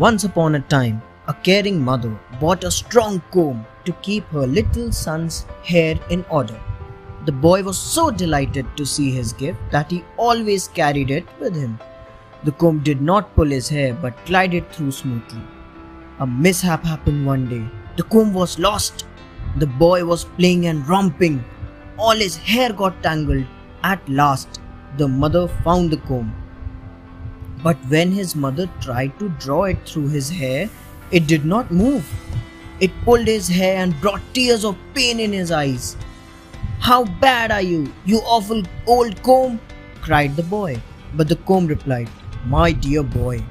Once upon a time, a caring mother bought a strong comb to keep her little son's hair in order. The boy was so delighted to see his gift that he always carried it with him. The comb did not pull his hair but glided through smoothly. A mishap happened one day. The comb was lost. The boy was playing and romping. All his hair got tangled. At last, the mother found the comb. But when his mother tried to draw it through his hair, it did not move. It pulled his hair and brought tears of pain in his eyes. How bad are you, you awful old comb? cried the boy. But the comb replied, My dear boy,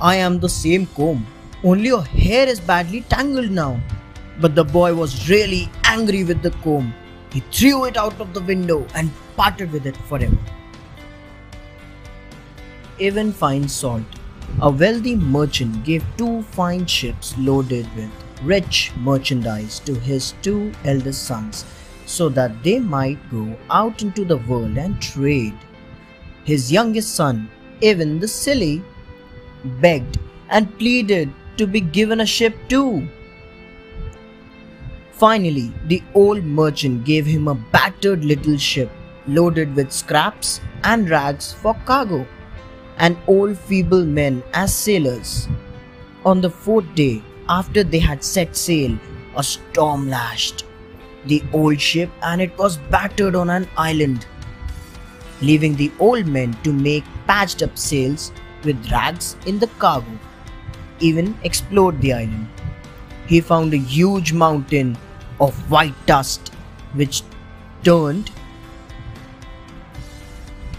I am the same comb, only your hair is badly tangled now. But the boy was really angry with the comb. He threw it out of the window and parted with it forever. Ivan fine salt. A wealthy merchant gave two fine ships loaded with rich merchandise to his two eldest sons so that they might go out into the world and trade. His youngest son, Ivan the silly, begged and pleaded to be given a ship too. Finally, the old merchant gave him a battered little ship loaded with scraps and rags for cargo, and old feeble men as sailors. On the fourth day, after they had set sail, a storm lashed the old ship and it was battered on an island, leaving the old men to make patched up sails with rags in the cargo. Ivan explored the island. He found a huge mountain of white dust which turned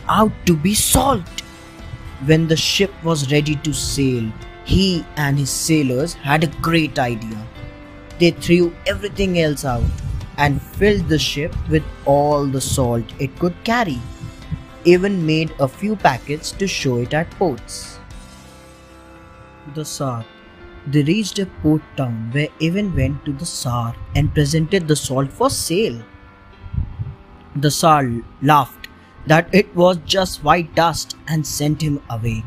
out to be salt. When the ship was ready to sail, he and his sailors had a great idea. They threw everything else out and filled the ship with all the salt it could carry. Ivan made a few packets to show it at ports. The Tsar. They reached a port town where Ivan went to the Tsar and presented the salt for sale. The Tsar laughed that it was just white dust and sent him away.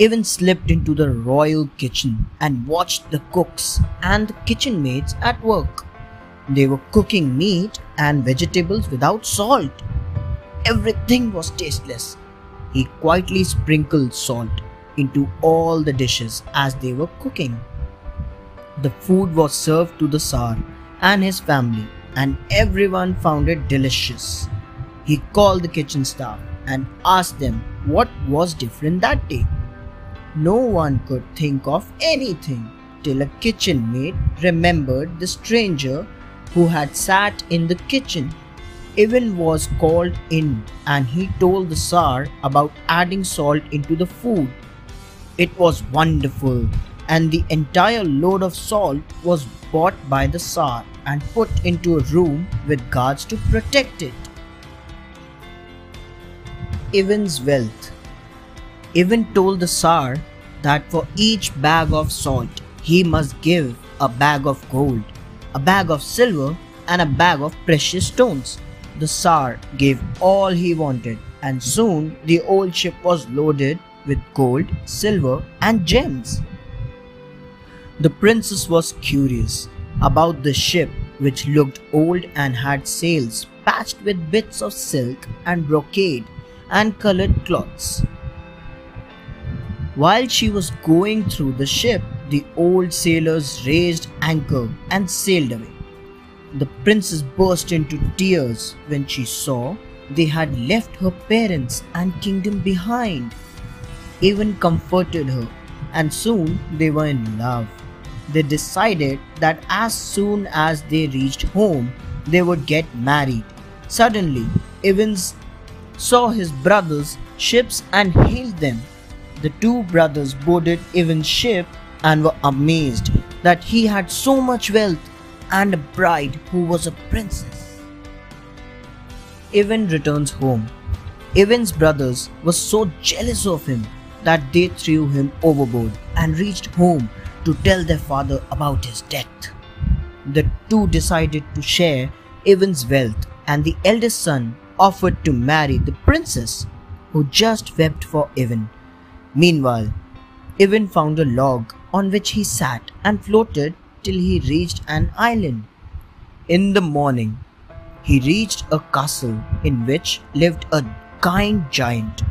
Ivan slipped into the royal kitchen and watched the cooks and the kitchen maids at work. They were cooking meat and vegetables without salt. Everything was tasteless. He quietly sprinkled salt into all the dishes as they were cooking. The food was served to the Tsar and his family, and everyone found it delicious. He called the kitchen staff and asked them what was different that day. No one could think of anything till a kitchen maid remembered the stranger who had sat in the kitchen. Ivan was called in and he told the Tsar about adding salt into the food. It was wonderful, and the entire load of salt was bought by the Tsar and put into a room with guards to protect it. Ivan's wealth. Ivan told the Tsar that for each bag of salt he must give a bag of gold a bag of silver, and a bag of precious stones. The Tsar gave all he wanted, and soon the old ship was loaded with gold, silver, and gems. The princess was curious about the ship, which looked old and had sails patched with bits of silk and brocade and colored cloths. While she was going through the ship, the old sailors raised anchor and sailed away. The princess burst into tears when she saw they had left her parents and kingdom behind. Ivan comforted her, and soon they were in love. They decided that as soon as they reached home, they would get married. Suddenly, Evans saw his brothers' ships and hailed them. The two brothers boarded Ivan's ship and were amazed that he had so much wealth and a bride who was a princess. Ivan returns home. Ivan's brothers were so jealous of him that they threw him overboard and reached home to tell their father about his death. The two decided to share Ivan's wealth, and the eldest son offered to marry the princess, who just wept for Ivan. Meanwhile, Ivan found a log on which he sat and floated till he reached an island. In the morning, he reached a castle in which lived a kind giant.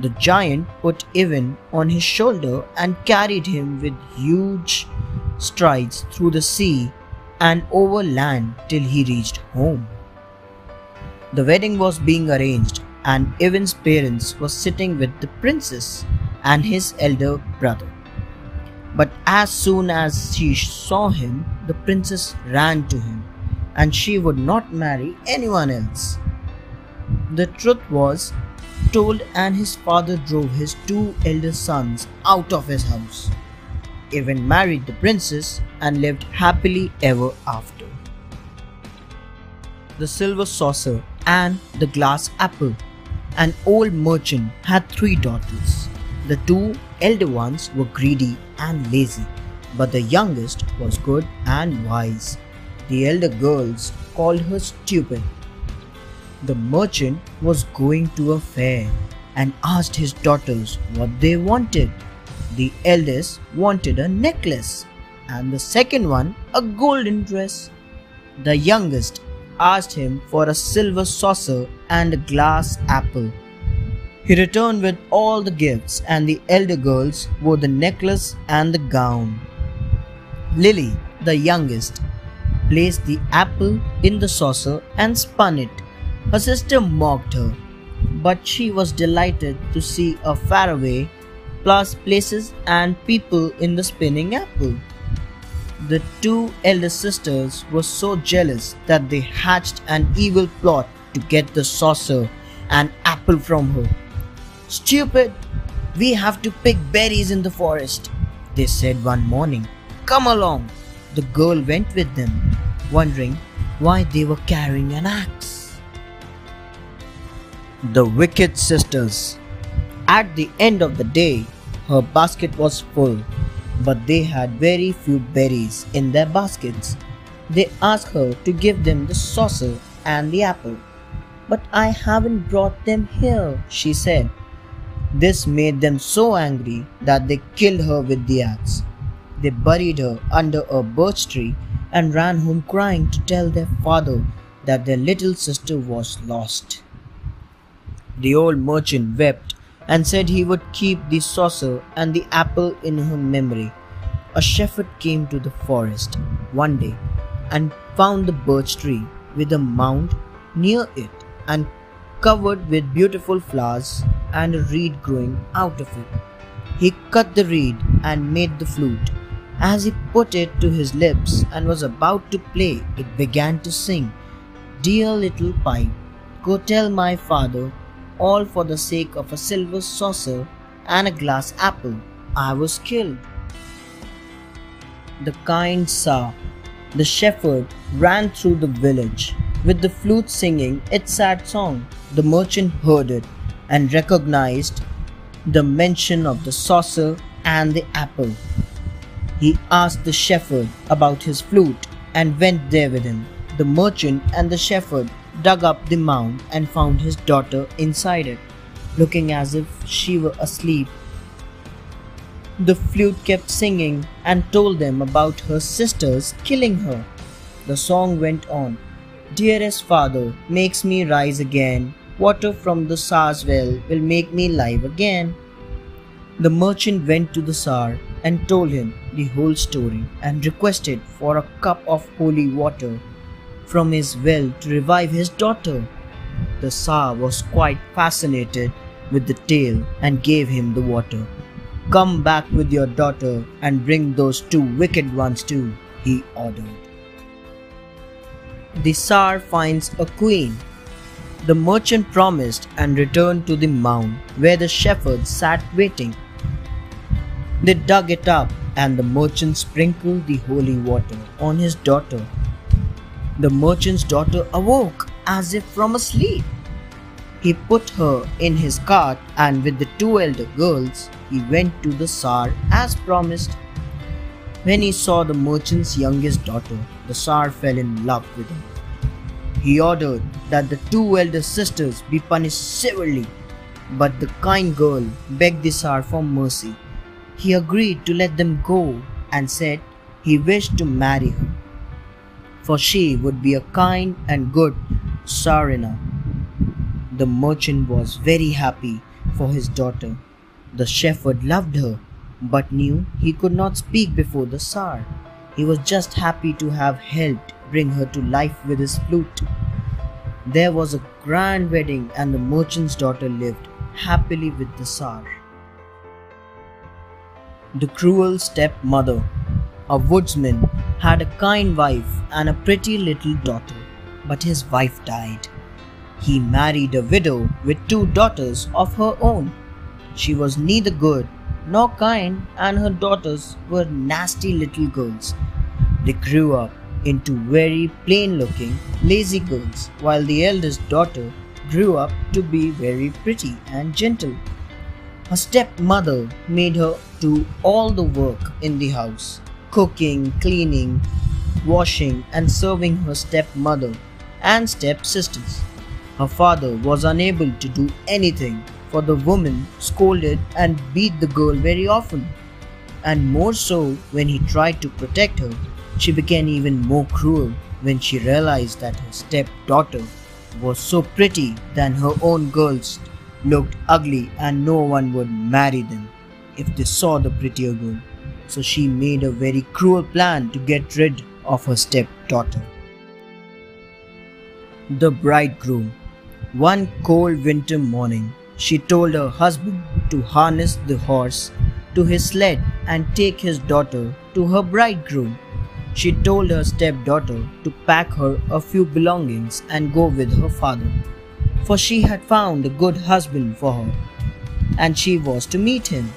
The giant put Ivan on his shoulder and carried him with huge strides through the sea and over land till he reached home. The wedding was being arranged, and Ivan's parents were sitting with the princess and his elder brother. But as soon as she saw him, the princess ran to him, and she would not marry anyone else. The truth was told, and his father drove his two elder sons out of his house. Ivan married the princess and lived happily ever after. The silver saucer and the glass apple. An old merchant had three daughters. The two elder ones were greedy and lazy, but the youngest was good and wise. The elder girls called her stupid. The merchant was going to a fair and asked his daughters what they wanted. The eldest wanted a necklace, and the second one a golden dress. The youngest asked him for a silver saucer and a glass apple. He returned with all the gifts, and the elder girls wore the necklace and the gown. Lily, the youngest, placed the apple in the saucer and spun it. Her sister mocked her, but she was delighted to see a faraway plus places and people in the spinning apple. The two elder sisters were so jealous that they hatched an evil plot to get the saucer and apple from her. Stupid! We have to pick berries in the forest, they said one morning. Come along. The girl went with them, wondering why they were carrying an axe. The Wicked Sisters. At the end of the day, her basket was full, but they had very few berries in their baskets. They asked her to give them the saucer and the apple. But I haven't brought them here, she said. This made them so angry that they killed her with the axe. They buried her under a birch tree and ran home crying to tell their father that their little sister was lost. The old merchant wept and said he would keep the saucer and the apple in her memory. A shepherd came to the forest one day and found the birch tree with a mound near it and covered with beautiful flowers and a reed growing out of it. He cut the reed and made the flute. As he put it to his lips and was about to play, it began to sing, Dear little pipe, go tell my father, all for the sake of a silver saucer and a glass apple, I was killed. The kind Tsar, the shepherd, ran through the village with the flute singing its sad song. The merchant heard it and recognized the mention of the saucer and the apple. He asked the shepherd about his flute and went there with him. The merchant and the shepherd dug up the mound and found his daughter inside it, looking as if she were asleep. The flute kept singing and told them about her sisters killing her. The song went on Dearest father, makes me rise again. Water from the Tsar's well will make me live again. The merchant went to the Tsar and told him the whole story and requested for a cup of holy water from his well to revive his daughter. The Tsar was quite fascinated with the tale and gave him the water. Come back with your daughter and bring those two wicked ones too, he ordered. The Tsar finds a queen. The merchant promised and returned to the mound where the shepherd sat waiting. They dug it up and the merchant sprinkled the holy water on his daughter. The merchant's daughter awoke as if from a sleep. He put her in his cart and with the two elder girls he went to the Tsar as promised. When he saw the merchant's youngest daughter, the Tsar fell in love with her. He ordered that the two elder sisters be punished severely, but the kind girl begged the Tsar for mercy. he agreed to let them go and said he wished to marry her, for she would be a kind and good Tsarina. The merchant was very happy for his daughter. The shepherd loved her, but knew he could not speak before the Tsar. He was just happy to have helped bring her to life with his flute. There was a grand wedding, and the merchant's daughter lived happily with the Tsar. The cruel stepmother. A woodsman had a kind wife and a pretty little daughter, but his wife died. He married a widow with two daughters of her own. She was neither good nor kind, and her daughters were nasty little girls. They grew up into very plain looking, lazy girls, while the eldest daughter grew up to be very pretty and gentle. Her stepmother made her do all the work in the house cooking, cleaning, washing, and serving her stepmother and stepsisters. Her father was unable to do anything, for the woman scolded and beat the girl very often. And more so when he tried to protect her, she became even more cruel when she realized that her stepdaughter was so pretty than her own girls looked ugly and no one would marry them if they saw the prettier girl. So she made a very cruel plan to get rid of her stepdaughter. The bridegroom. One cold winter morning, she told her husband to harness the horse to his sled and take his daughter to her bridegroom. She told her stepdaughter to pack her a few belongings and go with her father for she had found a good husband for her, and she was to meet him.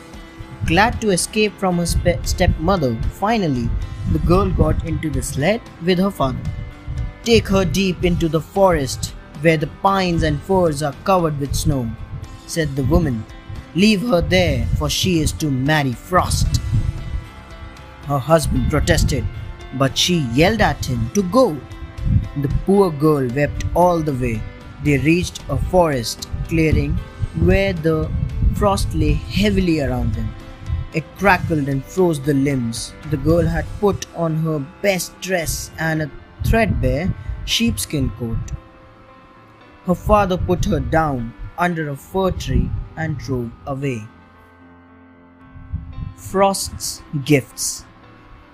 Glad to escape from her spe- stepmother, finally, the girl got into the sled with her father. Take her deep into the forest where the pines and firs are covered with snow, said the woman. Leave her there, for she is to marry Frost. Her husband protested, but she yelled at him to go. The poor girl wept all the way they reached a forest clearing where the frost lay heavily around them. It crackled and froze the limbs. The girl had put on her best dress and a threadbare sheepskin coat. Her father put her down under a fir tree and drove away. Frost's Gifts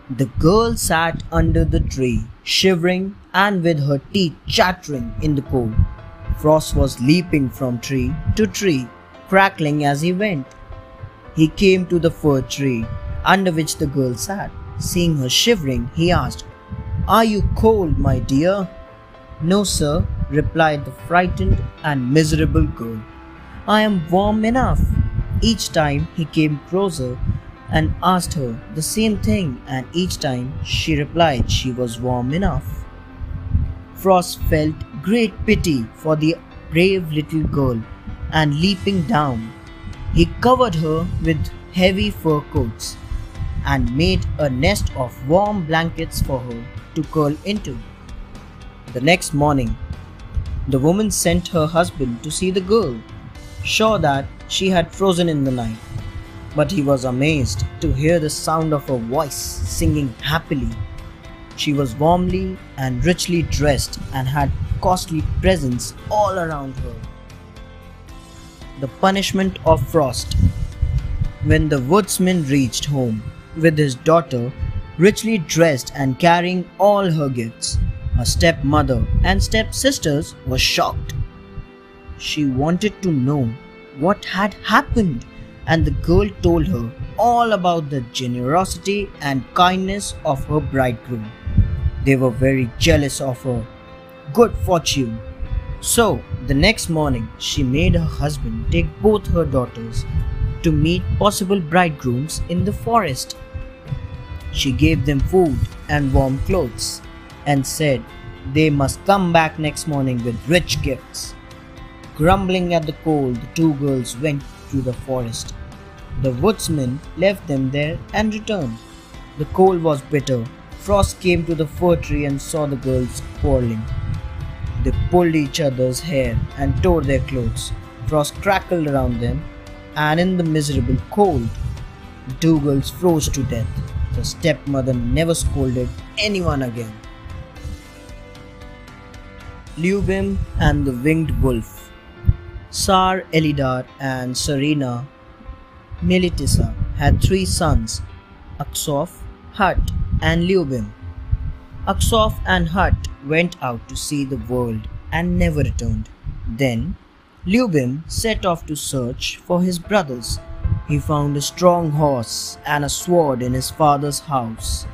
The girl sat under the tree, shivering and with her teeth chattering in the cold. Frost was leaping from tree to tree, crackling as he went. He came to the fir tree under which the girl sat. Seeing her shivering, he asked, Are you cold, my dear? No, sir, replied the frightened and miserable girl. I am warm enough. Each time he came closer and asked her the same thing, and each time she replied she was warm enough. Frost felt great pity for the brave little girl and leaping down, he covered her with heavy fur coats and made a nest of warm blankets for her to curl into. The next morning, the woman sent her husband to see the girl, sure that she had frozen in the night. But he was amazed to hear the sound of her voice singing happily she was warmly and richly dressed and had costly presents all around her. The punishment of frost. When the woodsman reached home with his daughter, richly dressed and carrying all her gifts, her stepmother and stepsisters were shocked. She wanted to know what had happened, and the girl told her all about the generosity and kindness of her bridegroom. They were very jealous of her good fortune. So, the next morning, she made her husband take both her daughters to meet possible bridegrooms in the forest. She gave them food and warm clothes and said they must come back next morning with rich gifts. Grumbling at the cold, the two girls went to the forest. The woodsman left them there and returned. The cold was bitter Frost came to the fir tree and saw the girls quarreling. They pulled each other's hair and tore their clothes. Frost crackled around them, and in the miserable cold, two froze to death. The stepmother never scolded anyone again. Lyubim and the Winged Wolf Tsar Elidar and Serena Militissa had three sons, Aksov, Hut, and Lyubim. Aksov and Hut went out to see the world and never returned. Then Lyubim set off to search for his brothers. He found a strong horse and a sword in his father's house.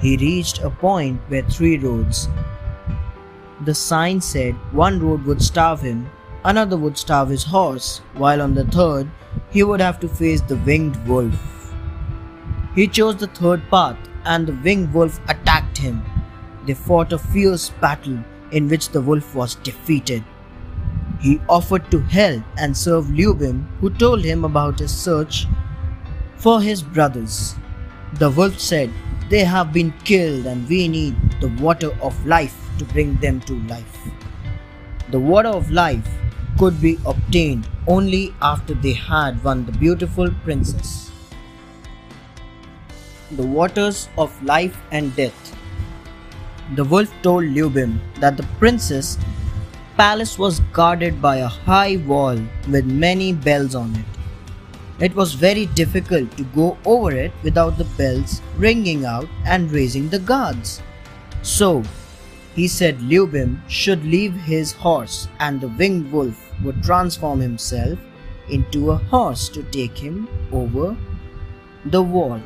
He reached a point where three roads the sign said one road would starve him, another would starve his horse, while on the third, he would have to face the winged wolf. He chose the third path, and the winged wolf attacked him. They fought a fierce battle in which the wolf was defeated. He offered to help and serve Lyubim, who told him about his search for his brothers. The wolf said, They have been killed, and we need the water of life to bring them to life. The water of life could be obtained only after they had won the beautiful princess. The waters of life and death. The wolf told Lyubim that the princess palace was guarded by a high wall with many bells on it. It was very difficult to go over it without the bells ringing out and raising the guards. So he said Lyubim should leave his horse and the winged wolf would transform himself into a horse to take him over the wall.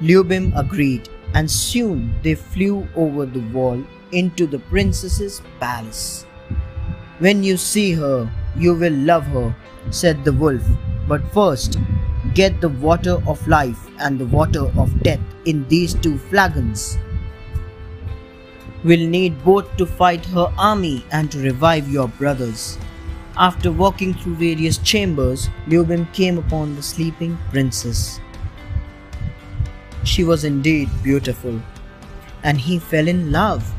Lyubim agreed and soon they flew over the wall into the princess's palace. When you see her, you will love her, said the wolf. But first, get the water of life and the water of death in these two flagons We'll need both to fight her army and to revive your brothers. After walking through various chambers, Lyubim came upon the sleeping princess. She was indeed beautiful, and he fell in love.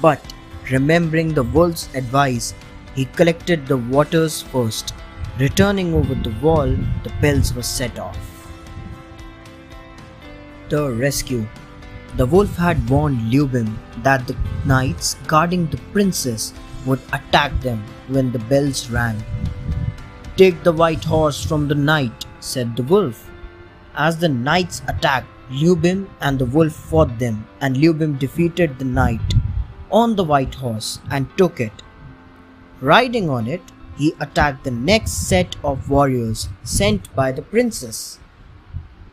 But remembering the wolf's advice, he collected the waters first. Returning over the wall, the bells were set off. The rescue the wolf had warned Lyubim that the knights guarding the princess would attack them when the bells rang. Take the white horse from the knight, said the wolf. As the knights attacked, Lyubim and the wolf fought them, and Lyubim defeated the knight on the white horse and took it. Riding on it, he attacked the next set of warriors sent by the princess.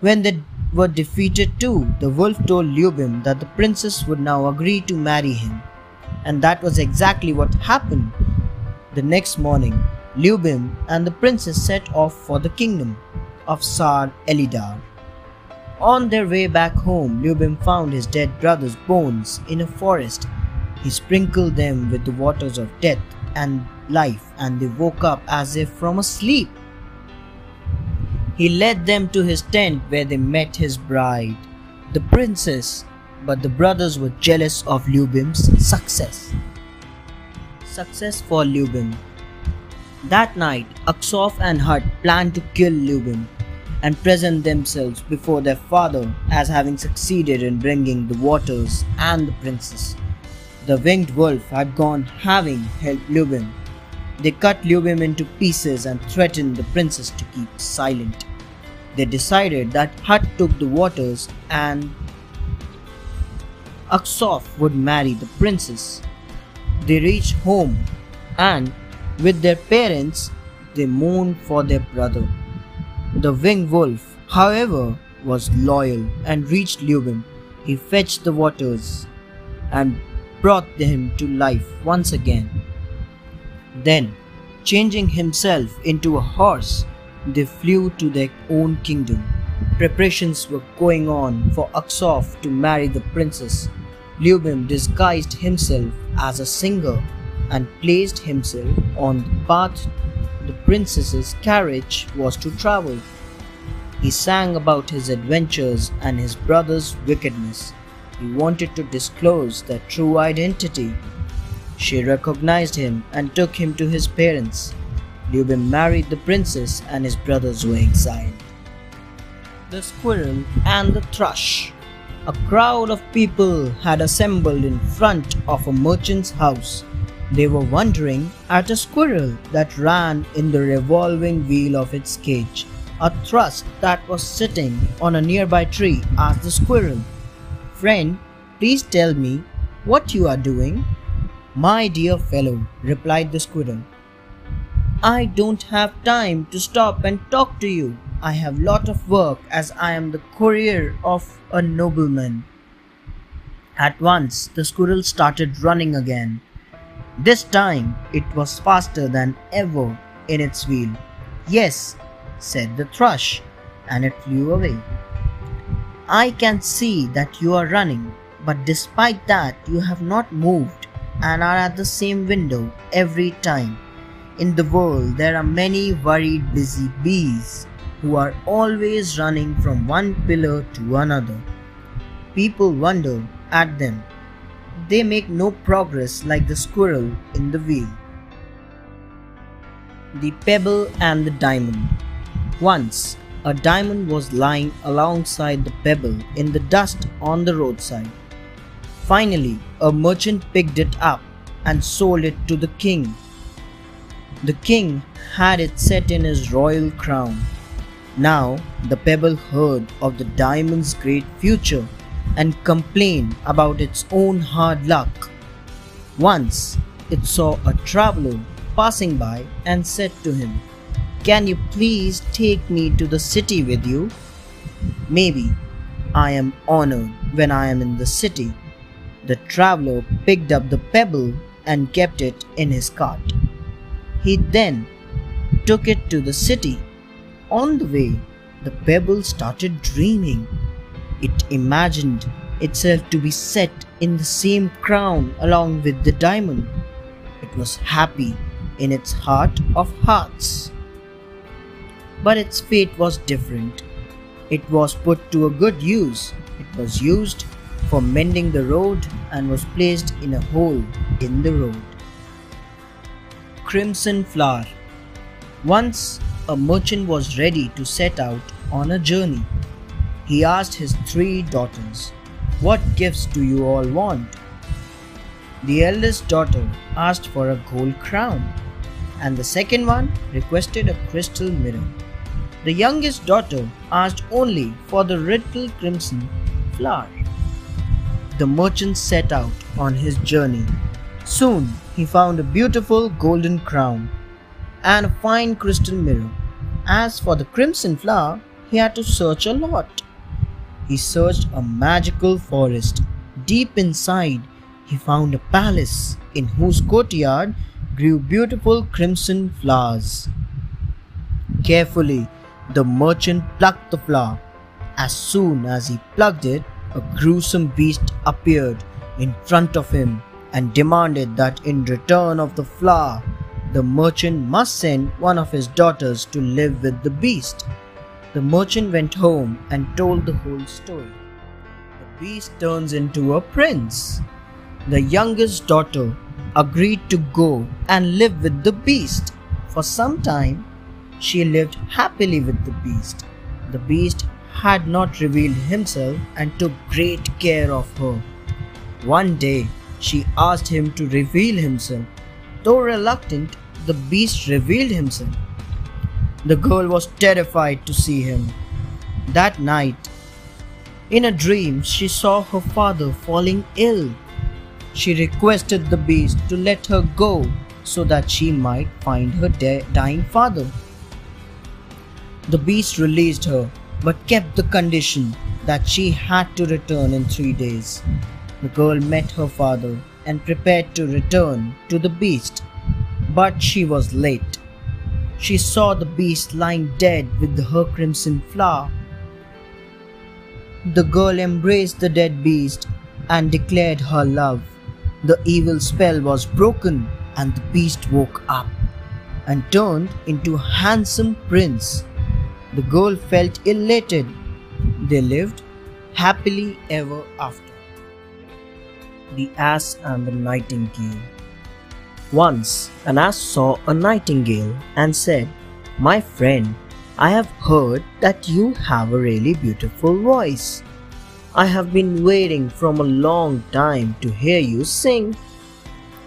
When they were defeated too, the wolf told Lyubim that the princess would now agree to marry him. And that was exactly what happened. The next morning, Lyubim and the princess set off for the kingdom of Tsar Elidar. On their way back home, Lyubim found his dead brother's bones in a forest. He sprinkled them with the waters of death and life, and they woke up as if from a sleep. He led them to his tent where they met his bride, the princess, but the brothers were jealous of Lyubim's success. Success for Lyubim. That night, Aksov and Hut planned to kill Lyubim and present themselves before their father as having succeeded in bringing the waters and the princess. The winged wolf had gone having helped Lyubim they cut Lyubim into pieces and threatened the princess to keep silent. They decided that Hut took the waters and Aksov would marry the princess. They reached home and, with their parents, they mourned for their brother. The winged wolf, however, was loyal and reached Lyubim. He fetched the waters and brought him to life once again. Then, changing himself into a horse, they flew to their own kingdom. Preparations were going on for Aksov to marry the princess. Lyubim disguised himself as a singer and placed himself on the path the princess's carriage was to travel. He sang about his adventures and his brother's wickedness. He wanted to disclose their true identity she recognized him and took him to his parents. Lyubim married the princess and his brothers were exiled. the Squirrel and the Thrush. A crowd of people had assembled in front of a merchant's house. They were wondering at a squirrel that ran in the revolving wheel of its cage. A thrush that was sitting on a nearby tree asked the squirrel, Friend, please tell me what you are doing. My dear fellow, replied the squirrel, I don't have time to stop and talk to you. I have lot of work as I am the courier of a nobleman. At once the squirrel started running again. This time it was faster than ever in its wheel. Yes, said the thrush, and it flew away. I can see that you are running, but despite that you have not moved and are at the same window every time. In the world there are many worried busy bees who are always running from one pillar to another. People wonder at them. They make no progress like the squirrel in the wheel. The Pebble and the Diamond Once, a diamond was lying alongside the pebble in the dust on the roadside. Finally, a merchant picked it up and sold it to the king. The king had it set in his royal crown now the pebble heard of the diamond's great future and complained about its own hard luck. Once it saw a traveler passing by and said to him, Can you please take me to the city with you? Maybe I am honored when I am in the city. The traveler picked up the pebble and kept it in his cart. He then took it to the city on the way, the pebble started dreaming. It imagined itself to be set in the same crown along with the diamond. It was happy in its heart of hearts. But its fate was different. It was put to a good use. It was used for mending the road and was placed in a hole in the road. Crimson Flower Once a merchant was ready to set out on a journey. He asked his three daughters, What gifts do you all want? The eldest daughter asked for a gold crown, and the second one requested a crystal mirror. The youngest daughter asked only for the little crimson flower. The merchant set out on his journey. Soon he found a beautiful golden crown and a fine crystal mirror. As for the crimson flower, he had to search a lot. He searched a magical forest. Deep inside, he found a palace in whose courtyard grew beautiful crimson flowers. Carefully, the merchant plucked the flower. As soon as he plucked it, a gruesome beast appeared in front of him and demanded that in return of the flower, the merchant must send one of his daughters to live with the beast. The merchant went home and told the whole story. The beast turns into a prince. The youngest daughter agreed to go and live with the beast. For some time, she lived happily with the beast. The beast had not revealed himself and took great care of her. One day, she asked him to reveal himself. Though reluctant, the beast revealed himself. The girl was terrified to see him. That night, in a dream, she saw her father falling ill. She requested the beast to let her go so that she might find her dying father. The beast released her but kept the condition that she had to return in three days. The girl met her father and prepared to return to the beast but she was late. She saw the beast lying dead with her crimson flower. The girl embraced the dead beast and declared her love. The evil spell was broken and the beast woke up and turned into a handsome prince. The girl felt elated. They lived happily ever after. The Ass and the Nightingale once an ass saw a nightingale and said, My friend, I have heard that you have a really beautiful voice. I have been waiting from a long time to hear you sing.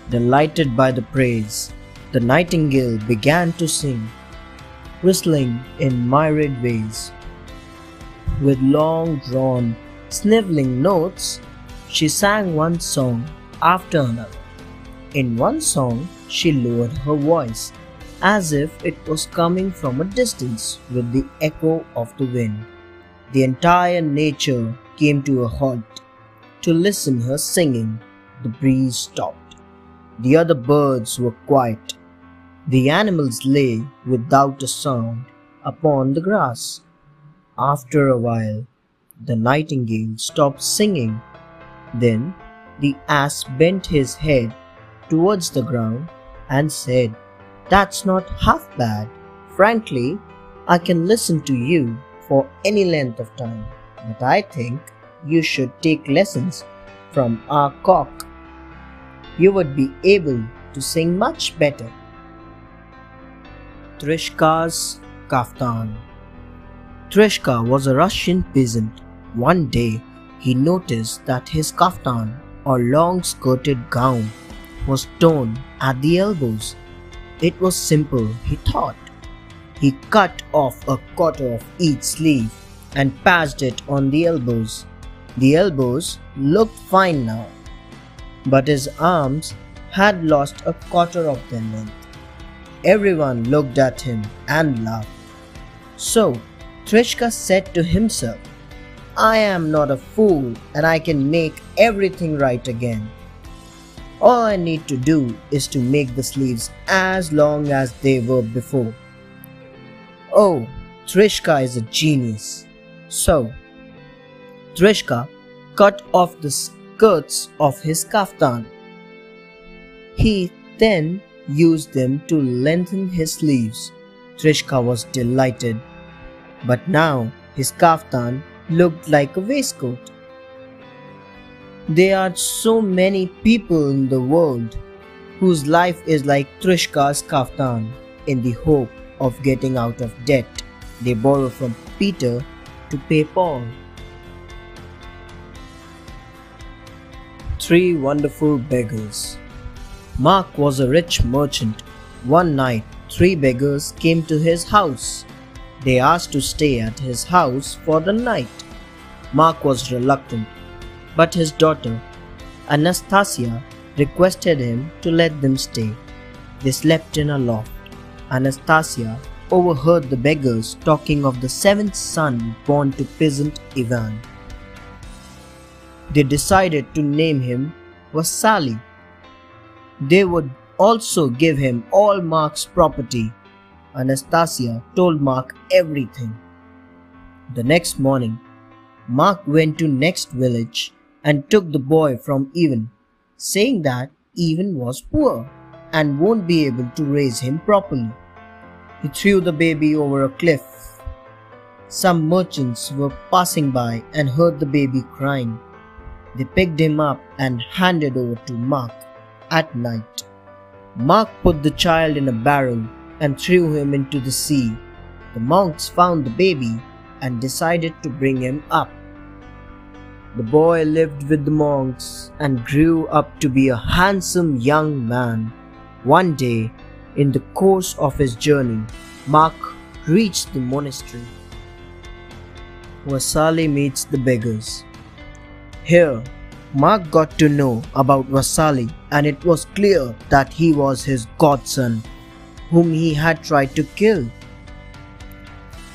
Delighted by the praise, the nightingale began to sing, whistling in myriad ways. With long drawn, sniveling notes, she sang one song after another. In one song, she lowered her voice as if it was coming from a distance with the echo of the wind. The entire nature came to a halt. To listen her singing, the breeze stopped. The other birds were quiet. The animals lay without a sound upon the grass. After a while, the nightingale stopped singing. Then the ass bent his head towards the ground and said, That's not half bad. Frankly, I can listen to you for any length of time, but I think you should take lessons from our cock. You would be able to sing much better. Trishka's Kaftan Trishka was a Russian peasant. One day, he noticed that his kaftan, or long skirted gown, was torn at the elbows. It was simple, he thought. He cut off a quarter of each sleeve and patched it on the elbows. The elbows looked fine now, but his arms had lost a quarter of their length. Everyone looked at him and laughed. So Trishka said to himself, I am not a fool and I can make everything right again. All I need to do is to make the sleeves as long as they were before. Oh, Trishka is a genius. So, Trishka cut off the skirts of his kaftan. He then used them to lengthen his sleeves. Trishka was delighted, but now his kaftan looked like a waistcoat. There are so many people in the world whose life is like Trishka's kaftan in the hope of getting out of debt. They borrow from Peter to pay Paul. Three wonderful beggars. Mark was a rich merchant. One night, three beggars came to his house. They asked to stay at his house for the night. Mark was reluctant but his daughter, Anastasia, requested him to let them stay. They slept in a loft. Anastasia overheard the beggars talking of the seventh son born to peasant Ivan. They decided to name him Vasily. They would also give him all Mark's property. Anastasia told Mark everything. The next morning, Mark went to next village and took the boy from Ivan, saying that Ivan was poor and won't be able to raise him properly. He threw the baby over a cliff. Some merchants were passing by and heard the baby crying. They picked him up and handed over to Mark at night. Mark put the child in a barrel and threw him into the sea. The monks found the baby and decided to bring him up. The boy lived with the monks and grew up to be a handsome young man. One day, in the course of his journey, Mark reached the monastery. Vasily meets the beggars. Here, Mark got to know about Vasily, and it was clear that he was his godson, whom he had tried to kill.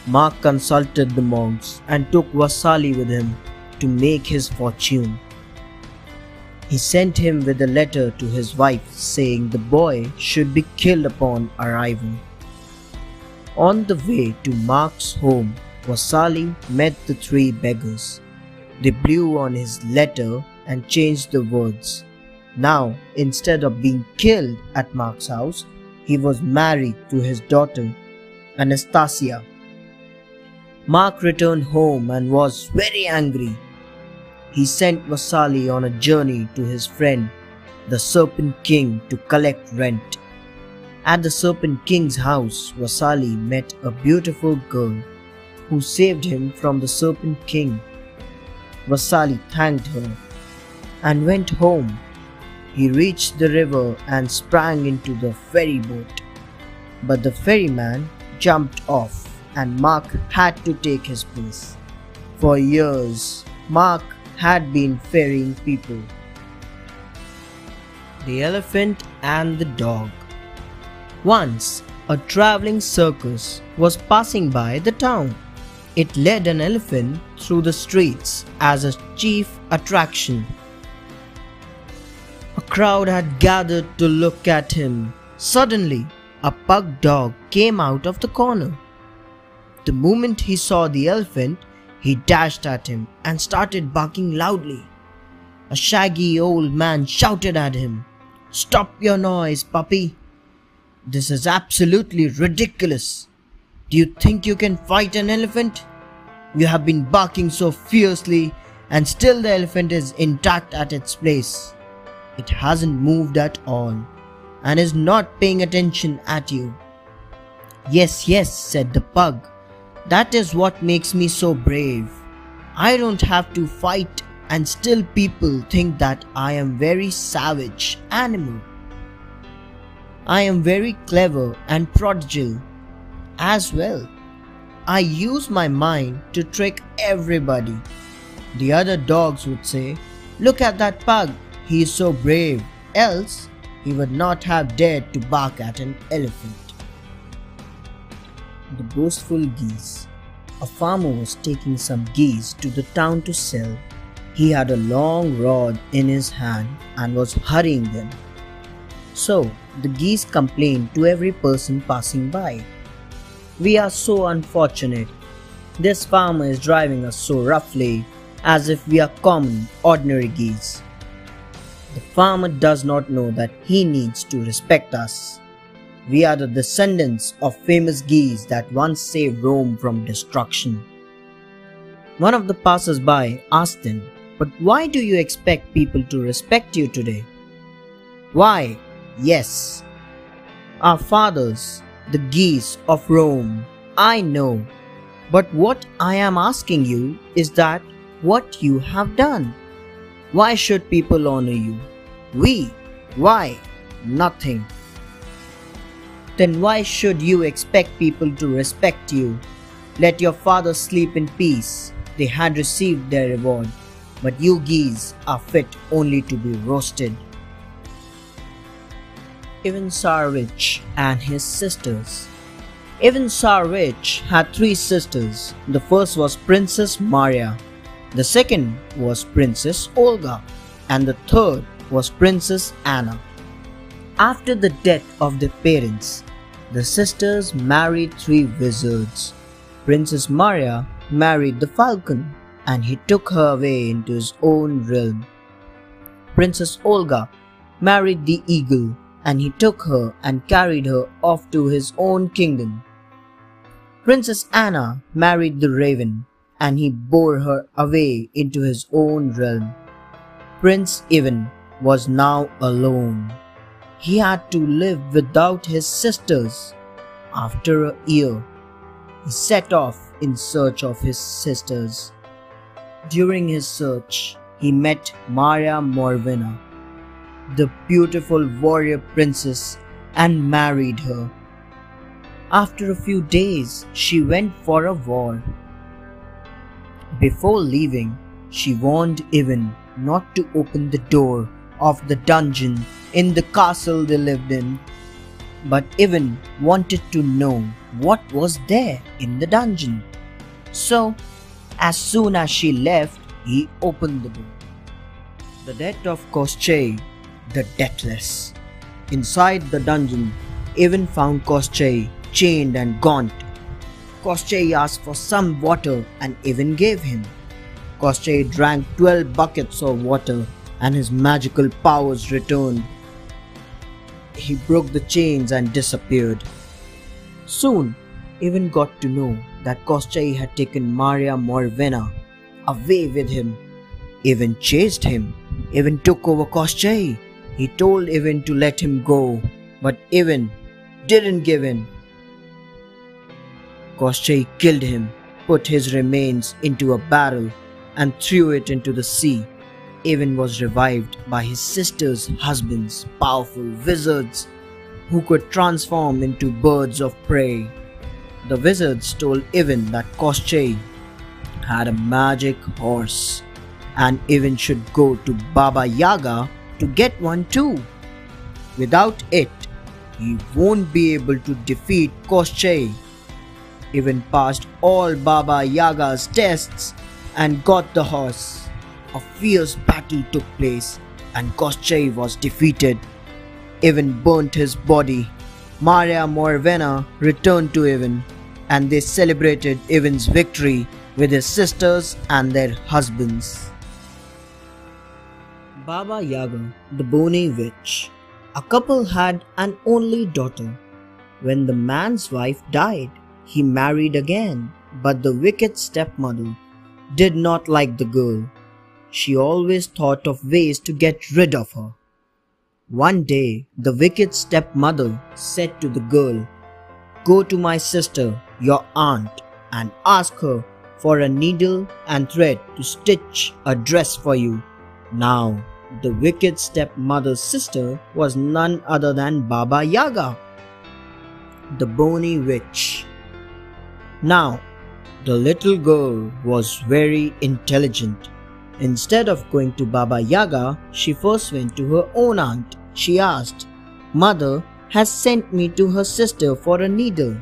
Mark consulted the monks and took Vasily with him to make his fortune. He sent him with a letter to his wife saying the boy should be killed upon arrival. On the way to Mark's home, Vasily met the three beggars. They blew on his letter and changed the words. Now, instead of being killed at Mark's house, he was married to his daughter, Anastasia. Mark returned home and was very angry he sent Vasily on a journey to his friend, the Serpent King, to collect rent. At the Serpent King's house, Vasily met a beautiful girl who saved him from the Serpent King. Vasily thanked her and went home. He reached the river and sprang into the ferry boat. But the ferryman jumped off and Mark had to take his place. For years, Mark had been ferrying people. The Elephant and the Dog Once, a traveling circus was passing by the town. It led an elephant through the streets as a chief attraction. A crowd had gathered to look at him. Suddenly, a pug dog came out of the corner. The moment he saw the elephant, he dashed at him and started barking loudly. A shaggy old man shouted at him, Stop your noise, puppy. This is absolutely ridiculous. Do you think you can fight an elephant? You have been barking so fiercely and still the elephant is intact at its place. It hasn't moved at all and is not paying attention at you. Yes, yes, said the pug. That is what makes me so brave. I don't have to fight and still people think that I am very savage animal. I am very clever and prodigal as well. I use my mind to trick everybody. The other dogs would say, Look at that pug, he is so brave, else he would not have dared to bark at an elephant. The boastful geese. A farmer was taking some geese to the town to sell. He had a long rod in his hand and was hurrying them. So the geese complained to every person passing by. We are so unfortunate. This farmer is driving us so roughly as if we are common, ordinary geese. The farmer does not know that he needs to respect us. We are the descendants of famous geese that once saved Rome from destruction. One of the passers by asked him, But why do you expect people to respect you today? Why, yes, our fathers, the geese of Rome, I know. But what I am asking you is that what you have done. Why should people honor you? We. Why? Nothing. Then why should you expect people to respect you? Let your father sleep in peace. They had received their reward. But you geese are fit only to be roasted. Ivan Tsarevich and his sisters. Ivan Tsarevich had three sisters. The first was Princess Maria, the second was Princess Olga, and the third was Princess Anna. After the death of their parents, the sisters married three wizards. Princess Maria married the falcon and he took her away into his own realm. Princess Olga married the eagle and he took her and carried her off to his own kingdom. Princess Anna married the raven and he bore her away into his own realm. Prince Ivan was now alone. He had to live without his sisters. After a year, he set off in search of his sisters. During his search, he met Maria Morevna, the beautiful warrior princess, and married her. After a few days, she went for a war. Before leaving, she warned Ivan not to open the door of the dungeon in the castle they lived in. But Ivan wanted to know what was there in the dungeon. So, as soon as she left, he opened the door. The death of Koschei, the Deathless. Inside the dungeon, Ivan found Koschei chained and gaunt Koschei asked for some water and Ivan gave him. Koschei drank 12 buckets of water and his magical powers returned. He broke the chains and disappeared. Soon, Ivan got to know that Koschei had taken Maria Morevna away with him. Ivan chased him. Ivan took over Koschei. He told Ivan to let him go, but Ivan didn't give in. Koschei killed him, put his remains into a barrel, and threw it into the sea. Ivan was revived by his sister's husbands, powerful wizards who could transform into birds of prey. The wizards told Ivan that Koschei had a magic horse and Ivan should go to Baba Yaga to get one too. Without it, he won't be able to defeat Koschei. Ivan passed all Baba Yaga's tests and got the horse. A fierce battle took place and Koschei was defeated. Ivan burnt his body. Maria Morevna returned to Ivan and they celebrated Ivan's victory with his sisters and their husbands. Baba Yaga, the Bony Witch. A couple had an only daughter. When the man's wife died, he married again, but the wicked stepmother did not like the girl. She always thought of ways to get rid of her. One day, the wicked stepmother said to the girl, Go to my sister, your aunt, and ask her for a needle and thread to stitch a dress for you. Now, the wicked stepmother's sister was none other than Baba Yaga, the bony witch. Now, the little girl was very intelligent. Instead of going to Baba Yaga, she first went to her own aunt. She asked, Mother has sent me to her sister for a needle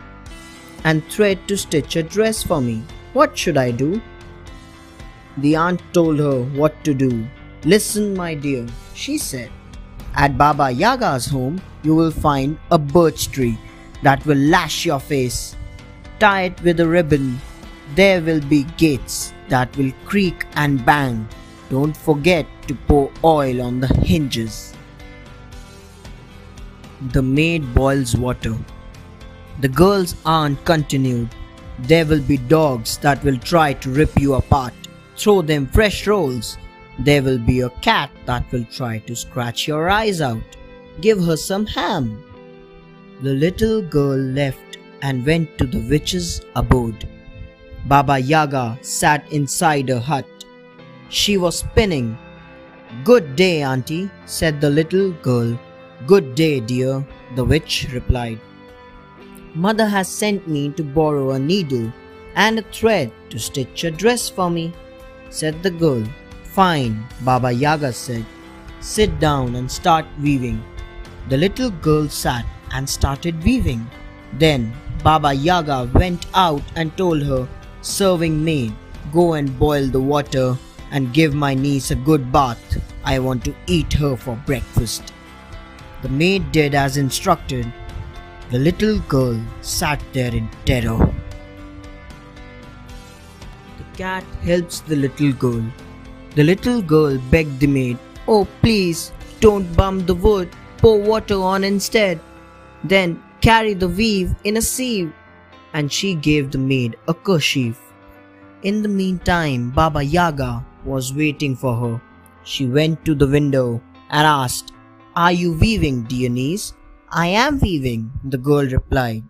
and thread to stitch a dress for me. What should I do? The aunt told her what to do. Listen, my dear, she said. At Baba Yaga's home, you will find a birch tree that will lash your face. Tie it with a ribbon. There will be gates that will creak and bang. Don't forget to pour oil on the hinges. The maid boils water. The girl's aunt continued, There will be dogs that will try to rip you apart. Throw them fresh rolls there will be a cat that will try to scratch your eyes out. Give her some ham. The little girl left and went to the witch's abode. Baba Yaga sat inside her hut. She was spinning. Good day, auntie, said the little girl. Good day, dear, the witch replied. Mother has sent me to borrow a needle and a thread to stitch a dress for me, said the girl. Fine, Baba Yaga said. Sit down and start weaving. The little girl sat and started weaving. Then Baba Yaga went out and told her, Serving maid, go and boil the water and give my niece a good bath. I want to eat her for breakfast. The maid did as instructed. The little girl sat there in terror. The cat helps the little girl the little girl begged the maid, Oh, please, don't bump the wood, pour water on instead. Then carry the weave in a sieve. And she gave the maid a kerchief. In the meantime, Baba Yaga was waiting for her. She went to the window and asked, Are you weaving, dear niece? I am weaving, the girl replied.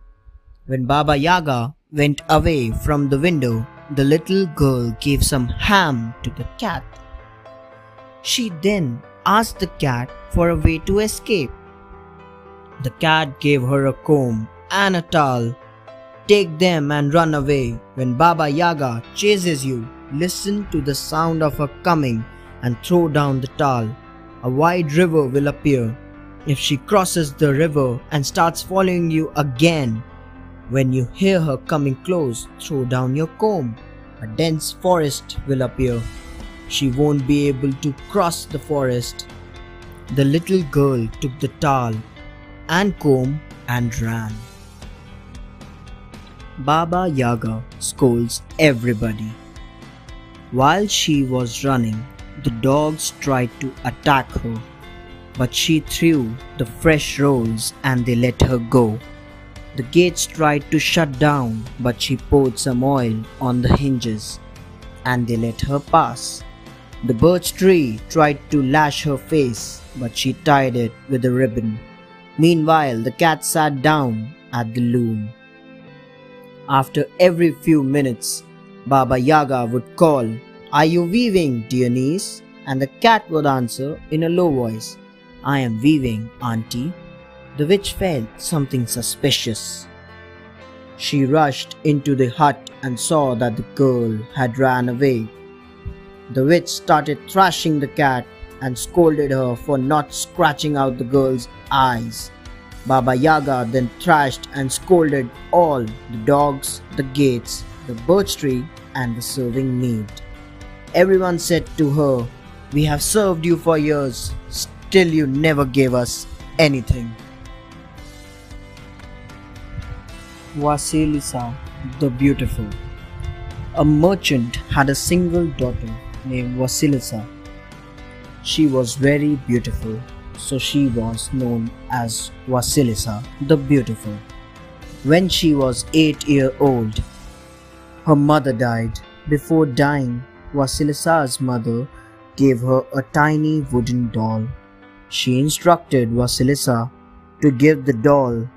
When Baba Yaga went away from the window, the little girl gave some ham to the cat. She then asked the cat for a way to escape. The cat gave her a comb and a towel. Take them and run away. When Baba Yaga chases you, listen to the sound of her coming and throw down the towel. A wide river will appear. If she crosses the river and starts following you again, when you hear her coming close, throw down your comb a dense forest will appear. She won't be able to cross the forest. The little girl took the towel and comb and ran. Baba Yaga scolds everybody. While she was running, the dogs tried to attack her, but she threw the fresh rolls and they let her go. The gates tried to shut down, but she poured some oil on the hinges and they let her pass. The birch tree tried to lash her face, but she tied it with a ribbon. Meanwhile, the cat sat down at the loom. After every few minutes, Baba Yaga would call, Are you weaving, dear niece? And the cat would answer in a low voice, I am weaving, auntie. The witch felt something suspicious. She rushed into the hut and saw that the girl had ran away. The witch started thrashing the cat and scolded her for not scratching out the girl's eyes. Baba Yaga then thrashed and scolded all the dogs, the gates, the birch tree, and the serving maid. Everyone said to her, We have served you for years, still you never gave us anything. Vasilisa the Beautiful A merchant had a single daughter named Vasilisa. She was very beautiful so she was known as Vasilisa the Beautiful. When she was 8 years old, her mother died. Before dying, Vasilisa's mother gave her a tiny wooden doll. She instructed Vasilisa to give the doll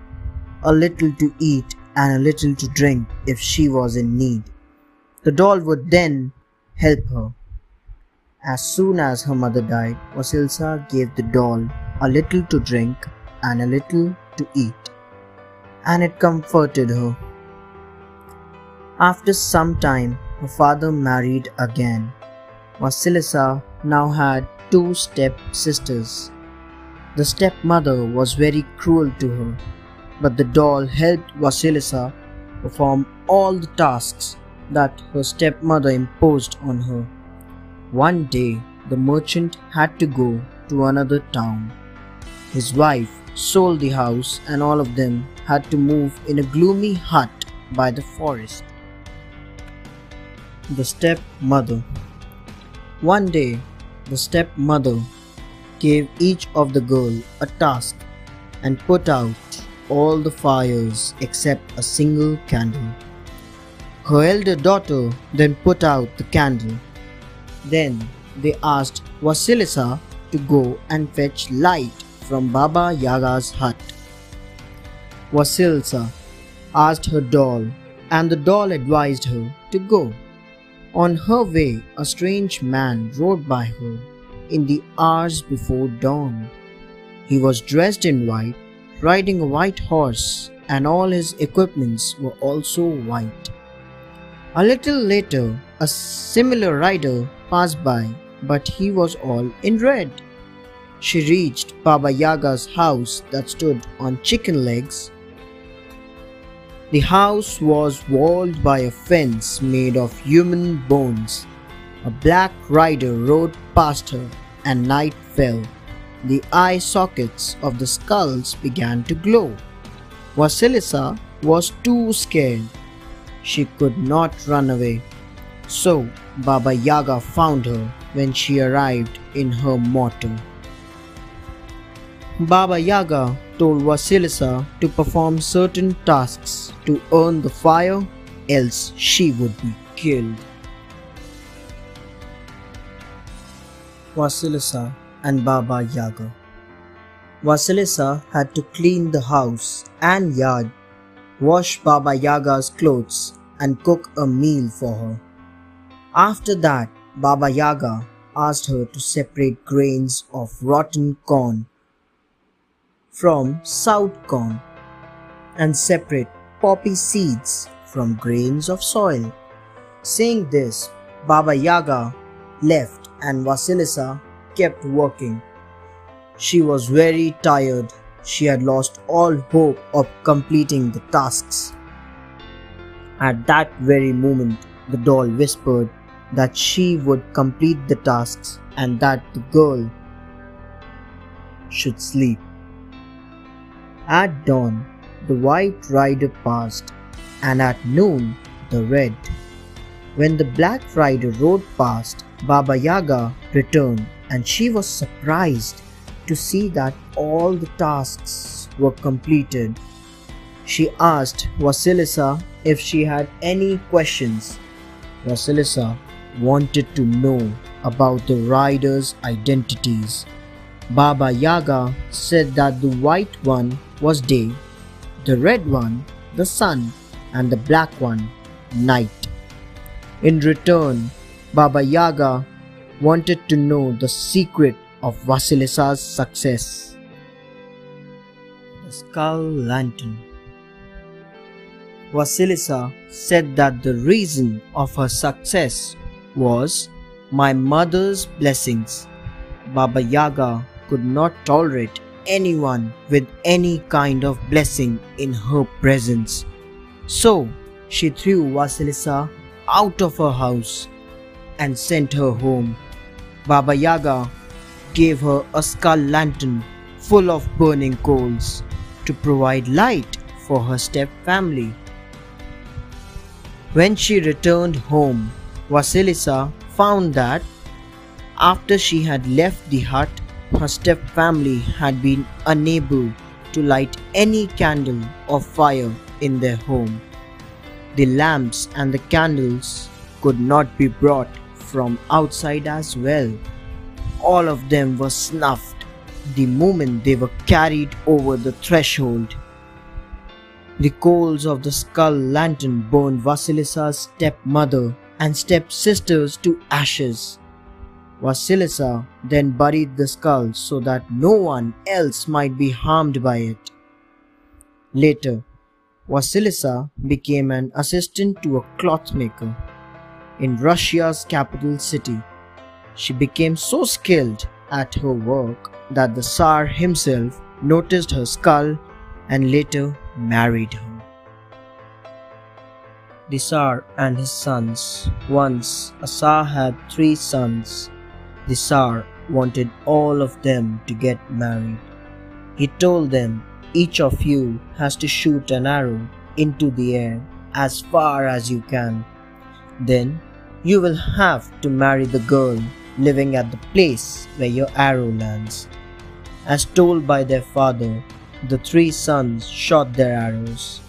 a little to eat and a little to drink if she was in need. The doll would then help her. As soon as her mother died, Vasilisa gave the doll a little to drink and a little to eat, and it comforted her. After some time, her father married again. Vasilisa now had two step sisters. The stepmother was very cruel to her, but the doll helped Vasilisa perform all the tasks that her stepmother imposed on her. One day, the merchant had to go to another town. His wife sold the house, and all of them had to move in a gloomy hut by the forest. The stepmother. One day, the stepmother gave each of the girl a task and put out all the fires except a single candle. Her elder daughter then put out the candle then they asked Vasilisa to go and fetch light from Baba Yaga's hut. Vasilisa asked her doll, and the doll advised her to go. On her way, a strange man rode by her in the hours before dawn. He was dressed in white, riding a white horse, and all his equipments were also white. A little later, a similar rider passed by, but he was all in red. She reached Baba Yaga's house that stood on chicken legs. The house was walled by a fence made of human bones. A black rider rode past her, and night fell. The eye sockets of the skulls began to glow. Vasilisa was too scared. She could not run away. So Baba Yaga found her when she arrived in her mortar. Baba Yaga told Vasilisa to perform certain tasks to earn the fire, else she would be killed. Vasilisa and Baba Yaga Vasilisa had to clean the house and yard, wash Baba Yaga's clothes, and cook a meal for her. After that, Baba Yaga asked her to separate grains of rotten corn from south corn and separate poppy seeds from grains of soil. Saying this, Baba Yaga left and Vasilisa kept working. She was very tired. She had lost all hope of completing the tasks. At that very moment, the doll whispered that she would complete the tasks and that the girl should sleep. At dawn, the white rider passed, and at noon, the red. When the black rider rode past, Baba Yaga returned, and she was surprised to see that all the tasks were completed. She asked Vasilisa if she had any questions. Vasilisa wanted to know about the riders' identities. Baba Yaga said that the white one was day, the red one the sun, and the black one night. In return, Baba Yaga wanted to know the secret of Vasilisa's success. The Skull Lantern Vasilisa said that the reason of her success was my mother's blessings. Baba Yaga could not tolerate anyone with any kind of blessing in her presence. So she threw Vasilisa out of her house and sent her home. Baba Yaga gave her a skull lantern full of burning coals to provide light for her step family. When she returned home, Vasilisa found that after she had left the hut, her step family had been unable to light any candle or fire in their home. The lamps and the candles could not be brought from outside as well. All of them were snuffed the moment they were carried over the threshold. The coals of the skull lantern burned Vasilisa's stepmother and stepsisters to ashes. Vasilisa then buried the skull so that no one else might be harmed by it. Later, Vasilisa became an assistant to a clothmaker in Russia's capital city. She became so skilled at her work that the Tsar himself noticed her skull and later married her. Tsar and his sons. Once a Tsar had three sons. Tsar wanted all of them to get married. He told them, each of you has to shoot an arrow into the air as far as you can. Then you will have to marry the girl living at the place where your arrow lands. As told by their father, the three sons shot their arrows.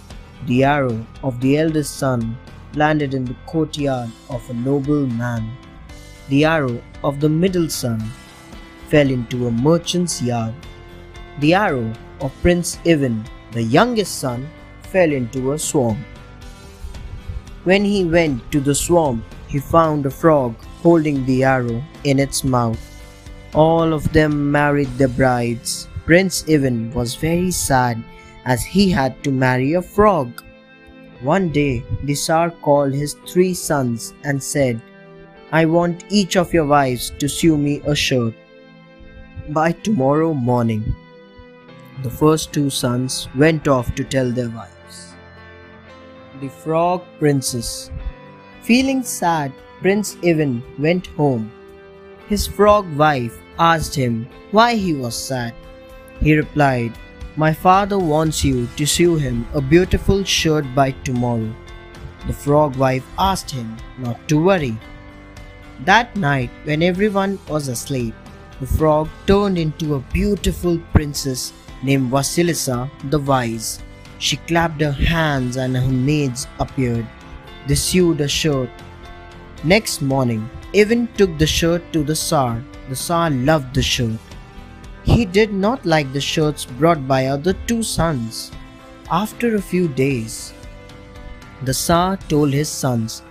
The arrow of the eldest son landed in the courtyard of a noble man. The arrow of the middle son fell into a merchant's yard. The arrow of Prince Ivan, the youngest son, fell into a swamp. When he went to the swamp, he found a frog holding the arrow in its mouth. All of them married their brides. Prince Ivan was very sad as he had to marry a frog. One day, the Tsar called his three sons and said, I want each of your wives to sew me a shirt by tomorrow morning. The first two sons went off to tell their wives. The Frog Princess Feeling sad, Prince Ivan went home. His frog wife asked him why he was sad. He replied, My father wants you to sew him a beautiful shirt by tomorrow. The frog wife asked him not to worry. That night, when everyone was asleep, the frog turned into a beautiful princess named Vasilisa the Wise. She clapped her hands and her maids appeared. They sewed a shirt. Next morning, Ivan took the shirt to the Tsar. The Tsar loved the shirt. He did not like the shirts brought by other two sons. After a few days, the Tsar told his sons,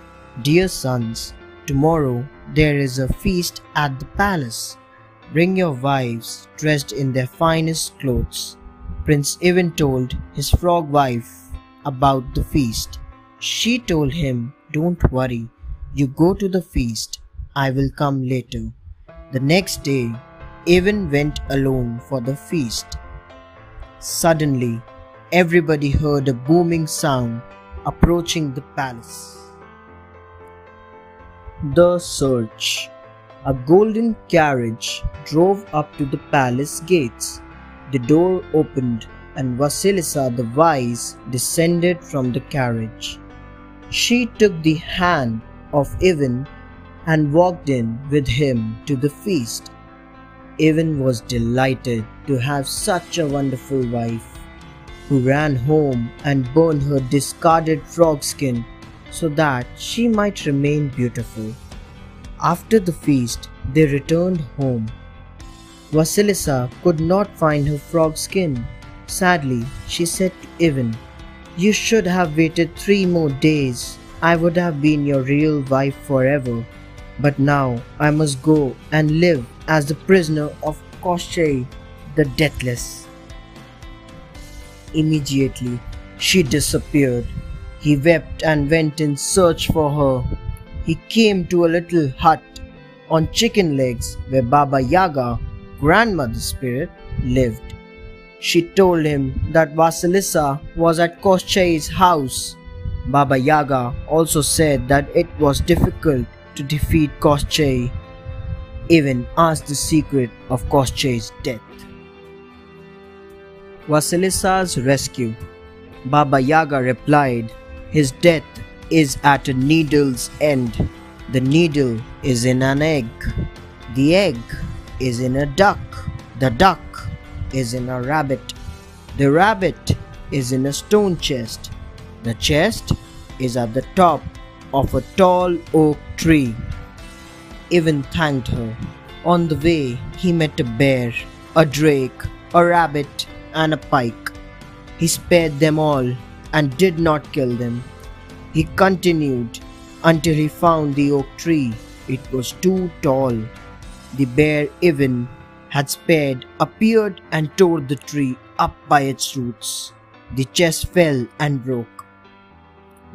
Dear sons, tomorrow there is a feast at the palace. Bring your wives dressed in their finest clothes. Prince Ivan told his frog wife about the feast. She told him, Don't worry, you go to the feast. I will come later. The next day, Ivan went alone for the feast. Suddenly, everybody heard a booming sound approaching the palace. The Search A golden carriage drove up to the palace gates. The door opened and Vasilisa the Wise descended from the carriage. She took the hand of Ivan and walked in with him to the feast. Ivan was delighted to have such a wonderful wife, who ran home and burned her discarded frog skin so that she might remain beautiful. After the feast, they returned home. Vasilisa could not find her frog skin. Sadly, she said to Ivan, You should have waited three more days. I would have been your real wife forever. But now I must go and live as the prisoner of Koshchei the Deathless. Immediately, she disappeared. He wept and went in search for her. He came to a little hut on chicken legs where Baba Yaga grandmother spirit lived. She told him that Vasilisa was at Koshchei's house. Baba Yaga also said that it was difficult to defeat Koshchei. Ivan asked the secret of Koshchei's death. Vasilisa's rescue. Baba Yaga replied, His death is at a needle's end. The needle is in an egg. The egg is in a duck. The duck is in a rabbit. The rabbit is in a stone chest. The chest is at the top of a tall oak tree. Ivan thanked her. On the way, he met a bear, a drake, a rabbit, and a pike. He spared them all and did not kill them. He continued until he found the oak tree. It was too tall the bear Ivan had spared appeared and tore the tree up by its roots. The chest fell and broke.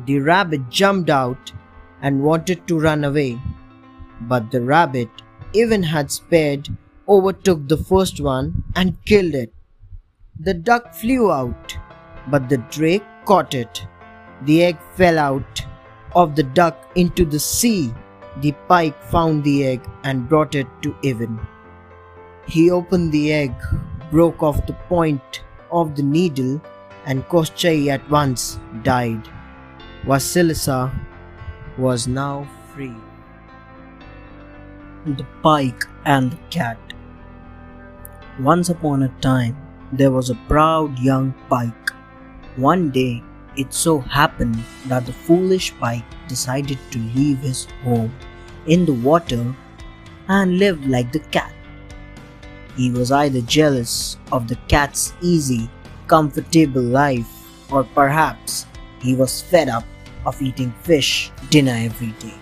The rabbit jumped out and wanted to run away, but the rabbit Ivan had spared overtook the first one and killed it. The duck flew out, but the drake caught it. The egg fell out of the duck into the sea the pike found the egg and brought it to Ivan. He opened the egg, broke off the point of the needle, and Koshchei at once died. Vasilisa was now free. The Pike and the Cat Once upon a time, there was a proud young pike. One day, it so happened that the foolish pike decided to leave his home in the water and live like the cat. He was either jealous of the cat's easy, comfortable life, or perhaps he was fed up of eating fish dinner every day.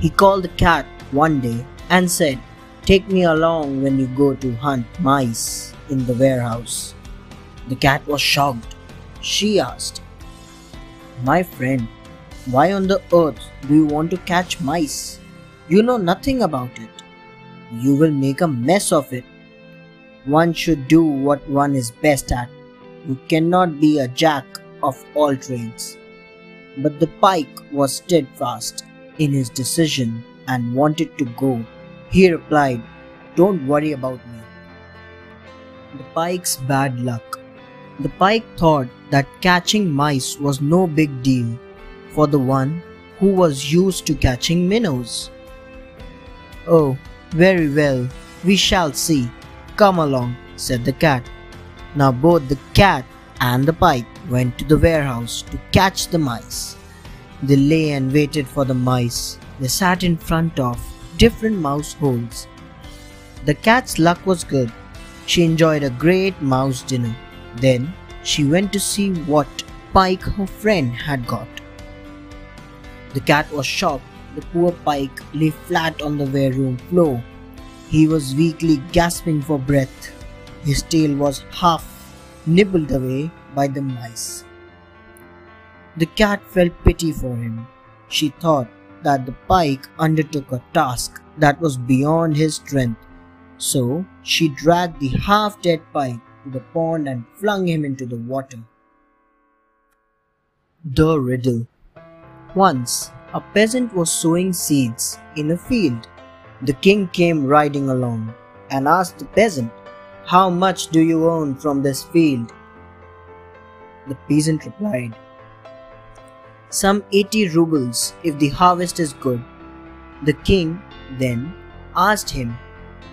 He called the cat one day and said, Take me along when you go to hunt mice in the warehouse. The cat was shocked. She asked, My friend, why on the earth do you want to catch mice? You know nothing about it. You will make a mess of it. One should do what one is best at. You cannot be a jack of all trades. But the pike was steadfast in his decision and wanted to go. He replied, Don't worry about me. The pike's bad luck. The pike thought that catching mice was no big deal for the one who was used to catching minnows. Oh, very well, we shall see. Come along, said the cat. Now both the cat and the pike went to the warehouse to catch the mice. They lay and waited for the mice. They sat in front of different mouse holes. The cat's luck was good. She enjoyed a great mouse dinner. Then she went to see what pike her friend had got. The cat was shocked. The poor pike lay flat on the ware room floor. He was weakly gasping for breath. His tail was half nibbled away by the mice. The cat felt pity for him. She thought that the pike undertook a task that was beyond his strength. So she dragged the half dead pike to the pond and flung him into the water. The riddle once, a peasant was sowing seeds in a field. The king came riding along and asked the peasant, How much do you own from this field? The peasant replied, Some 80 rubles if the harvest is good. The king then asked him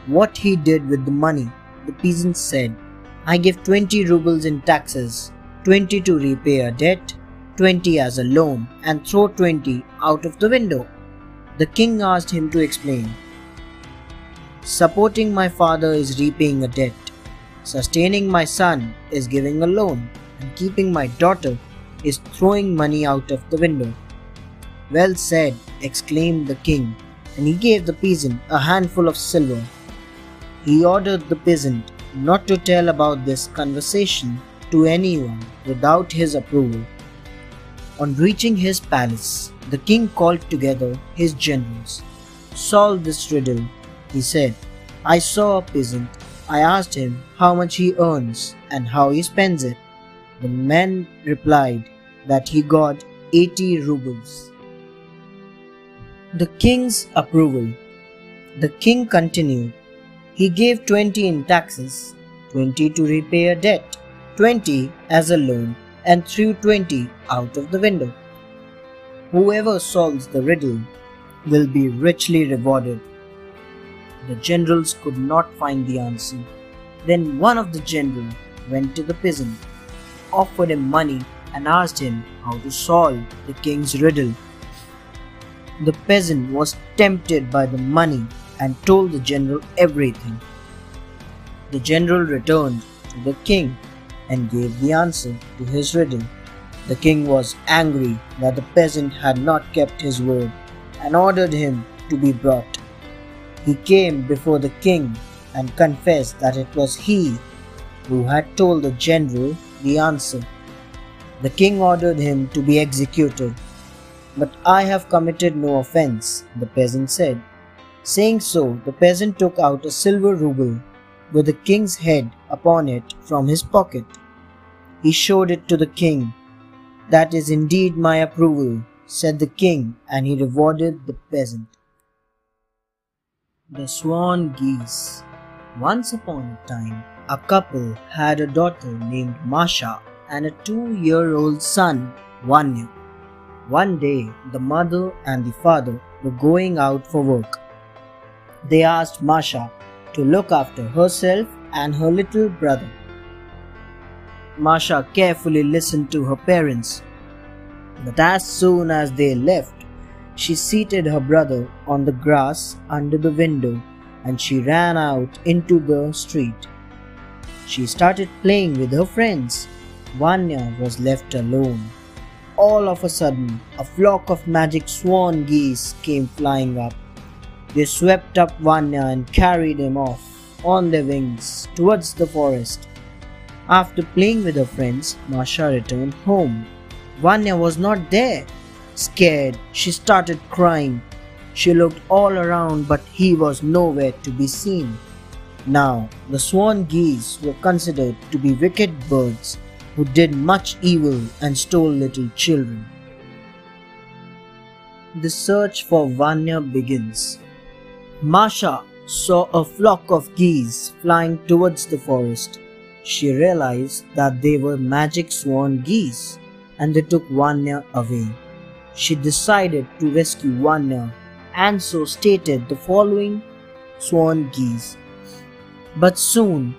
what he did with the money. The peasant said, I give 20 rubles in taxes, 20 to repay a debt, 20 as a loan and throw 20 out of the window. The king asked him to explain. Supporting my father is repaying a debt. Sustaining my son is giving a loan. And keeping my daughter is throwing money out of the window. Well said, exclaimed the king, and he gave the peasant a handful of silver. He ordered the peasant not to tell about this conversation to anyone without his approval. On reaching his palace, the king called together his generals. Solve this riddle, he said. I saw a peasant. I asked him how much he earns and how he spends it. The men replied that he got 80 rubles. The king's approval. The king continued. He gave 20 in taxes, 20 to repay a debt, 20 as a loan, and threw 20 out of the window. Whoever solves the riddle will be richly rewarded. The generals could not find the answer. Then one of the generals went to the peasant, offered him money, and asked him how to solve the king's riddle. The peasant was tempted by the money and told the general everything. The general returned to the king and gave the answer to his riddle. The king was angry that the peasant had not kept his word and ordered him to be brought. He came before the king and confessed that it was he who had told the general the answer. The king ordered him to be executed but I have committed no offense, the peasant said. Saying so, the peasant took out a silver ruble with the king's head upon it from his pocket. He showed it to the king. That is indeed my approval, said the king, and he rewarded the peasant. The Swan Geese Once upon a time, a couple had a daughter named Masha and a two-year-old son, Vanya. One day, the mother and the father were going out for work. They asked Masha to look after herself and her little brother. Masha carefully listened to her parents, but as soon as they left, she seated her brother on the grass under the window and she ran out into the street. She started playing with her friends. Vanya was left alone all of a sudden, a flock of magic swan geese came flying up. They swept up Vanya and carried him off on their wings towards the forest. After playing with her friends, Masha returned home. Vanya was not there. Scared, she started crying. She looked all around, but he was nowhere to be seen. Now, the swan geese were considered to be wicked birds who did much evil and stole little children. The search for Vanya begins. Masha saw a flock of geese flying towards the forest. She realized that they were magic swan geese and they took Vanya away. She decided to rescue Vanya and so stated the following swan geese. But soon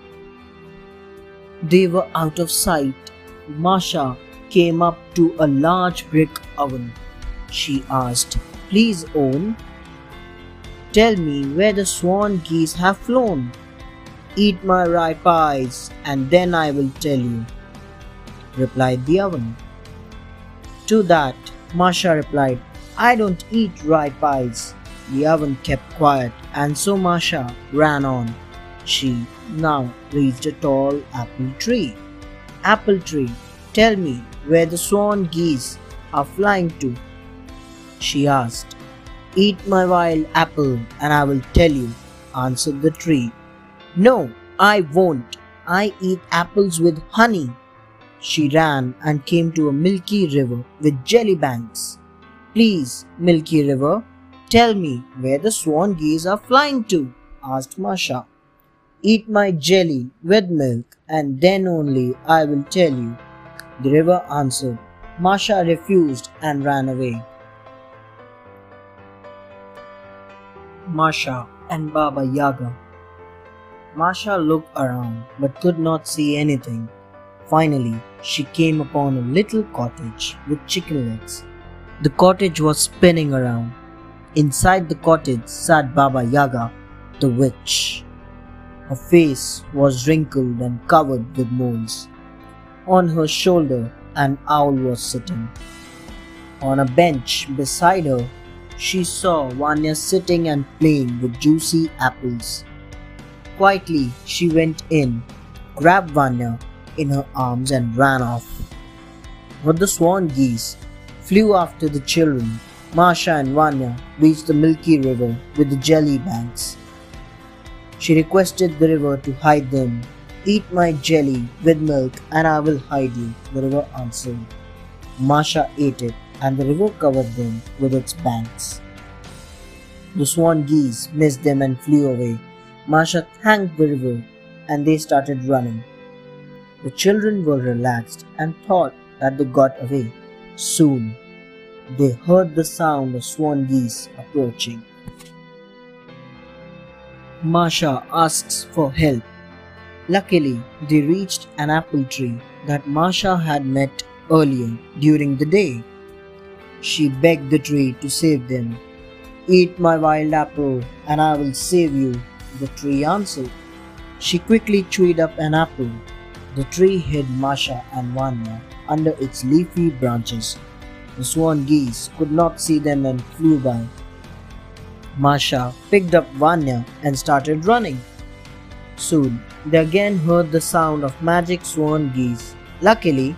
they were out of sight Masha came up to a large brick oven. She asked, Please own, tell me where the swan geese have flown. Eat my ripe eyes, and then I will tell you, replied the oven. To that, Masha replied, I don't eat ripe eyes. The oven kept quiet, and so Masha ran on. She now reached a tall apple tree apple tree, tell me where the swan geese are flying to. She asked. Eat my wild apple and I will tell you, answered the tree. No, I won't. I eat apples with honey. She ran and came to a milky river with jelly banks. Please, milky river, tell me where the swan geese are flying to, asked Masha. Eat my jelly with milk, and then only I will tell you. The river answered. Masha refused and ran away. Masha and Baba Yaga. Masha looked around but could not see anything. Finally, she came upon a little cottage with chicken legs. The cottage was spinning around. Inside the cottage sat Baba Yaga the witch. Her face was wrinkled and covered with moles. On her shoulder, an owl was sitting. On a bench beside her, she saw Vanya sitting and playing with juicy apples. Quietly, she went in, grabbed Vanya in her arms, and ran off. But the swan geese flew after the children. Masha and Vanya reached the milky river with the jelly banks. She requested the river to hide them. Eat my jelly with milk and I will hide you, the river answered. Masha ate it and the river covered them with its banks. The swan geese missed them and flew away. Masha thanked the river and they started running. The children were relaxed and thought that they got away. Soon they heard the sound of swan geese approaching. Masha asks for help. Luckily, they reached an apple tree that Masha had met earlier during the day. She begged the tree to save them. Eat my wild apple and I will save you, the tree answered. She quickly chewed up an apple. The tree hid Masha and Vanya under its leafy branches. The swan geese could not see them and flew by. Masha picked up Vanya and started running. Soon they again heard the sound of magic swan geese. Luckily,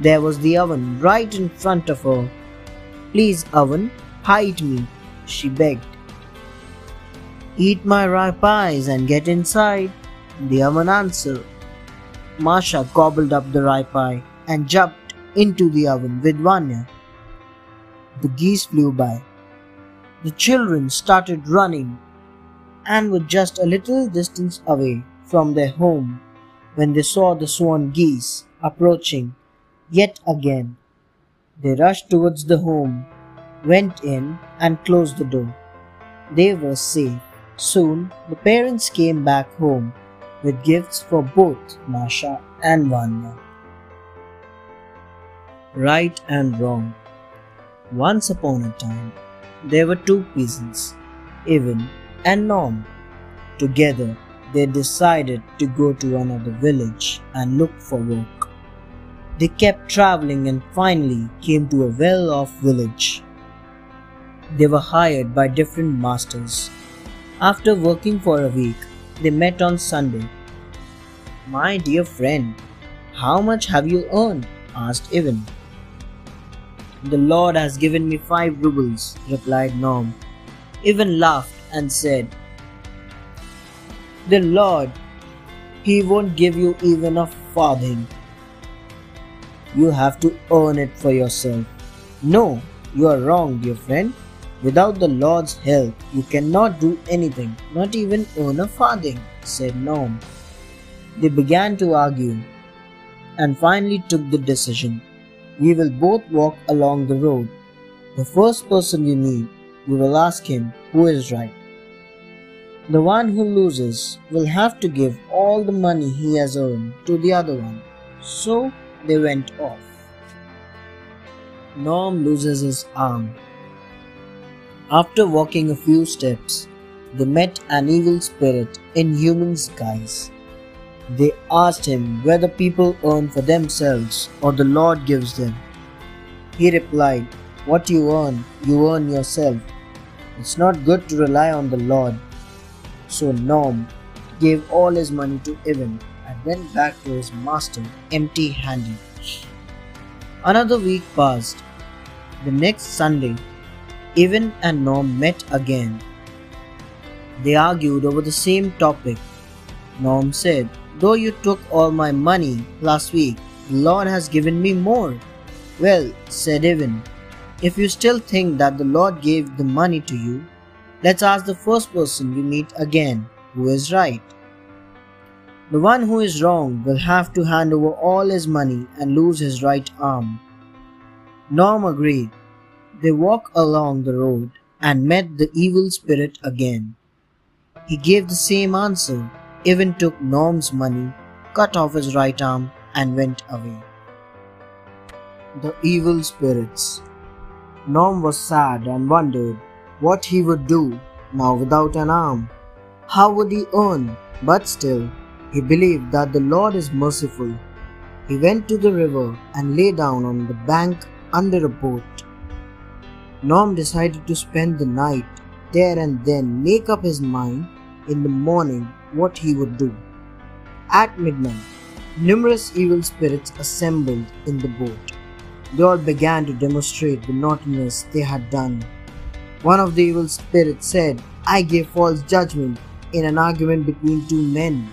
there was the oven right in front of her. Please, oven, hide me, she begged. Eat my ripe pies and get inside, the oven answered. Masha gobbled up the ripe pie and jumped into the oven with Vanya. The geese flew by. The children started running and were just a little distance away from their home when they saw the swan geese approaching yet again. They rushed towards the home, went in, and closed the door. They were safe. Soon the parents came back home with gifts for both Masha and Vanya. Right and wrong. Once upon a time, there were two peasants, Ivan and Norm. Together, they decided to go to another village and look for work. They kept traveling and finally came to a well off village. They were hired by different masters. After working for a week, they met on Sunday. My dear friend, how much have you earned? asked Ivan. The Lord has given me five rubles, replied Norm. Ivan laughed and said, The Lord, He won't give you even a farthing. You have to earn it for yourself. No, you are wrong, dear friend. Without the Lord's help, you cannot do anything, not even earn a farthing, said Norm. They began to argue and finally took the decision we will both walk along the road. The first person we meet, we will ask him who is right. The one who loses will have to give all the money he has earned to the other one. So they went off. Norm loses his arm. After walking a few steps, they met an evil spirit in human guise. They asked him whether people earn for themselves or the Lord gives them. He replied, What you earn, you earn yourself. It's not good to rely on the Lord. So Norm gave all his money to Ivan and went back to his master empty handed. Another week passed. The next Sunday, Ivan and Norm met again. They argued over the same topic. Norm said, Though you took all my money last week, the Lord has given me more. Well, said Ivan, if you still think that the Lord gave the money to you, let's ask the first person we meet again who is right. The one who is wrong will have to hand over all his money and lose his right arm. Norm agreed. They walked along the road and met the evil spirit again. He gave the same answer Ivan took Norm's money, cut off his right arm, and went away. The evil spirits. Norm was sad and wondered what he would do now without an arm. How would he earn? But still, he believed that the Lord is merciful. He went to the river and lay down on the bank under a boat. Norm decided to spend the night there and then make up his mind in the morning what he would do. At midnight, numerous evil spirits assembled in the boat. They all began to demonstrate the naughtiness they had done. One of the evil spirits said, I gave false judgment in an argument between two men.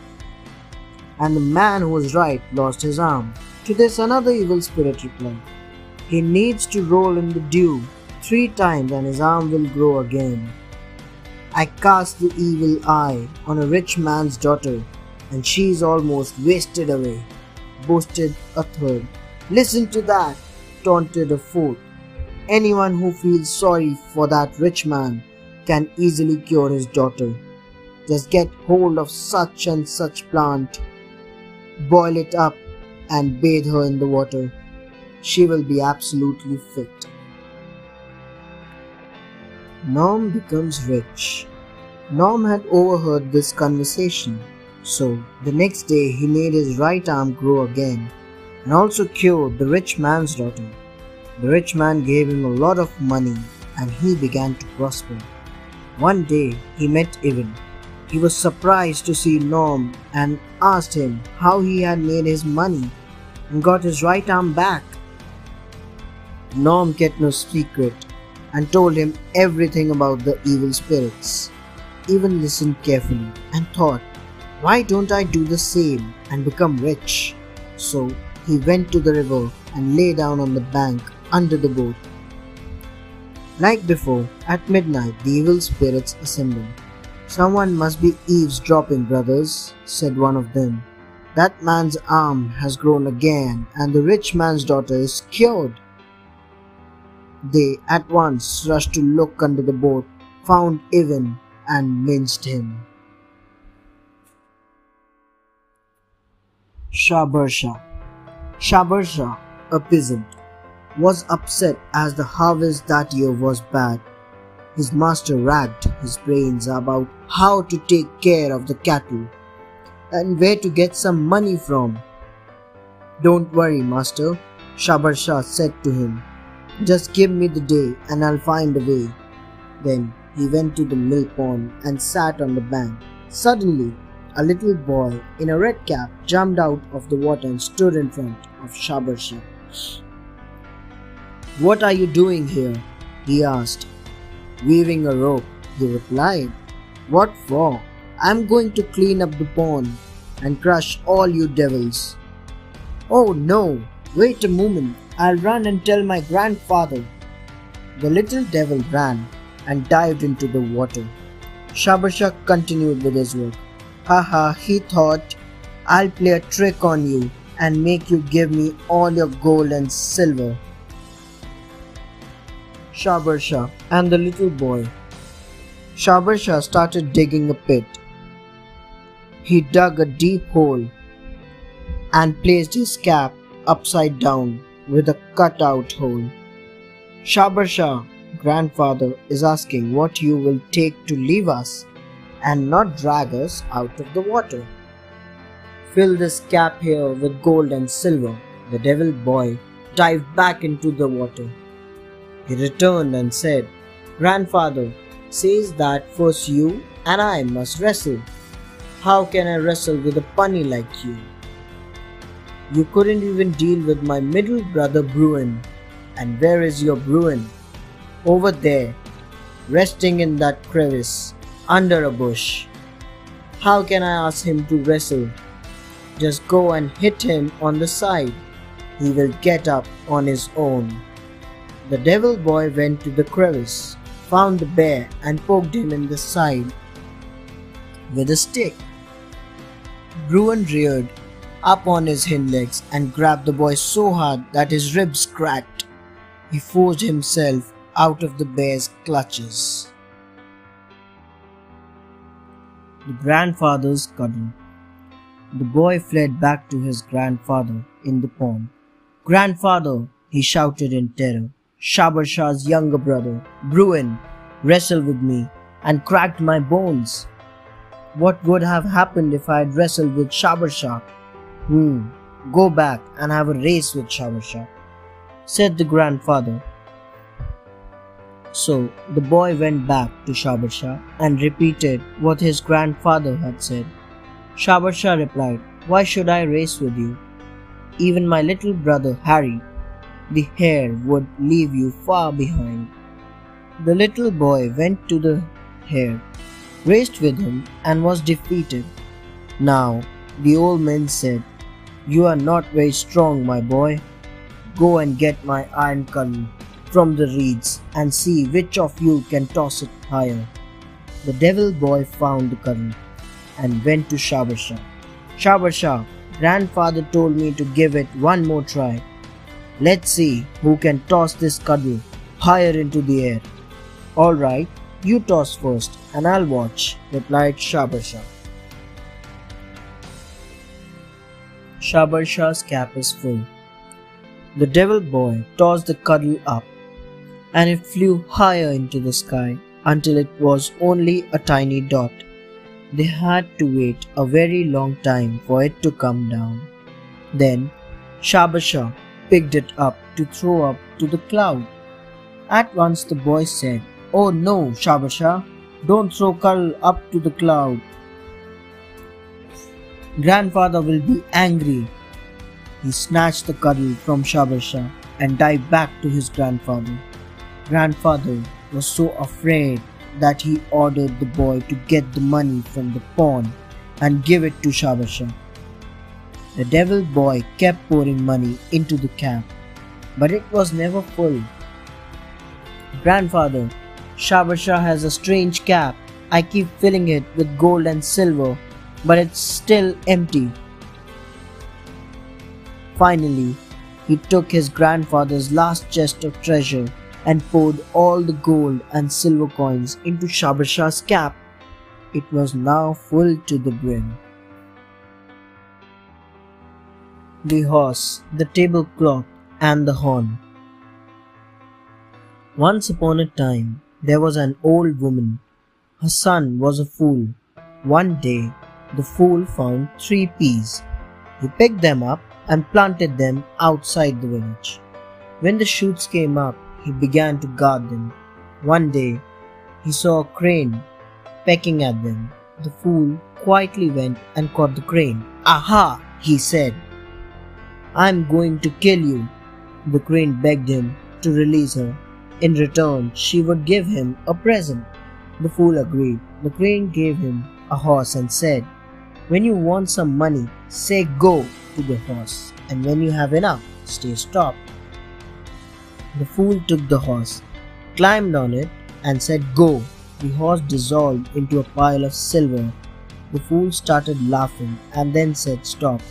And the man who was right lost his arm. To this, another evil spirit replied, He needs to roll in the dew three times and his arm will grow again. I cast the evil eye on a rich man's daughter, and she is almost wasted away, boasted a third. Listen to that, taunted a fourth. Anyone who feels sorry for that rich man can easily cure his daughter. Just get hold of such and such plant, boil it up, and bathe her in the water. She will be absolutely fit. Norm becomes rich. Norm had overheard this conversation, so the next day he made his right arm grow again and also cured the rich man's daughter. The rich man gave him a lot of money and he began to prosper. One day he met Ivan. He was surprised to see Norm and asked him how he had made his money and got his right arm back. Norm kept no secret and told him everything about the evil spirits. Ivan listened carefully and thought, why don't I do the same and become rich? So he went to the river and lay down on the bank under the boat. Like before, at midnight the evil spirits assembled. Someone must be eavesdropping, brothers, said one of them. That man's arm has grown again, and the rich man's daughter is cured. They at once rushed to look under the boat, found Ivan, and minced him. Shabarsha Shabarsha, a peasant, was upset as the harvest that year was bad. His master racked his brains about how to take care of the cattle and where to get some money from. Don't worry, master, Shabarsha said to him. Just give me the day and I'll find a way. Then he went to the mill pond and sat on the bank. Suddenly, a little boy in a red cap jumped out of the water and stood in front of Shabarsha. What are you doing here? he asked. Weaving a rope, he replied. What for? I'm going to clean up the pond and crush all you devils. Oh no, wait a moment, I'll run and tell my grandfather. The little devil ran and dived into the water. Shabarsha continued with his work. Haha, he thought, I'll play a trick on you and make you give me all your gold and silver. Shabarsha and the little boy. Shabarsha started digging a pit. He dug a deep hole and placed his cap upside down with a cut out hole. Shabarsha, grandfather, is asking what you will take to leave us and not drag us out of the water. Fill this cap here with gold and silver. The devil boy dived back into the water. He returned and said, Grandfather says that first you and I must wrestle. How can I wrestle with a punny like you? You couldn't even deal with my middle brother Bruin. And where is your Bruin? Over there, resting in that crevice, under a bush. How can I ask him to wrestle? Just go and hit him on the side. He will get up on his own. The devil boy went to the crevice, found the bear, and poked him in the side with a stick. Bruin reared up on his hind legs and grabbed the boy so hard that his ribs cracked. He forced himself out of the bear's clutches. The grandfather's cuddle. The boy fled back to his grandfather in the pond. Grandfather, he shouted in terror. Shabarsha's younger brother, Bruin, wrestled with me and cracked my bones. what would have happened if I had wrestled with Shabarsha? Hmm, go back and have a race with Shabarsha, said the grandfather. So the boy went back to Shabarsha and repeated what his grandfather had said. Shabarsha replied, Why should I race with you? Even my little brother Harry, the hare, would leave you far behind. The little boy went to the hare, raced with him, and was defeated. Now the old man said, You are not very strong, my boy. Go and get my iron cudgel from the reeds and see which of you can toss it higher. The devil boy found the cudgel and went to Shabarsha. Shabarsha, grandfather told me to give it one more try. Let's see who can toss this cudgel higher into the air. All right, you toss first and I'll watch, replied Shabarsha. Shabarsha's cap is full. The devil boy tossed the cudgel up and it flew higher into the sky until it was only a tiny dot. They had to wait a very long time for it to come down. Then Shabarsha picked it up to throw up to the cloud. At once the boy said, Oh no, Shabarsha, don't throw Karl up to the cloud. Grandfather will be angry. He snatched the cudgel from Shabarsha and dived back to his grandfather grandfather was so afraid that he ordered the boy to get the money from the pawn and give it to Shabarsha. The devil boy kept pouring money into the cap, but it was never full. Grandfather, Shabarsha has a strange cap. I keep filling it with gold and silver, but it's still empty. Finally, he took his grandfather's last chest of treasure and poured all the gold and silver coins into Shabarsha's cap. It was now full to the brim. The horse, the tablecloth, and the horn. Once upon a time, there was an old woman. Her son was a fool. One day, the fool found three peas. He picked them up and planted them outside the village. When the shoots came up, he began to guard them. One day, he saw a crane pecking at them. The fool quietly went and caught the crane. Aha! he said. I'm going to kill you. The crane begged him to release her. In return, she would give him a present. The fool agreed. The crane gave him a horse and said, When you want some money, say go to the horse, and when you have enough, stay stopped. The fool took the horse, climbed on it, and said, Go. The horse dissolved into a pile of silver. The fool started laughing and then said, Stop.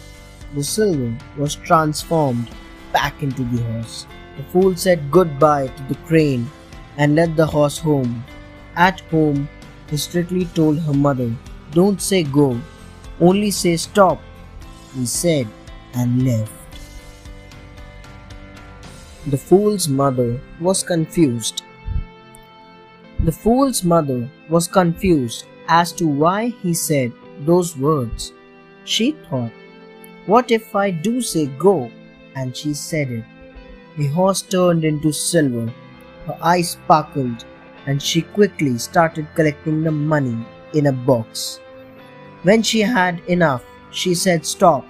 The silver was transformed back into the horse. The fool said goodbye to the crane and led the horse home. At home, he strictly told her mother, Don't say go, only say stop. He said and left. The fool's mother was confused. The fool's mother was confused as to why he said those words. She thought, What if I do say go? And she said it. The horse turned into silver. Her eyes sparkled, and she quickly started collecting the money in a box. When she had enough, she said, Stop.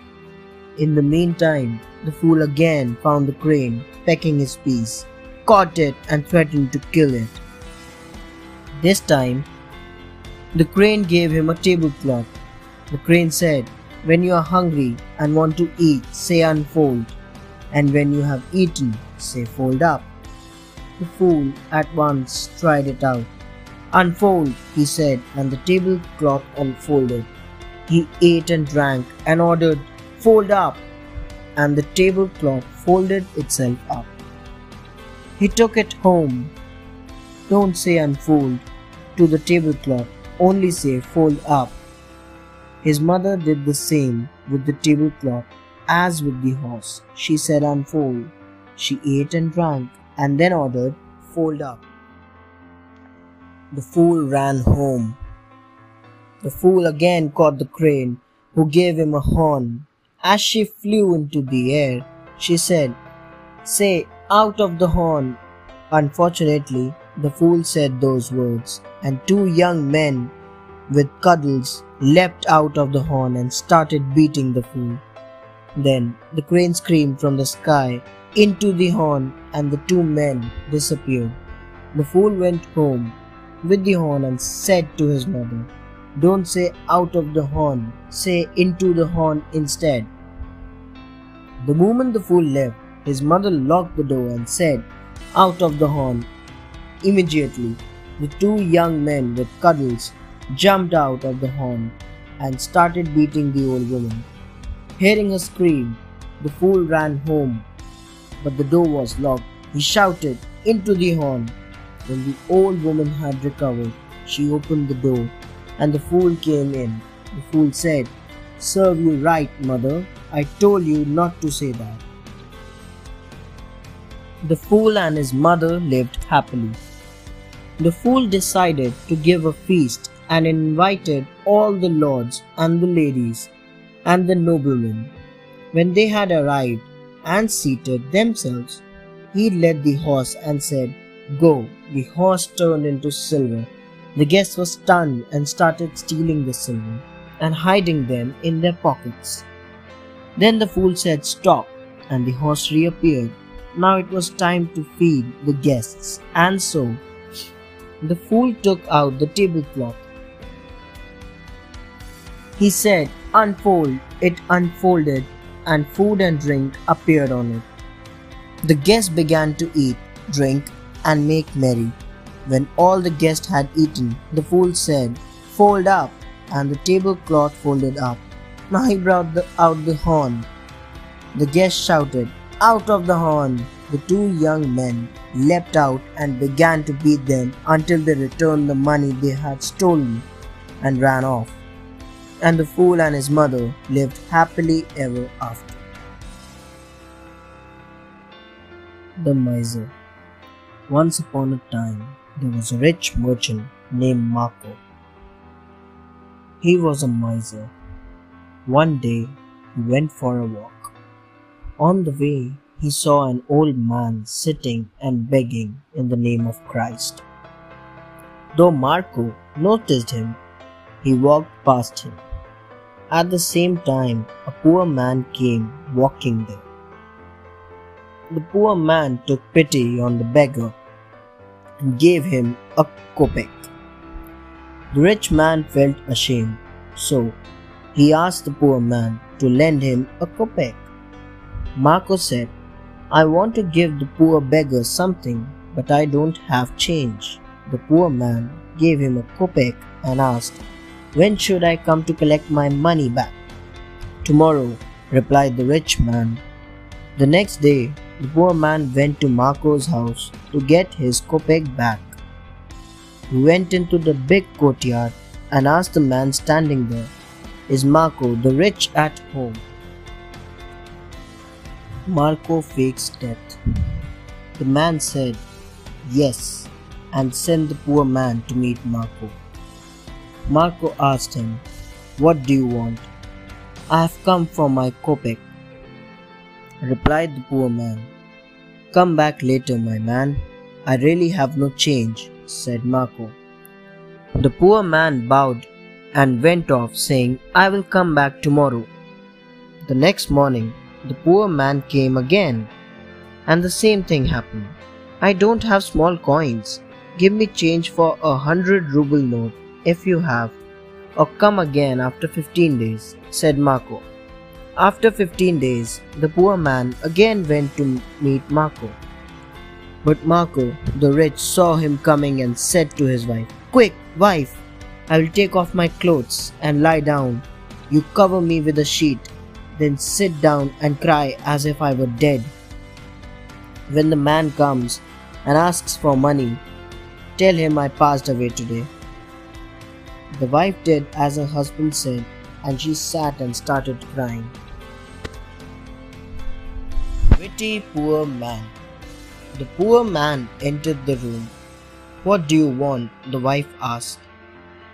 In the meantime, the fool again found the crane pecking his piece, caught it, and threatened to kill it. This time, the crane gave him a tablecloth. The crane said, When you are hungry and want to eat, say unfold, and when you have eaten, say fold up. The fool at once tried it out. Unfold, he said, and the tablecloth unfolded. He ate and drank and ordered, Fold up and the tablecloth folded itself up. He took it home. Don't say unfold to the tablecloth, only say fold up. His mother did the same with the tablecloth as with the horse. She said unfold. She ate and drank and then ordered fold up. The fool ran home. The fool again caught the crane, who gave him a horn. As she flew into the air, she said, Say, out of the horn. Unfortunately, the fool said those words, and two young men with cuddles leapt out of the horn and started beating the fool. Then the crane screamed from the sky into the horn, and the two men disappeared. The fool went home with the horn and said to his mother, Don't say out of the horn, say into the horn instead. The moment the fool left, his mother locked the door and said, Out of the horn. Immediately, the two young men with cuddles jumped out of the horn and started beating the old woman. Hearing her scream, the fool ran home, but the door was locked. He shouted into the horn. When the old woman had recovered, she opened the door, and the fool came in. The fool said, Serve you right, mother. I told you not to say that. The fool and his mother lived happily. The fool decided to give a feast and invited all the lords and the ladies and the noblemen. When they had arrived and seated themselves, he led the horse and said, Go. The horse turned into silver. The guests were stunned and started stealing the silver and hiding them in their pockets. Then the fool said, Stop, and the horse reappeared. Now it was time to feed the guests, and so the fool took out the tablecloth he said, Unfold. It unfolded, and food and drink appeared on it. The guests began to eat, drink, and make merry. When all the guests had eaten, the fool said, Fold up, and the tablecloth folded up. Now he brought the, out the horn. The guests shouted, Out of the horn! The two young men leapt out and began to beat them until they returned the money they had stolen and ran off and the fool and his mother lived happily ever after. The Miser Once upon a time, there was a rich merchant named Marco. He was a miser. One day, he went for a walk. On the way, he saw an old man sitting and begging in the name of Christ. Though Marco noticed him, he walked past him. At the same time, a poor man came walking there. The poor man took pity on the beggar and gave him a kopeck. The rich man felt ashamed, so he asked the poor man to lend him a kopeck. Marco said, I want to give the poor beggar something, but I don't have change. The poor man gave him a kopeck and asked, when should I come to collect my money back? Tomorrow, replied the rich man. The next day, the poor man went to Marco's house to get his kopeck back. He went into the big courtyard and asked the man standing there, Is Marco the rich at home? Marco fakes death. The man said, Yes, and sent the poor man to meet Marco. Marco asked him, What do you want? I have come for my kopeck, replied the poor man. Come back later, my man. I really have no change, said Marco. The poor man bowed and went off, saying, I will come back tomorrow. The next morning, the poor man came again, and the same thing happened. I don't have small coins. Give me change for a hundred ruble note if you have, or come again after 15 days, said Marco. After 15 days, the poor man again went to meet Marco. But Marco, the rich, saw him coming and said to his wife, Quick, wife, I will take off my clothes and lie down. You cover me with a sheet, then sit down and cry as if I were dead. When the man comes and asks for money, tell him I passed away today. The wife did as her husband said, and she sat and started crying. Poor man. The poor man entered the room. What do you want? the wife asked.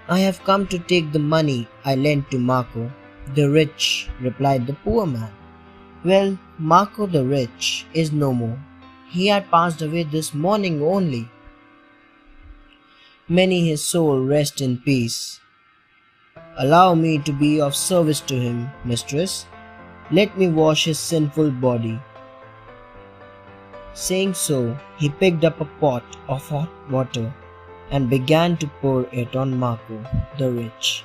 I have come to take the money I lent to Marco the rich, replied the poor man. Well, Marco the rich is no more. He had passed away this morning only. May his soul rest in peace. Allow me to be of service to him, mistress. Let me wash his sinful body. Saying so, he picked up a pot of hot water and began to pour it on Marco the rich.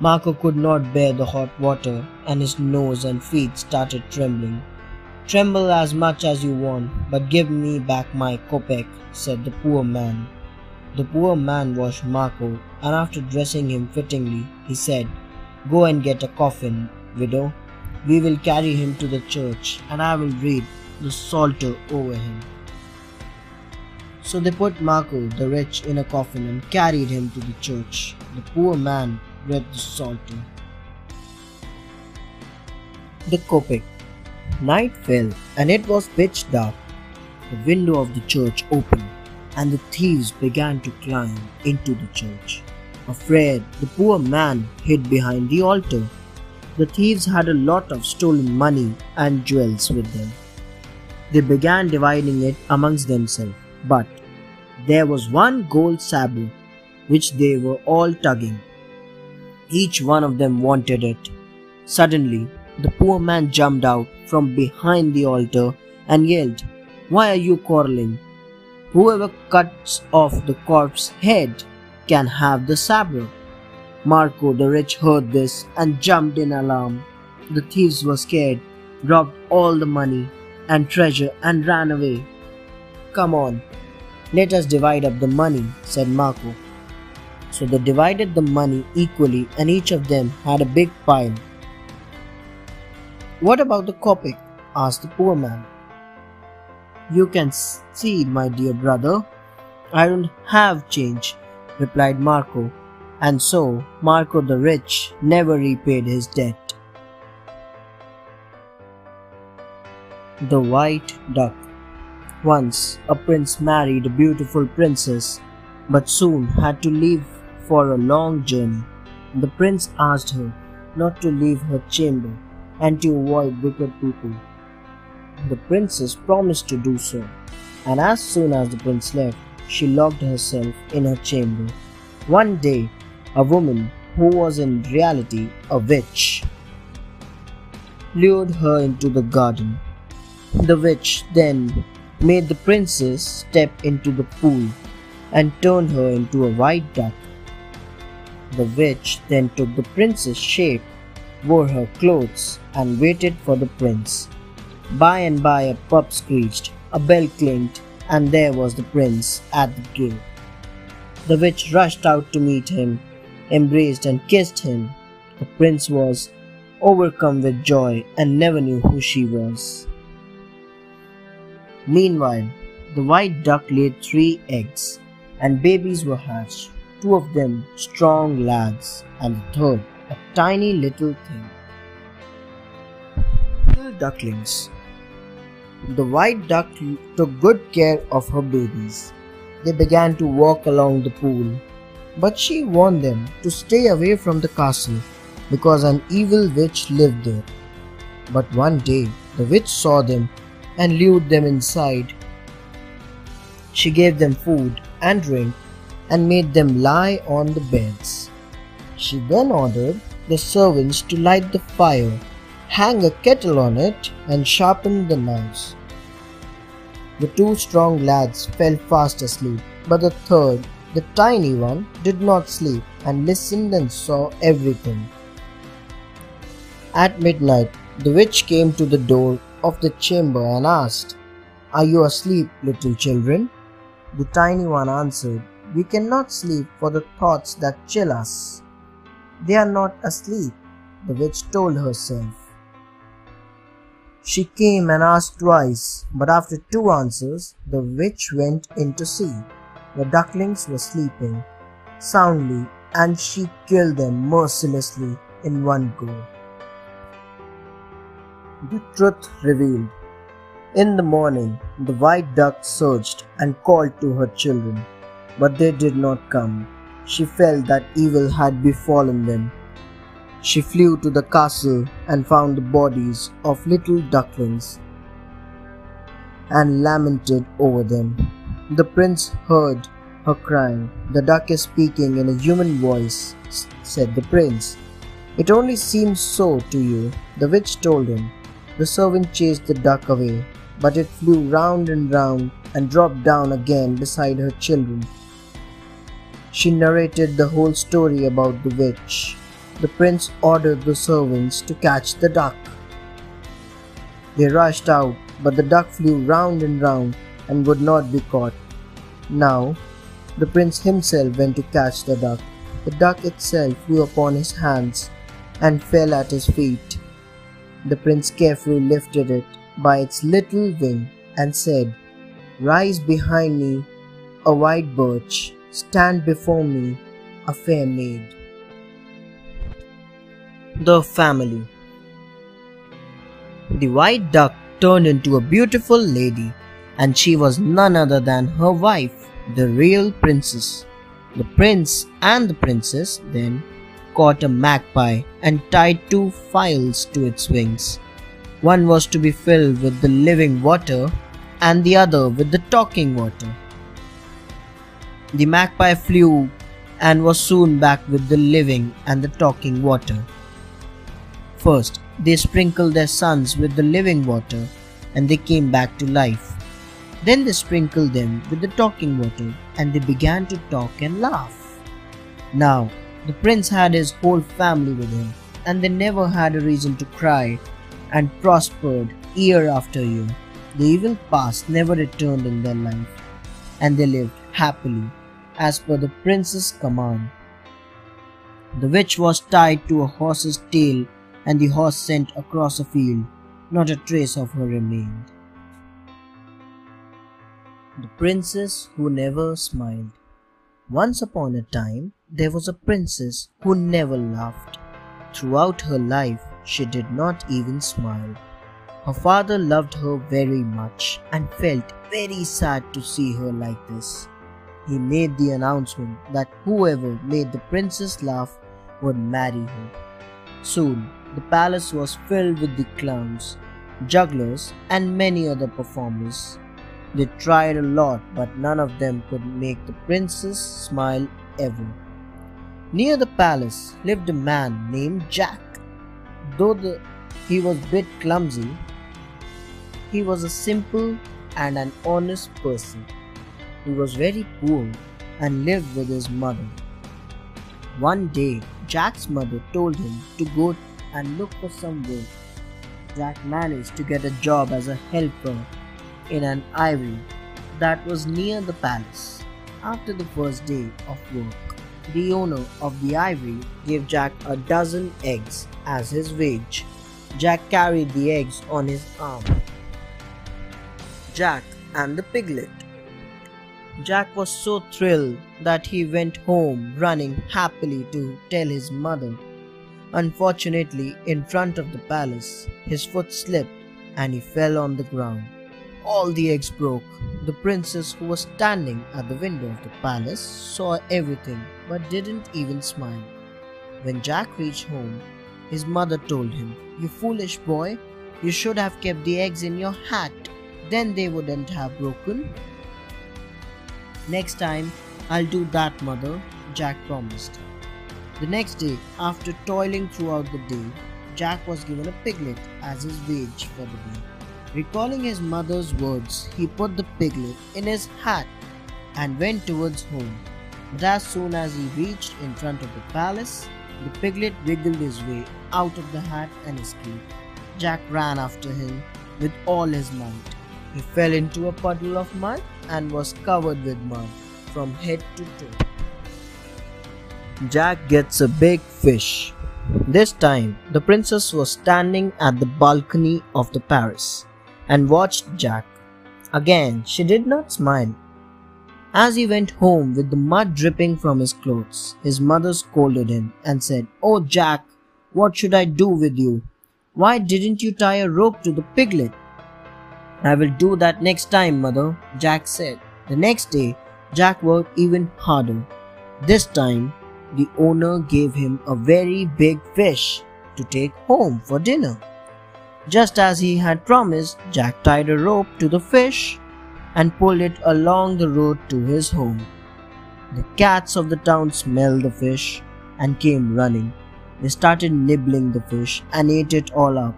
Marco could not bear the hot water and his nose and feet started trembling. Tremble as much as you want, but give me back my kopeck, said the poor man. The poor man washed Marco and after dressing him fittingly, he said, Go and get a coffin, widow. We will carry him to the church and I will read the Psalter over him. So they put Marco the rich in a coffin and carried him to the church. The poor man read the Psalter. The Kopeck. Night fell and it was pitch dark. The window of the church opened and the thieves began to climb into the church. Afraid, the poor man hid behind the altar. The thieves had a lot of stolen money and jewels with them. They began dividing it amongst themselves, but there was one gold sabre which they were all tugging. Each one of them wanted it. Suddenly, the poor man jumped out from behind the altar and yelled, Why are you quarreling? Whoever cuts off the corpse's head can have the sabre. Marco the rich heard this and jumped in alarm. The thieves were scared, robbed all the money and treasure and ran away. Come on, let us divide up the money, said Marco. So they divided the money equally and each of them had a big pile. What about the kopeck? asked the poor man. You can see, my dear brother, I don't have change, replied Marco, and so Marco the rich never repaid his debt. The White Duck Once a prince married a beautiful princess, but soon had to leave for a long journey. The prince asked her not to leave her chamber and to avoid wicked people. The princess promised to do so, and as soon as the prince left, she locked herself in her chamber. One day, a woman, who was in reality a witch, lured her into the garden. The witch then made the princess step into the pool and turned her into a white duck. The witch then took the prince's shape, wore her clothes, and waited for the prince. By and by a pup screeched, a bell clinked, and there was the prince at the gate. The witch rushed out to meet him, embraced and kissed him. The prince was overcome with joy and never knew who she was. Meanwhile, the white duck laid three eggs, and babies were hatched two of them strong lads, and the third a tiny little thing. Little ducklings. The white duck took good care of her babies. They began to walk along the pool, but she warned them to stay away from the castle because an evil witch lived there. But one day the witch saw them and lured them inside. She gave them food and drink and made them lie on the beds. She then ordered the servants to light the fire, hang a kettle on it, and sharpen the knives. The two strong lads fell fast asleep, but the third, the tiny one, did not sleep and listened and saw everything. At midnight, the witch came to the door of the chamber and asked, Are you asleep, little children? The tiny one answered, we cannot sleep for the thoughts that chill us. They are not asleep, the witch told herself. She came and asked twice, but after two answers, the witch went in to see. The ducklings were sleeping soundly, and she killed them mercilessly in one go. The truth revealed. In the morning, the white duck searched and called to her children but they did not come. she felt that evil had befallen them. She flew to the castle and found the bodies of little ducklings and lamented over them. The prince heard her crying. The duck is speaking in a human voice, said the prince. It only seems so to you, the witch told him. The servant chased the duck away, but it flew round and round and dropped down again beside her children. She narrated the whole story about the witch. The prince ordered the servants to catch the duck. They rushed out, but the duck flew round and round and would not be caught. Now, the prince himself went to catch the duck. The duck itself flew upon his hands and fell at his feet. The prince carefully lifted it by its little wing and said, Rise behind me, a white birch, stand before me, a fair maid. The family The white duck turned into a beautiful lady, and she was none other than her wife, the real princess. The prince and the princess then caught a magpie and tied two files to its wings. One was to be filled with the living water and the other with the talking water. The magpie flew and was soon back with the living and the talking water. First, they sprinkled their sons with the living water and they came back to life. Then they sprinkled them with the talking water and they began to talk and laugh. Now, the prince had his whole family with him, and they never had a reason to cry, and prospered year after year. The evil past never returned in their life, and they lived happily, as per the prince's command. The witch was tied to a horse's tail, and the horse sent across a field. Not a trace of her remained. The princess who never smiled. Once upon a time, there was a princess who never laughed. Throughout her life, she did not even smile. Her father loved her very much and felt very sad to see her like this. He made the announcement that whoever made the princess laugh would marry her. Soon, the palace was filled with the clowns, jugglers, and many other performers. They tried a lot, but none of them could make the princess smile ever. Near the palace lived a man named Jack. Though the, he was a bit clumsy, he was a simple and an honest person. He was very poor and lived with his mother. One day, Jack's mother told him to go and look for some work. Jack managed to get a job as a helper in an aviary that was near the palace. After the first day of work, the owner of the aviary gave Jack a dozen eggs as his wage. Jack carried the eggs on his arm. Jack and the piglet. Jack was so thrilled that he went home running happily to tell his mother. Unfortunately, in front of the palace, his foot slipped and he fell on the ground. All the eggs broke. The princess, who was standing at the window of the palace, saw everything but didn't even smile. When Jack reached home, his mother told him, You foolish boy, you should have kept the eggs in your hat. Then they wouldn't have broken. Next time, I'll do that, mother, Jack promised. The next day, after toiling throughout the day, Jack was given a piglet as his wage for the day. Recalling his mother's words, he put the piglet in his hat and went towards home. But as soon as he reached in front of the palace, the piglet wiggled his way out of the hat and escaped. Jack ran after him with all his might. He fell into a puddle of mud and was covered with mud from head to toe. Jack gets a big fish. This time, the princess was standing at the balcony of the palace and watched Jack. Again, she did not smile. As he went home with the mud dripping from his clothes, his mother scolded him and said, Oh, Jack, what should I do with you? Why didn't you tie a rope to the piglet? I will do that next time, mother, Jack said. The next day, Jack worked even harder. This time, the owner gave him a very big fish to take home for dinner. Just as he had promised, Jack tied a rope to the fish and pulled it along the road to his home. The cats of the town smelled the fish and came running. They started nibbling the fish and ate it all up.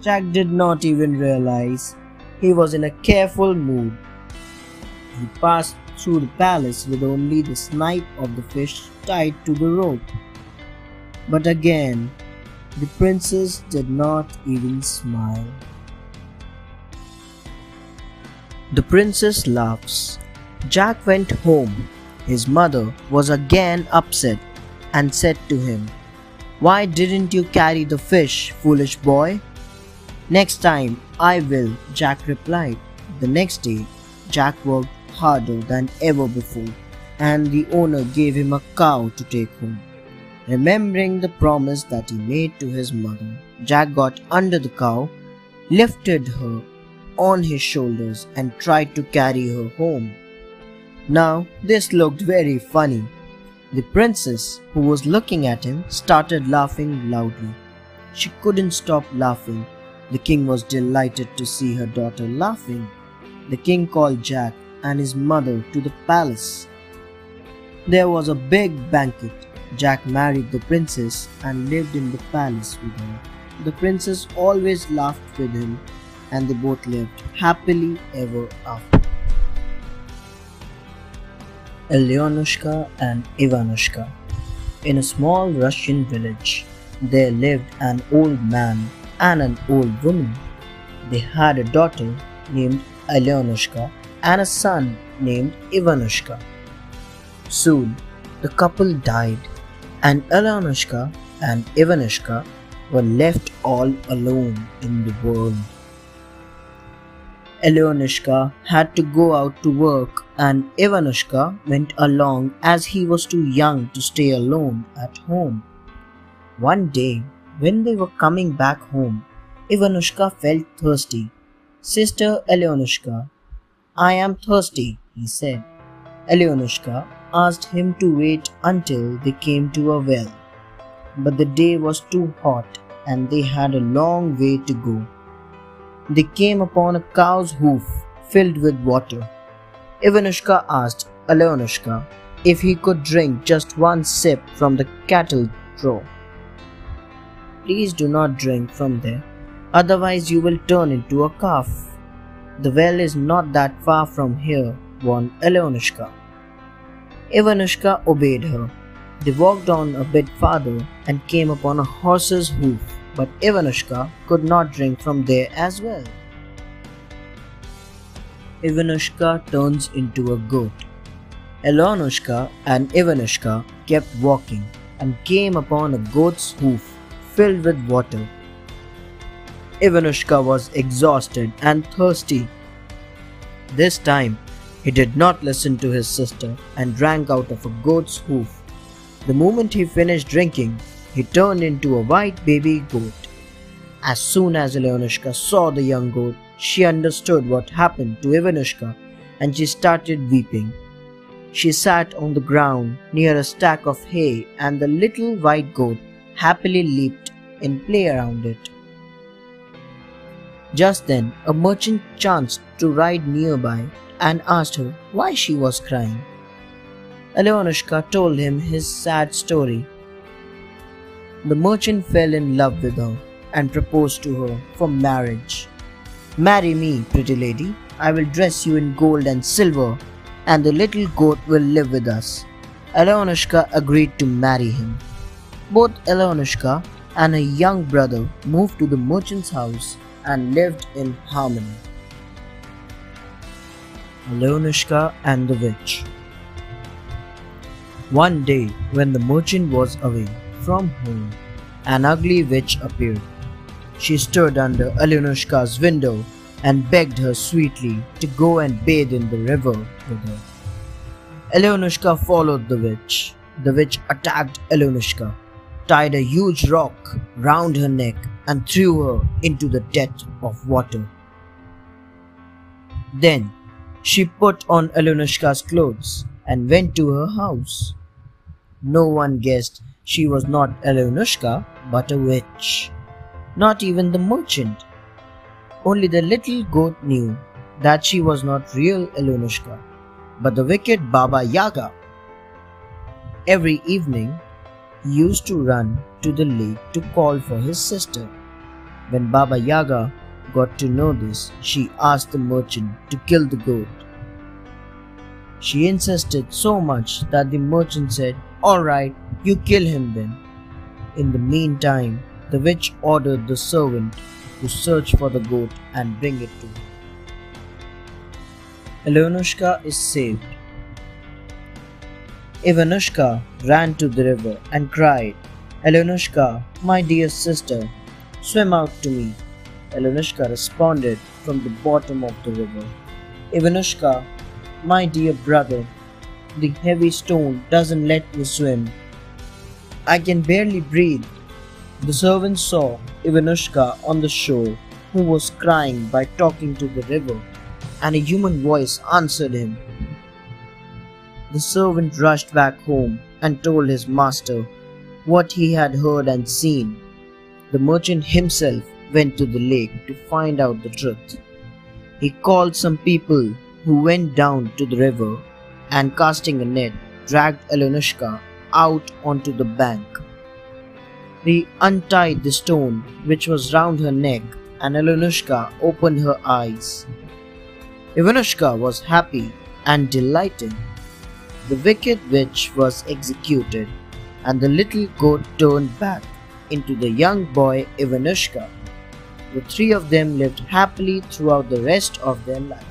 Jack did not even realize he was in a careful mood. He passed through the palace with only the snipe of the fish tied to the rope. But again, the princess did not even smile. The princess laughs. Jack went home. His mother was again upset and said to him, Why didn't you carry the fish, foolish boy? Next time I will, Jack replied. The next day, Jack worked harder than ever before, and the owner gave him a cow to take home. Remembering the promise that he made to his mother, Jack got under the cow, lifted her on his shoulders, and tried to carry her home. Now, this looked very funny. The princess, who was looking at him, started laughing loudly. She couldn't stop laughing. The king was delighted to see her daughter laughing. The king called Jack and his mother to the palace. There was a big banquet. Jack married the princess and lived in the palace with her. The princess always laughed with him and they both lived happily ever after. Elyonushka and Ivanushka In a small Russian village, there lived an old man and an old woman. They had a daughter named Elyonushka and a son named Ivanushka. Soon, the couple died, and Elyonushka and Ivanushka were left all alone in the world. Elyonushka had to go out to work, and Ivanushka went along as he was too young to stay alone at home. One day, when they were coming back home, Ivanushka felt thirsty. Sister Elyonushka, I am thirsty, he said. Elyonushka asked him to wait until they came to a well. But the day was too hot and they had a long way to go. They came upon a cow's hoof filled with water. Ivanushka asked Elyonushka if he could drink just one sip from the cattle trough. Please do not drink from there, otherwise you will turn into a calf. The well is not that far from here, warned Elyonushka. Ivanushka obeyed her. They walked on a bit farther and came upon a horse's hoof, but Ivanushka could not drink from there as well. Ivanushka turns into a goat. Elyonushka and Ivanushka kept walking and came upon a goat's hoof filled with water Ivanushka was exhausted and thirsty. This time, he did not listen to his sister and drank out of a goat's hoof. The moment he finished drinking, he turned into a white baby goat. As soon as Elyonushka saw the young goat, she understood what happened to Ivanushka and she started weeping. She sat on the ground near a stack of hay and the little white goat happily leaped in play around it. Just then, a merchant chanced to ride nearby and asked her why she was crying. Elyonushka told him his sad story. The merchant fell in love with her and proposed to her for marriage. Marry me, pretty lady. I will dress you in gold and silver, and the little goat will live with us. Elyonushka agreed to marry him. Both Elyonushka and her young brother moved to the merchant's house and lived in harmony. Elyonushka and the Witch One day, when the merchant was away from home, an ugly witch appeared. She stood under Elyonushka's window and begged her sweetly to go and bathe in the river with her. Followed the witch. The witch attacked Elyonushka, tied a huge rock round her neck, and threw her into the depth of water. Then she put on Elyonushka's clothes and went to her house. no one guessed she was not Alyosha but a witch. Not even the merchant. Only the little goat knew that she was not real Alyosha, but the wicked Baba Yaga. Every evening, he used to run to the lake to call for his sister. When Baba Yaga got to know this, she asked the merchant to kill the goat. She insisted so much that the merchant said, Alright, you kill him then. In the meantime, the witch ordered the servant to search for the goat and bring it to her. Alyosha is saved. Ivanushka ran to the river and cried, Alyosha, my dear sister, swim out to me. Alyosha responded from the bottom of the river, Ivanushka, my dear brother, the heavy stone doesn't let me swim. I can barely breathe. The servant saw Ivanushka on the shore, who was crying by talking to the river, and a human voice answered him. The servant rushed back home and told his master what he had heard and seen. The merchant himself went to the lake to find out the truth. He called some people who went down to the river and casting a net dragged Alyosha out onto the bank. He untied the stone which was round her neck and Alyosha opened her eyes. Ivanushka was happy and delighted. The wicked witch was executed and the little goat turned back into the young boy Ivanushka. The three of them lived happily throughout the rest of their life.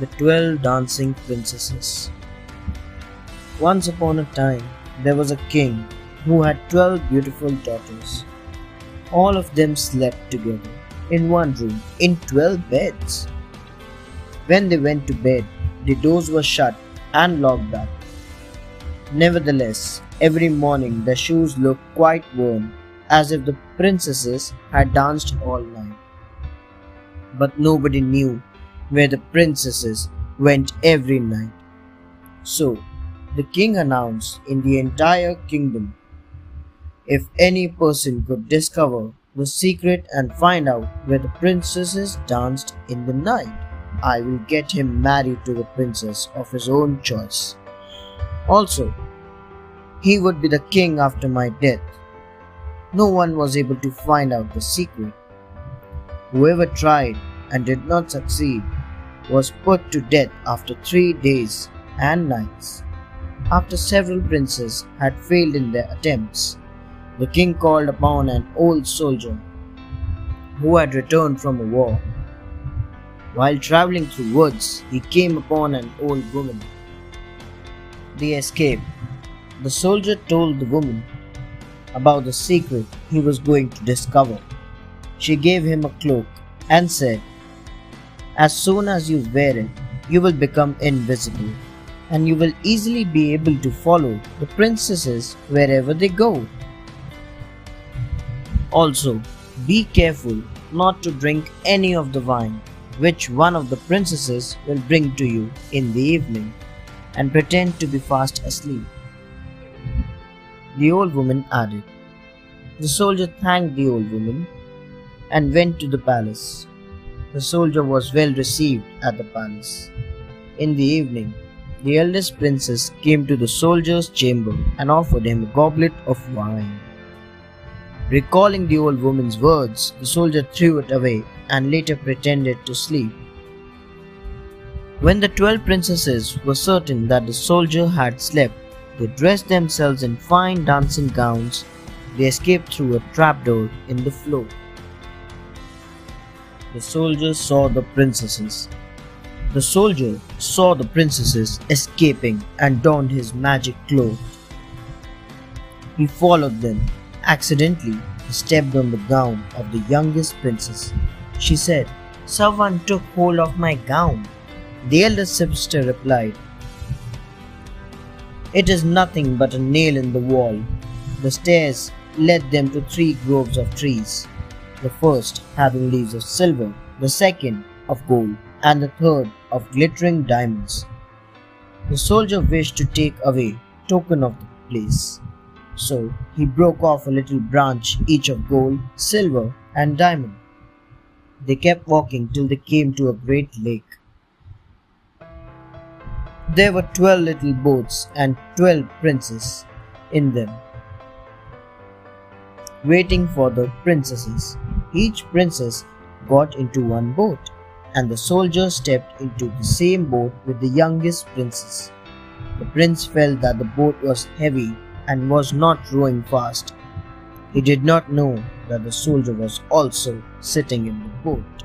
The Twelve Dancing Princesses Once upon a time, there was a king who had twelve beautiful daughters. All of them slept together in one room in twelve beds. When they went to bed, the doors were shut and locked up. Nevertheless, every morning their shoes looked quite worn, as if the princesses had danced all night. But nobody knew where the princesses went every night. So, the king announced in the entire kingdom if any person could discover the secret and find out where the princesses danced in the night, I will get him married to the princess of his own choice. Also, he would be the king after my death. No one was able to find out the secret. Whoever tried and did not succeed was put to death after three days and nights. After several princes had failed in their attempts, the king called upon an old soldier who had returned from a war. While traveling through woods, he came upon an old woman. They escaped. The soldier told the woman about the secret he was going to discover. She gave him a cloak and said, As soon as you wear it, you will become invisible and you will easily be able to follow the princesses wherever they go. Also, be careful not to drink any of the wine which one of the princesses will bring to you in the evening and pretend to be fast asleep. The old woman added. The soldier thanked the old woman and went to the palace. The soldier was well received at the palace. In the evening, the eldest princess came to the soldier's chamber and offered him a goblet of wine. Recalling the old woman's words, the soldier threw it away and later pretended to sleep. When the twelve princesses were certain that the soldier had slept, they dressed themselves in fine dancing gowns. They escaped through a trapdoor in the floor. The soldier saw the princesses. The soldier saw the princesses escaping and donned his magic cloak. He followed them Accidentally, he stepped on the gown of the youngest princess. She said, Someone took hold of my gown. The eldest sister replied, It is nothing but a nail in the wall. The stairs led them to three groves of trees, the first having leaves of silver, the second of gold, and the third of glittering diamonds. The soldier wished to take away token of the place. So he broke off a little branch each of gold, silver, and diamond. They kept walking till they came to a great lake. There were twelve little boats and twelve princes in them, waiting for the princesses. Each princess got into one boat, and the soldier stepped into the same boat with the youngest princess. The prince felt that the boat was heavy and was not rowing fast. He did not know that the soldier was also sitting in the boat.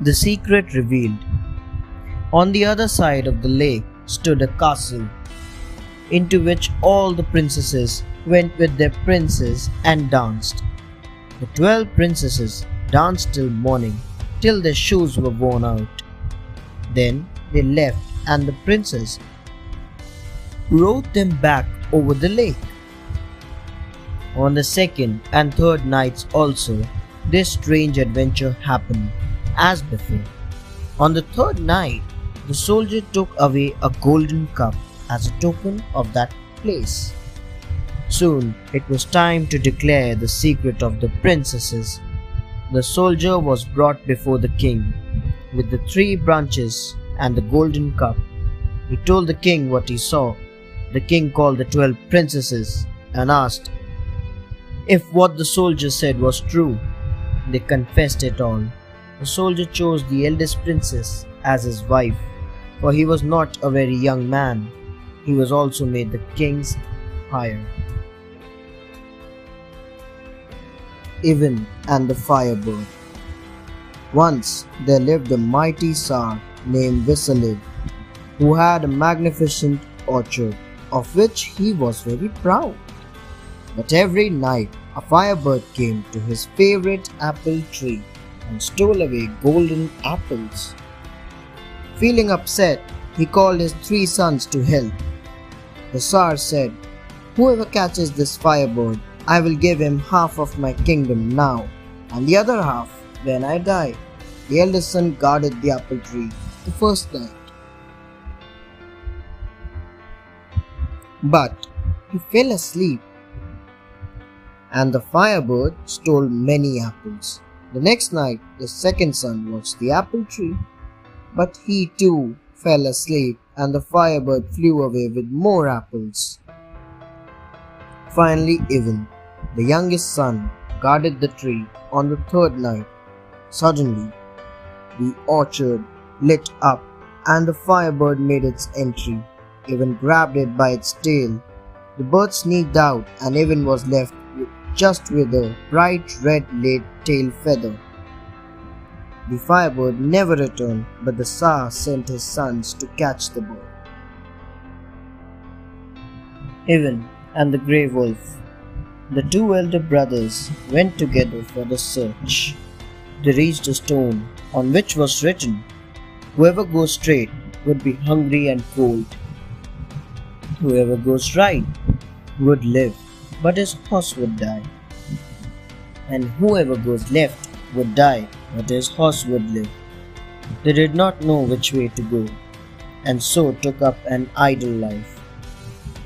The secret revealed on the other side of the lake stood a castle, into which all the princesses went with their princes and danced. The twelve princesses danced till morning, till their shoes were worn out. Then they left, and the princes rowed them back over the lake. On the second and third nights also, this strange adventure happened, as before. On the third night, the soldier took away a golden cup as a token of that place. Soon it was time to declare the secret of the princesses. The soldier was brought before the king with the three branches and the golden cup. He told the king what he saw. The king called the twelve princesses and asked if what the soldier said was true. They confessed it all. The soldier chose the eldest princess as his wife for he was not a very young man. He was also made the king's hire. Ivan and the Firebird. Once there lived a mighty Tsar named Vasilev, who had a magnificent orchard, of which he was very proud. But every night a firebird came to his favorite apple tree and stole away golden apples. Feeling upset, he called his three sons to help. The Tsar said, Whoever catches this firebird, I will give him half of my kingdom now, and the other half when I die. The eldest son guarded the apple tree the first night. But he fell asleep, and the firebird stole many apples. The next night, the second son watched the apple tree but he too fell asleep, and the firebird flew away with more apples. Finally, Ivan, the youngest son, guarded the tree on the third night. Suddenly, the orchard lit up, and the firebird made its entry. Ivan grabbed it by its tail. The bird sneaked out, and Ivan was left just with a bright red tail feather. The firebird never returned, but the Tsar sent his sons to catch the bird. Ivan and the Grey Wolf. The two elder brothers went together for the search. They reached a stone on which was written, Whoever goes straight would be hungry and cold. Whoever goes right would live, but his horse would die. And whoever goes left would die but his horse would live. They did not know which way to go, and so took up an idle life.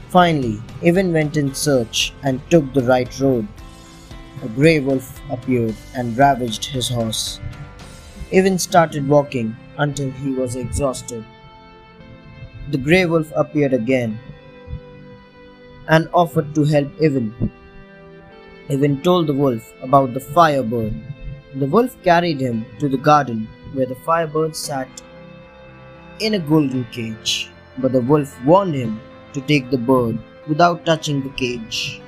Finally, Ivan went in search and took the right road. A grey wolf appeared and ravaged his horse. Ivan started walking until he was exhausted. The grey wolf appeared again and offered to help Ivan. Ivan told the wolf about the firebird the wolf carried him to the garden where the firebird sat in a golden cage. But the wolf warned him to take the bird without touching the cage.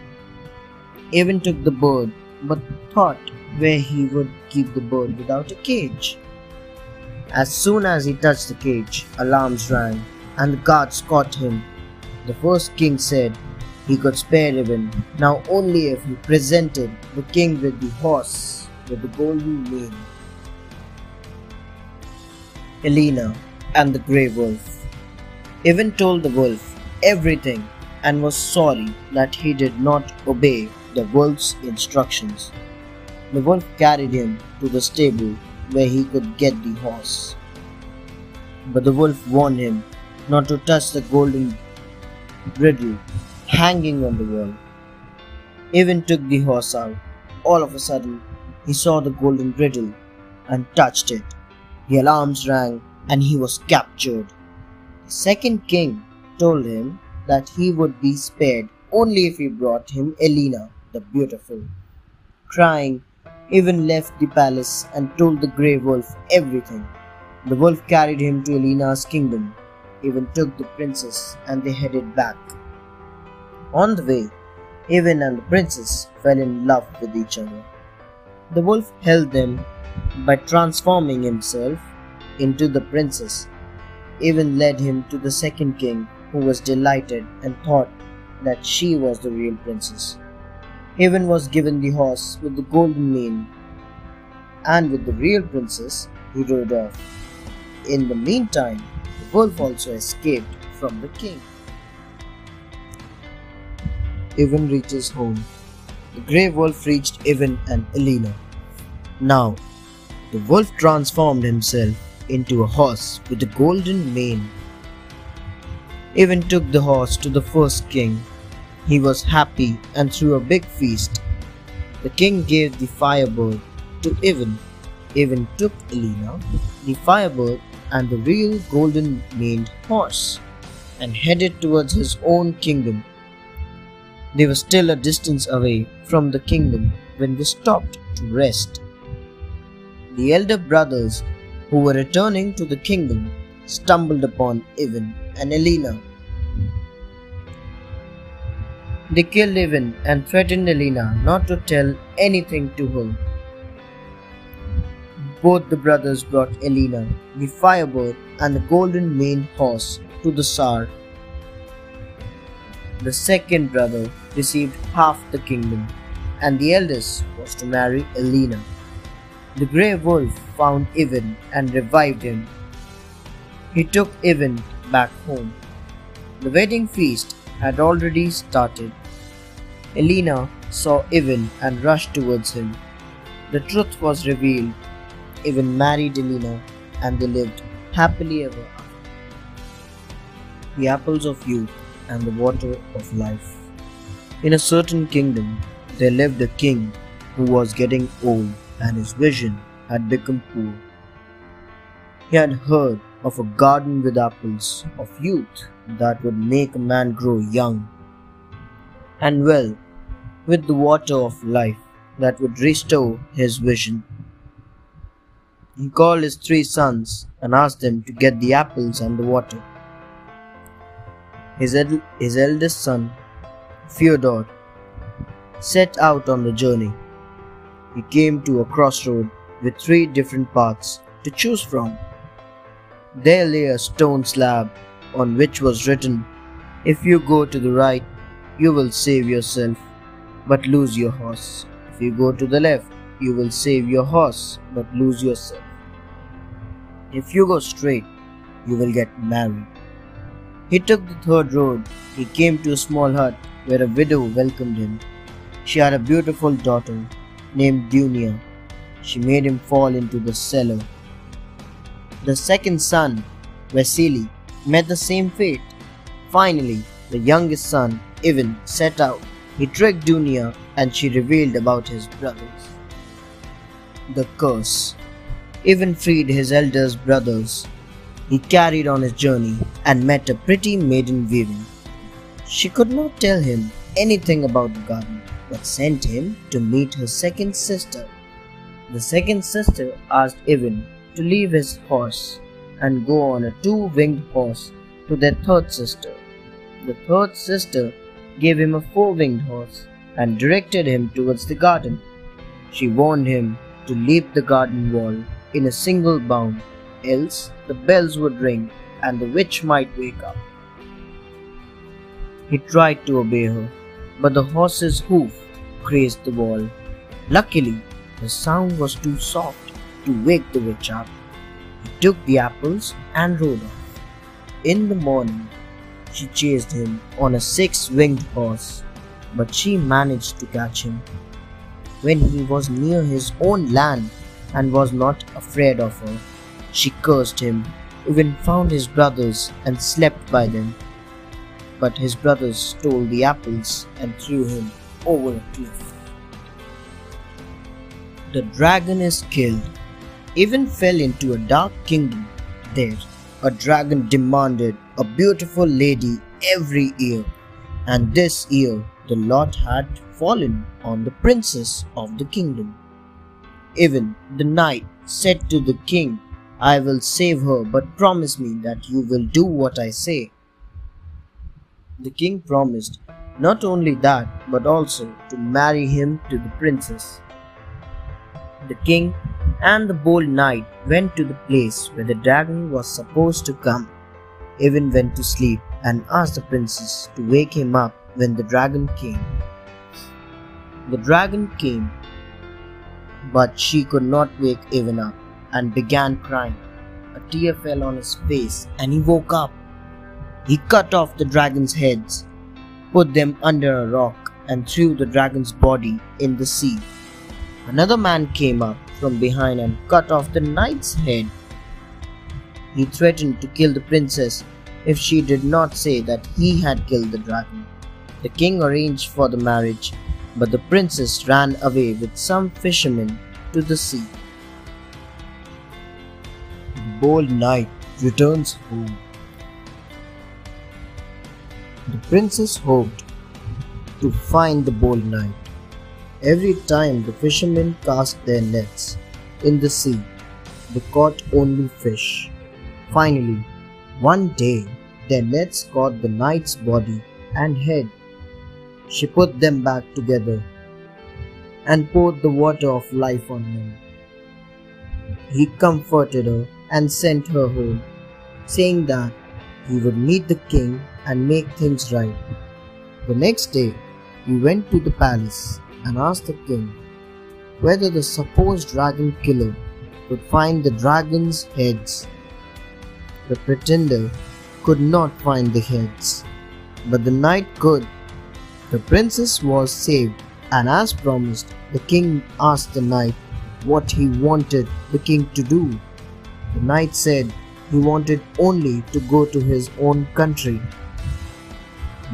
Ivan took the bird but thought where he would keep the bird without a cage. As soon as he touched the cage, alarms rang and the guards caught him. The first king said he could spare Ivan now only if he presented the king with the horse with the golden mane. Elena and the Grey Wolf. Ivan told the wolf everything and was sorry that he did not obey the wolf's instructions. The wolf carried him to the stable where he could get the horse. But the wolf warned him not to touch the golden bridle hanging on the wall. Ivan took the horse out. All of a sudden, he saw the golden bridle and touched it. The alarms rang and he was captured. The second king told him that he would be spared only if he brought him Elena the beautiful. Crying, Ivan left the palace and told the grey wolf everything. The wolf carried him to Elena's kingdom. Ivan took the princess and they headed back. On the way, Ivan and the princess fell in love with each other. The wolf held them by transforming himself into the princess. Ivan led him to the second king, who was delighted and thought that she was the real princess. Ivan was given the horse with the golden mane, and with the real princess, he rode off. In the meantime, the wolf also escaped from the king. Ivan reaches home. The grey wolf reached Ivan and Elena. Now, the wolf transformed himself into a horse with a golden mane. Ivan took the horse to the first king. He was happy and threw a big feast. The king gave the firebird to Ivan. Ivan took Elena, the firebird, and the real golden maned horse and headed towards his own kingdom. They were still a distance away from the kingdom when they stopped to rest. The elder brothers who were returning to the kingdom stumbled upon Ivan and Elena. They killed Ivan and threatened Elena not to tell anything to her. Both the brothers brought Elena, the firebird, and the golden maned horse to the Tsar. The second brother received half the kingdom, and the eldest was to marry Elena. The grey wolf found Ivan and revived him. He took Ivan back home. The wedding feast had already started. Elena saw Ivan and rushed towards him. The truth was revealed. Ivan married Elena and they lived happily ever after. The apples of youth and the water of life. In a certain kingdom, there lived a king who was getting old and his vision had become poor. He had heard of a garden with apples of youth that would make a man grow young and well with the water of life that would restore his vision. He called his three sons and asked them to get the apples and the water. His, ed- his eldest son, Fyodor, set out on the journey he came to a crossroad with three different paths to choose from. There lay a stone slab on which was written, If you go to the right, you will save yourself, but lose your horse. If you go to the left, you will save your horse, but lose yourself. If you go straight, you will get married. He took the third road. He came to a small hut where a widow welcomed him. She had a beautiful daughter named Dunia. She made him fall into the cellar. The second son, Vasily, met the same fate. Finally, the youngest son, Ivan, set out. He tricked Dunia and she revealed about his brothers. The curse. Ivan freed his eldest brothers. He carried on his journey and met a pretty maiden weaving. She could not tell him anything about the garden but sent him to meet her second sister. The second sister asked Ivan to leave his horse and go on a two winged horse to their third sister. The third sister gave him a four winged horse and directed him towards the garden. She warned him to leap the garden wall in a single bound, else the bells would ring and the witch might wake up. He tried to obey her, but the horse's hoof grazed the wall. Luckily, the sound was too soft to wake the witch up. He took the apples and rode off. In the morning, she chased him on a six winged horse, but she managed to catch him. When he was near his own land and was not afraid of her, she cursed him, Ivan found his brothers and slept by them. but his brothers stole the apples and threw him over a cliff. The dragon is killed. Ivan fell into a dark kingdom. There, a dragon demanded a beautiful lady every year, and this year the lot had fallen on the princess of the kingdom. Ivan the knight said to the king, I will save her, but promise me that you will do what I say. The king promised not only that, but also to marry him to the princess. The king and the bold knight went to the place where the dragon was supposed to come. Ivan went to sleep and asked the princess to wake him up when the dragon came. The dragon came, but she could not wake Ivan up and began crying. A tear fell on his face and he woke up. He cut off the dragon's heads, put them under a rock, and threw the dragon's body in the sea. Another man came up from behind and cut off the knight's head. He threatened to kill the princess if she did not say that he had killed the dragon. The king arranged for the marriage, but the princess ran away with some fishermen to the sea. The bold knight returns home. The princess hoped to find the bold knight. Every time the fishermen cast their nets in the sea, they caught only fish. Finally, one day, their nets caught the knight's body and head. She put them back together and poured the water of life on him. He comforted her and sent her home, saying that he would meet the king and make things right. The next day, he went to the palace and asked the king whether the supposed dragon killer could find the dragon's heads. The pretender could not find the heads, but the knight could. The princess was saved, and as promised, the king asked the knight what he wanted the king to do. The knight said he wanted only to go to his own country.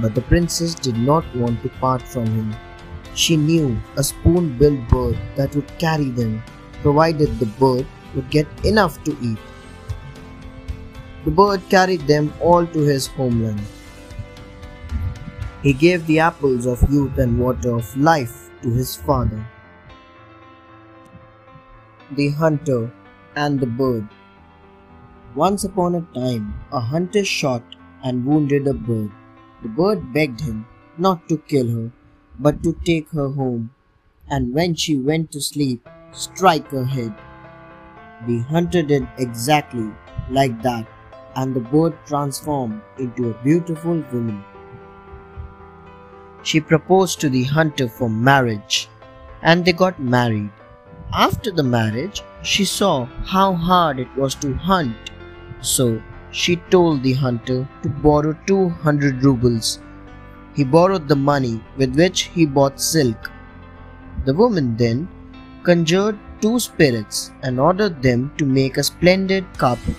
But the princess did not want to part from him. She knew a spoon billed bird that would carry them, provided the bird would get enough to eat. The bird carried them all to his homeland. He gave the apples of youth and water of life to his father. The hunter and the bird. Once upon a time, a hunter shot and wounded a bird. The bird begged him not to kill her, but to take her home, and when she went to sleep, strike her head. The hunter did exactly like that and the bird transformed into a beautiful woman. She proposed to the hunter for marriage and they got married. After the marriage, she saw how hard it was to hunt, so she told the hunter to borrow 200 rubles. He borrowed the money with which he bought silk. The woman then conjured two spirits and ordered them to make a splendid carpet.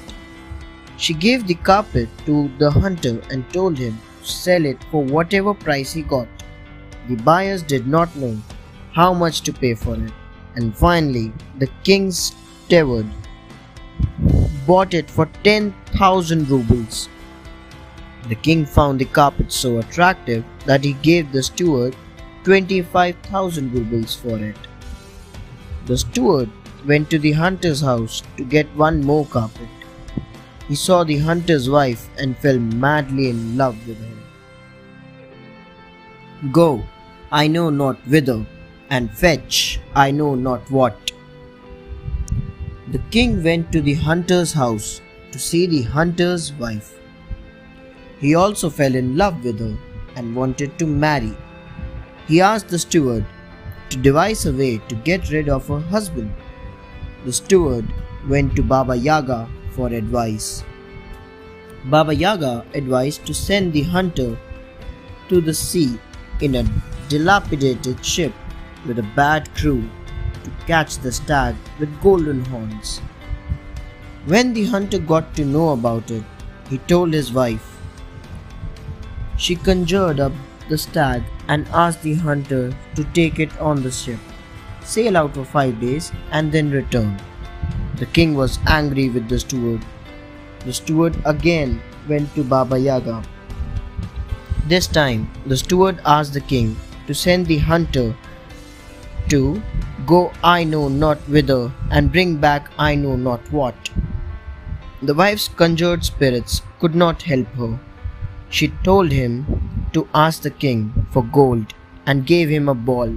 She gave the carpet to the hunter and told him to sell it for whatever price he got. The buyers did not know how much to pay for it, and finally, the king's steward bought it for 10,000 rubles. The king found the carpet so attractive that he gave the steward 25,000 rubles for it. The steward went to the hunter's house to get one more carpet. He saw the hunter's wife and fell madly in love with her. Go, I know not whither, and fetch, I know not what. The king went to the hunter's house to see the hunter's wife. He also fell in love with her and wanted to marry. He asked the steward to devise a way to get rid of her husband. The steward went to Baba Yaga for advice. Baba Yaga advised to send the hunter to the sea in a dilapidated ship with a bad crew to catch the stag with golden horns. When the hunter got to know about it, he told his wife, She conjured up the stag and asked the hunter to take it on the ship, sail out for five days, and then return. The king was angry with the steward. The steward again went to Baba Yaga. This time, the steward asked the king to send the hunter to go I know not whither and bring back I know not what. The wife's conjured spirits could not help her. She told him to ask the king for gold and gave him a ball,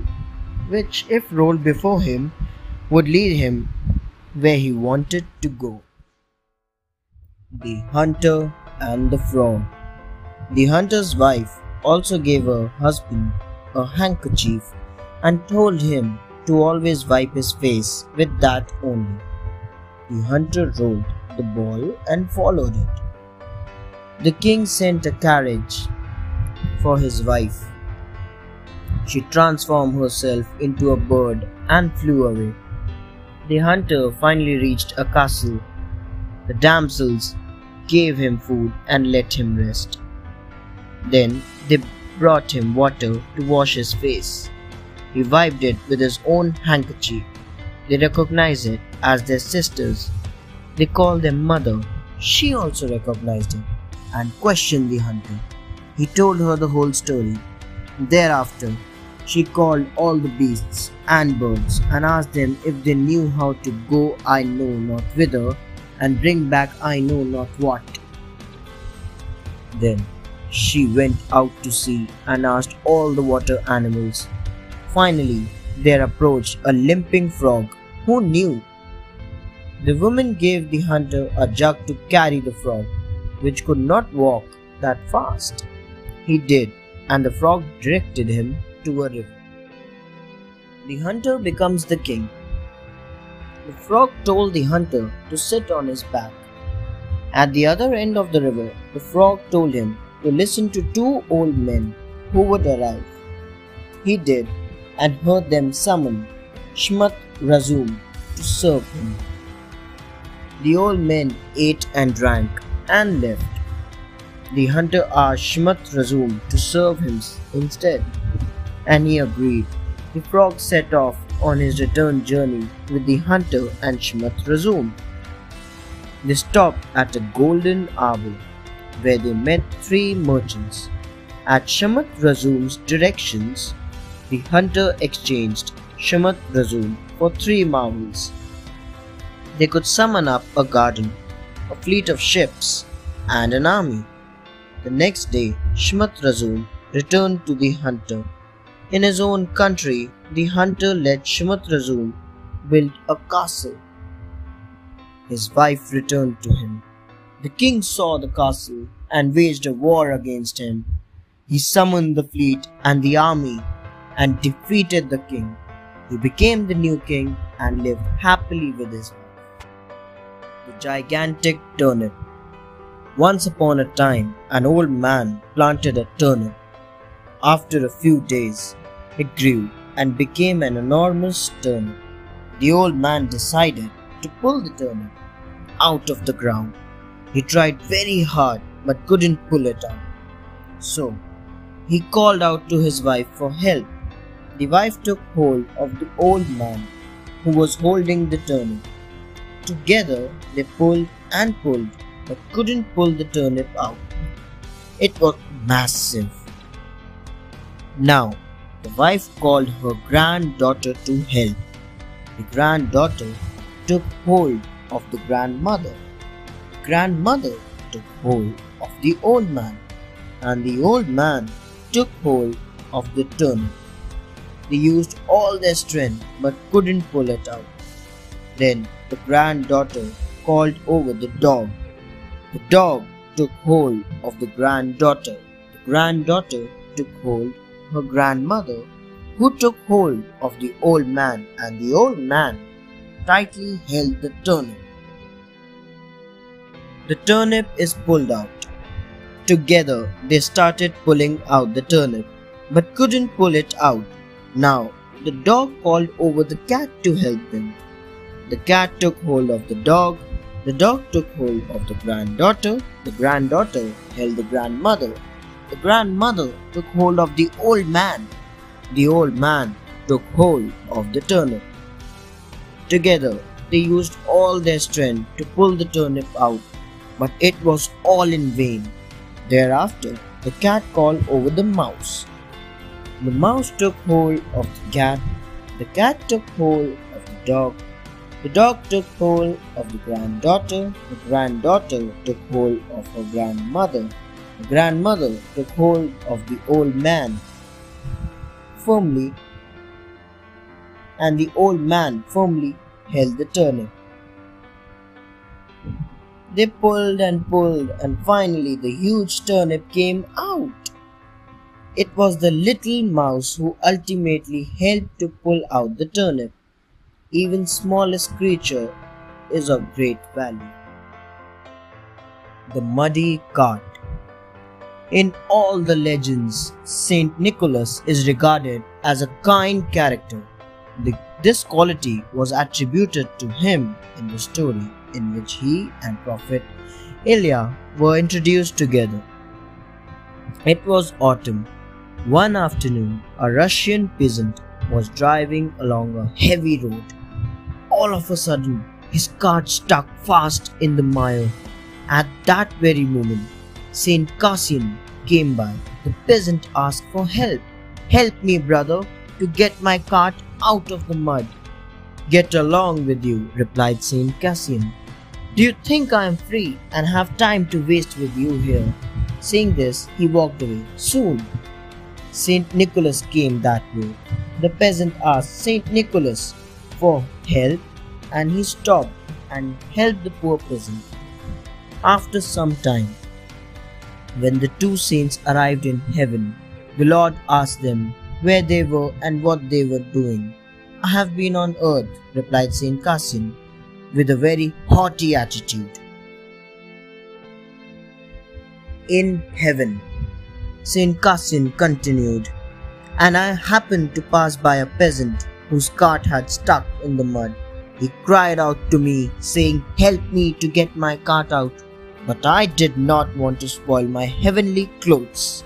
which, if rolled before him, would lead him where he wanted to go. The Hunter and the Frog The hunter's wife also gave her husband a handkerchief and told him to always wipe his face with that only. The hunter rolled the ball and followed it. The king sent a carriage for his wife. She transformed herself into a bird and flew away. The hunter finally reached a castle. The damsels gave him food and let him rest. Then they brought him water to wash his face. He wiped it with his own handkerchief. They recognized it as their sisters. They called them mother. She also recognized him and questioned the hunter. He told her the whole story. Thereafter, she called all the beasts and birds and asked them if they knew how to go I know not whither and bring back I know not what. Then she went out to sea and asked all the water animals. Finally, there approached a limping frog. Who knew? The woman gave the hunter a jug to carry the frog, which could not walk that fast. He did, and the frog directed him to a river. The hunter becomes the king. The frog told the hunter to sit on his back. At the other end of the river, the frog told him to listen to two old men who would arrive. He did and heard them summon Shmat Razum to serve him. The old men ate and drank and left. The hunter asked Shmat Razum to serve him instead, and he agreed. The frog set off on his return journey with the hunter and Shmat Razum. They stopped at a golden arbor where they met three merchants. At Shmat Razum's directions, the hunter exchanged Shmat Razum for three marvels. They could summon up a garden, a fleet of ships, and an army. The next day, Shmat Razum returned to the hunter. In his own country, the hunter let Shmat Razum build a castle. His wife returned to him. The king saw the castle and waged a war against him. He summoned the fleet and the army and defeated the king. He became the new king and lived happily with his wife. The gigantic turnip. Once upon a time, an old man planted a turnip. After a few days, it grew and became an enormous turnip. The old man decided to pull the turnip out of the ground he tried very hard but couldn't pull it out. So he called out to his wife for help. The wife took hold of the old man who was holding the turnip. Together they pulled and pulled but couldn't pull the turnip out. It was massive. Now the wife called her granddaughter to help. The granddaughter took hold of the grandmother grandmother took hold of the old man, and the old man took hold of the turnip. They used all their strength but couldn't pull it out. Then the granddaughter called over the dog. The dog took hold of the granddaughter. The granddaughter took hold her grandmother, who took hold of the old man, and the old man tightly held the turnip. The turnip is pulled out. Together they started pulling out the turnip, but couldn't pull it out. Now the dog called over the cat to help them. The cat took hold of the dog. The dog took hold of the granddaughter. The granddaughter held the grandmother. the grandmother took hold of the old man. The old man took hold of the turnip. Together, they used all their strength to pull the turnip out, but it was all in vain. Thereafter, the cat called over the mouse. The mouse took hold of the cat, the cat took hold of the dog, the dog took hold of the granddaughter, the granddaughter took hold of her grandmother, the grandmother took hold of the old man firmly, and the old man firmly held the turnip. They pulled and pulled, and finally the huge turnip came out. It was the little mouse who ultimately helped to pull out the turnip. Even smallest creature is of great value. The muddy cart. In all the legends, Saint Nicholas is regarded as a kind character. The, this quality was attributed to him in the story in which he and Prophet Ilya were introduced together. It was autumn. One afternoon, a Russian peasant was driving along a heavy road. All of a sudden, his cart stuck fast in the mire. At that very moment, Saint Cassian came by. The peasant asked for help. Help me, brother, to get my cart out of the mud. Get along with you, replied Saint Cassian. Do you think I am free and have time to waste with you here? Saying this, he walked away. Soon, Saint Nicholas came that way. The peasant asked Saint Nicholas for help and he stopped and helped the poor peasant. After some time, when the two saints arrived in heaven, the Lord asked them where they were and what they were doing. I have been on earth, replied Saint Cassian with a very haughty attitude. In heaven, Saint Cassian continued, and I happened to pass by a peasant whose cart had stuck in the mud. He cried out to me, saying, Help me to get my cart out. But I did not want to spoil my heavenly clothes.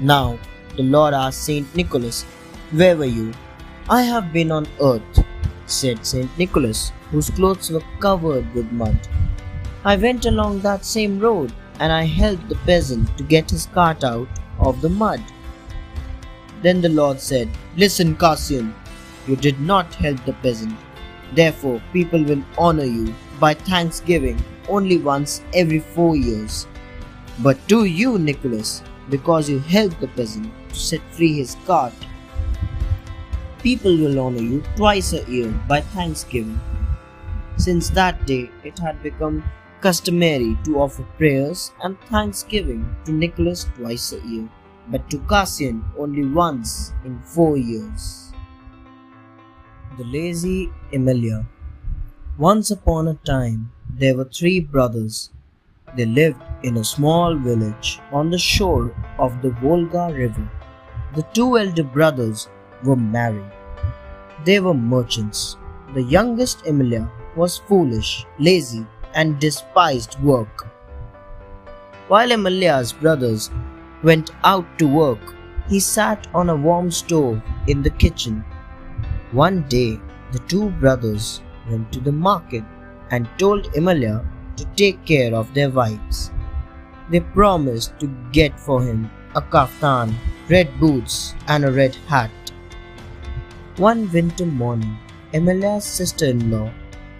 Now, the Lord asked Saint Nicholas, Where were you? I have been on earth, said Saint Nicholas, whose clothes were covered with mud. I went along that same road and I helped the peasant to get his cart out of the mud. Then the Lord said, Listen, Cassian, you did not help the peasant. Therefore, people will honor you by thanksgiving only once every four years. But to you, Nicholas, because you helped the peasant to set free his cart, people will honor you twice a year by thanksgiving. Since that day, it had become customary to offer prayers and thanksgiving to Nicholas twice a year, but to Cassian only once in four years. The Lazy Emilia Once upon a time, there were three brothers. They lived in a small village on the shore of the Volga River. The two elder brothers were married. They were merchants. The youngest Emilia was foolish, lazy, and despised work. While Emilia's brothers went out to work, he sat on a warm stove in the kitchen. One day, the two brothers went to the market and told Emilia to take care of their wives. They promised to get for him a kaftan, red boots, and a red hat. One winter morning, Emilia's sister in law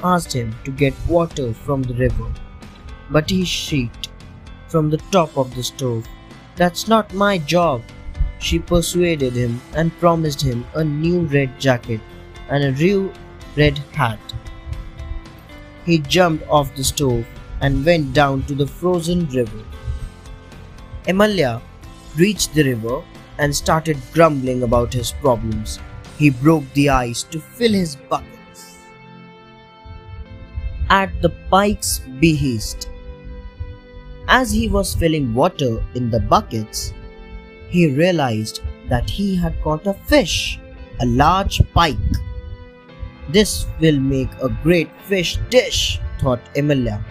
asked him to get water from the river, but he shrieked from the top of the stove, That's not my job. She persuaded him and promised him a new red jacket and a new red hat. He jumped off the stove and went down to the frozen river. Emilia reached the river and started grumbling about his problems. He broke the ice to fill his buckets. At the pike's behest, as he was filling water in the buckets, he realized that he had caught a fish, a large pike. This will make a great fish dish, thought Emilia.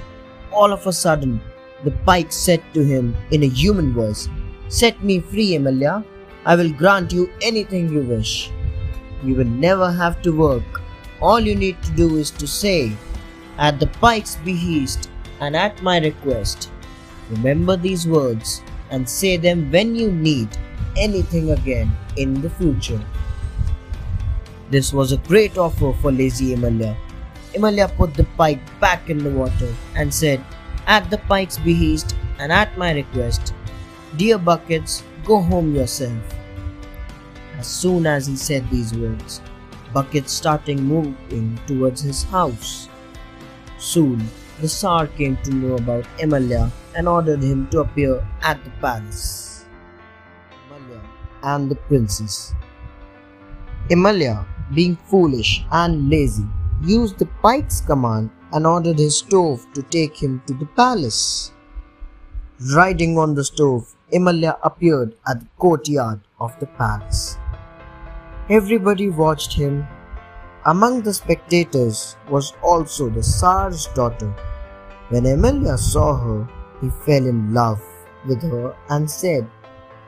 All of a sudden, the pike said to him in a human voice, Set me free, Emilia. I will grant you anything you wish. You will never have to work. All you need to do is to say, At the pike's behest and at my request. Remember these words and say them when you need anything again in the future. This was a great offer for lazy Emilia. Emilia put the pike back in the water and said, At the pike's behest and at my request, Dear Buckets, go home yourself. As soon as he said these words, Buckets started moving towards his house. Soon, the Tsar came to know about Emilia and ordered him to appear at the palace. And the princess. Emilia, being foolish and lazy, used the pike's command and ordered his stove to take him to the palace. Riding on the stove, Emilia appeared at the courtyard of the palace. Everybody watched him. Among the spectators was also the Tsar's daughter. When Emilia saw her, he fell in love with her and said,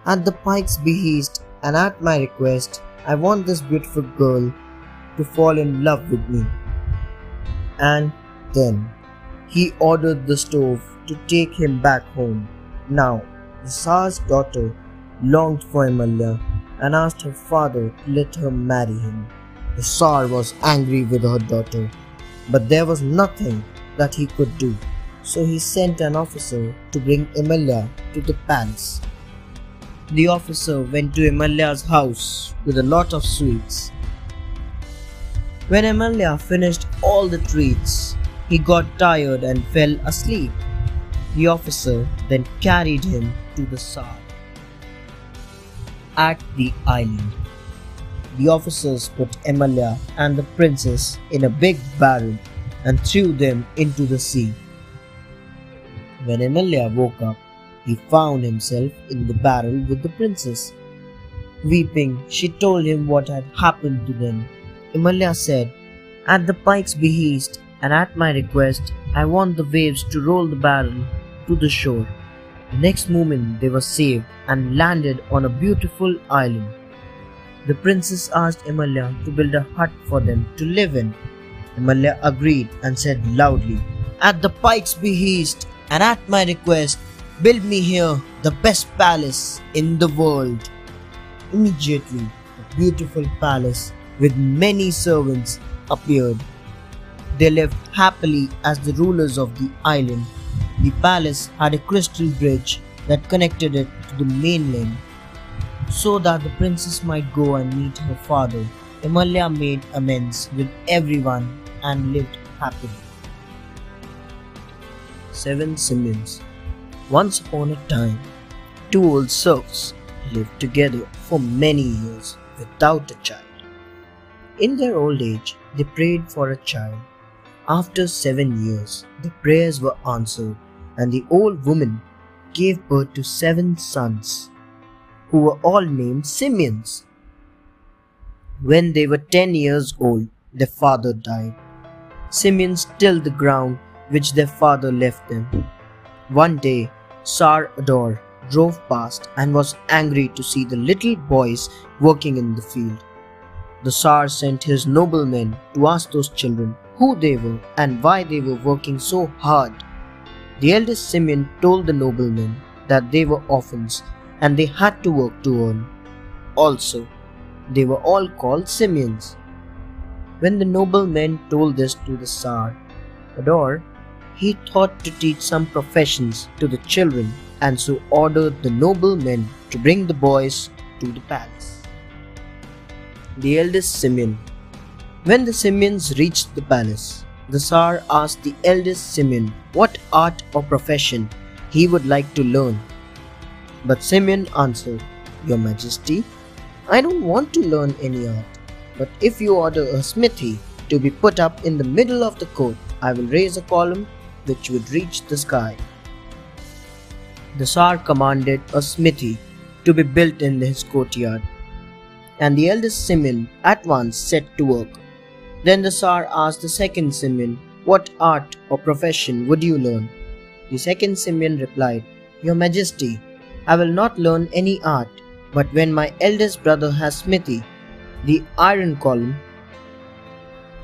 At the pike's behest and at my request, I want this beautiful girl to fall in love with me. And then he ordered the stove to take him back home. Now, the Tsar's daughter longed for Emilia and asked her father to let her marry him. The Tsar was angry with her daughter, but there was nothing that he could do, so he sent an officer to bring Emilia to the palace. The officer went to Emilia's house with a lot of sweets. When Emilia finished all the treats, he got tired and fell asleep. The officer then carried him to the Tsar. At the island, the officers put Emilia and the princess in a big barrel and threw them into the sea. When Emilia woke up, he found himself in the barrel with the princess. Weeping, she told him what had happened to them. Emilia said, At the pike's behest and at my request, I want the waves to roll the barrel to the shore. The next moment they were saved and landed on a beautiful island. The princess asked Emilia to build a hut for them to live in. Emilia agreed and said loudly, At the pike's behest and at my request, build me here the best palace in the world. Immediately, a beautiful palace with many servants appeared. They lived happily as the rulers of the island. The palace had a crystal bridge that connected it to the mainland so that the princess might go and meet her father. Emilia made amends with everyone and lived happily. Seven Simeons Once upon a time, two old serfs lived together for many years without a child. In their old age, they prayed for a child. After seven years, the prayers were answered, and the old woman gave birth to seven sons, who were all named Simeons. When they were ten years old, their father died. Simeons tilled the ground which their father left them. One day, Tsar Ador drove past and was angry to see the little boys working in the field. The Tsar sent his noblemen to ask those children who they were and why they were working so hard. The eldest Simeon told the noblemen that they were orphans and they had to work to earn. Also, they were all called Simeons. When the noblemen told this to the Tsar, Ador, he thought to teach some professions to the children and so ordered the noblemen to bring the boys to the palace. The eldest Simeon. When the Simeons reached the palace, the Tsar asked the eldest Simeon what art or profession he would like to learn. But Simeon answered, Your Majesty, I don't want to learn any art, but if you order a smithy to be put up in the middle of the court, I will raise a column which would reach the sky. The Tsar commanded a smithy to be built in his courtyard, and the eldest Simeon at once set to work. Then the Tsar asked the second Simeon, What art or profession would you learn? The second Simeon replied, Your Majesty, I will not learn any art, but when my eldest brother has smithy, the iron column,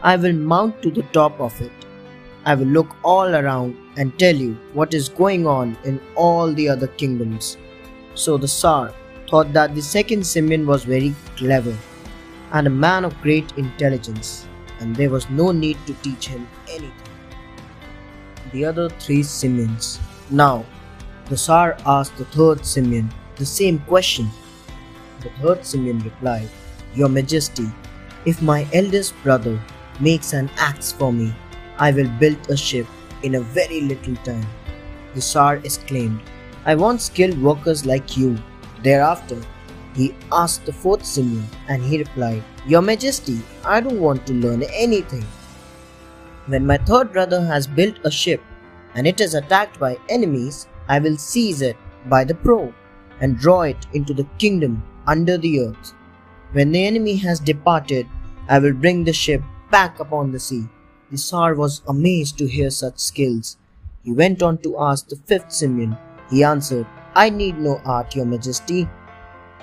I will mount to the top of it. I will look all around and tell you what is going on in all the other kingdoms. So the Tsar thought that the second Simeon was very clever and a man of great intelligence, and there was no need to teach him anything. The other three Simeons. Now, the Tsar asked the third Simeon the same question. The third Simeon replied, Your Majesty, if my eldest brother makes an axe for me, I will build a ship in a very little time. The Tsar exclaimed, I want skilled workers like you. Thereafter, he asked the fourth Simeon, and he replied, Your Majesty, I don't want to learn anything. When my third brother has built a ship and it is attacked by enemies, I will seize it by the prow and draw it into the kingdom under the earth. When the enemy has departed, I will bring the ship back upon the sea. The Tsar was amazed to hear such skills. He went on to ask the fifth Simeon. He answered, I need no art, your majesty.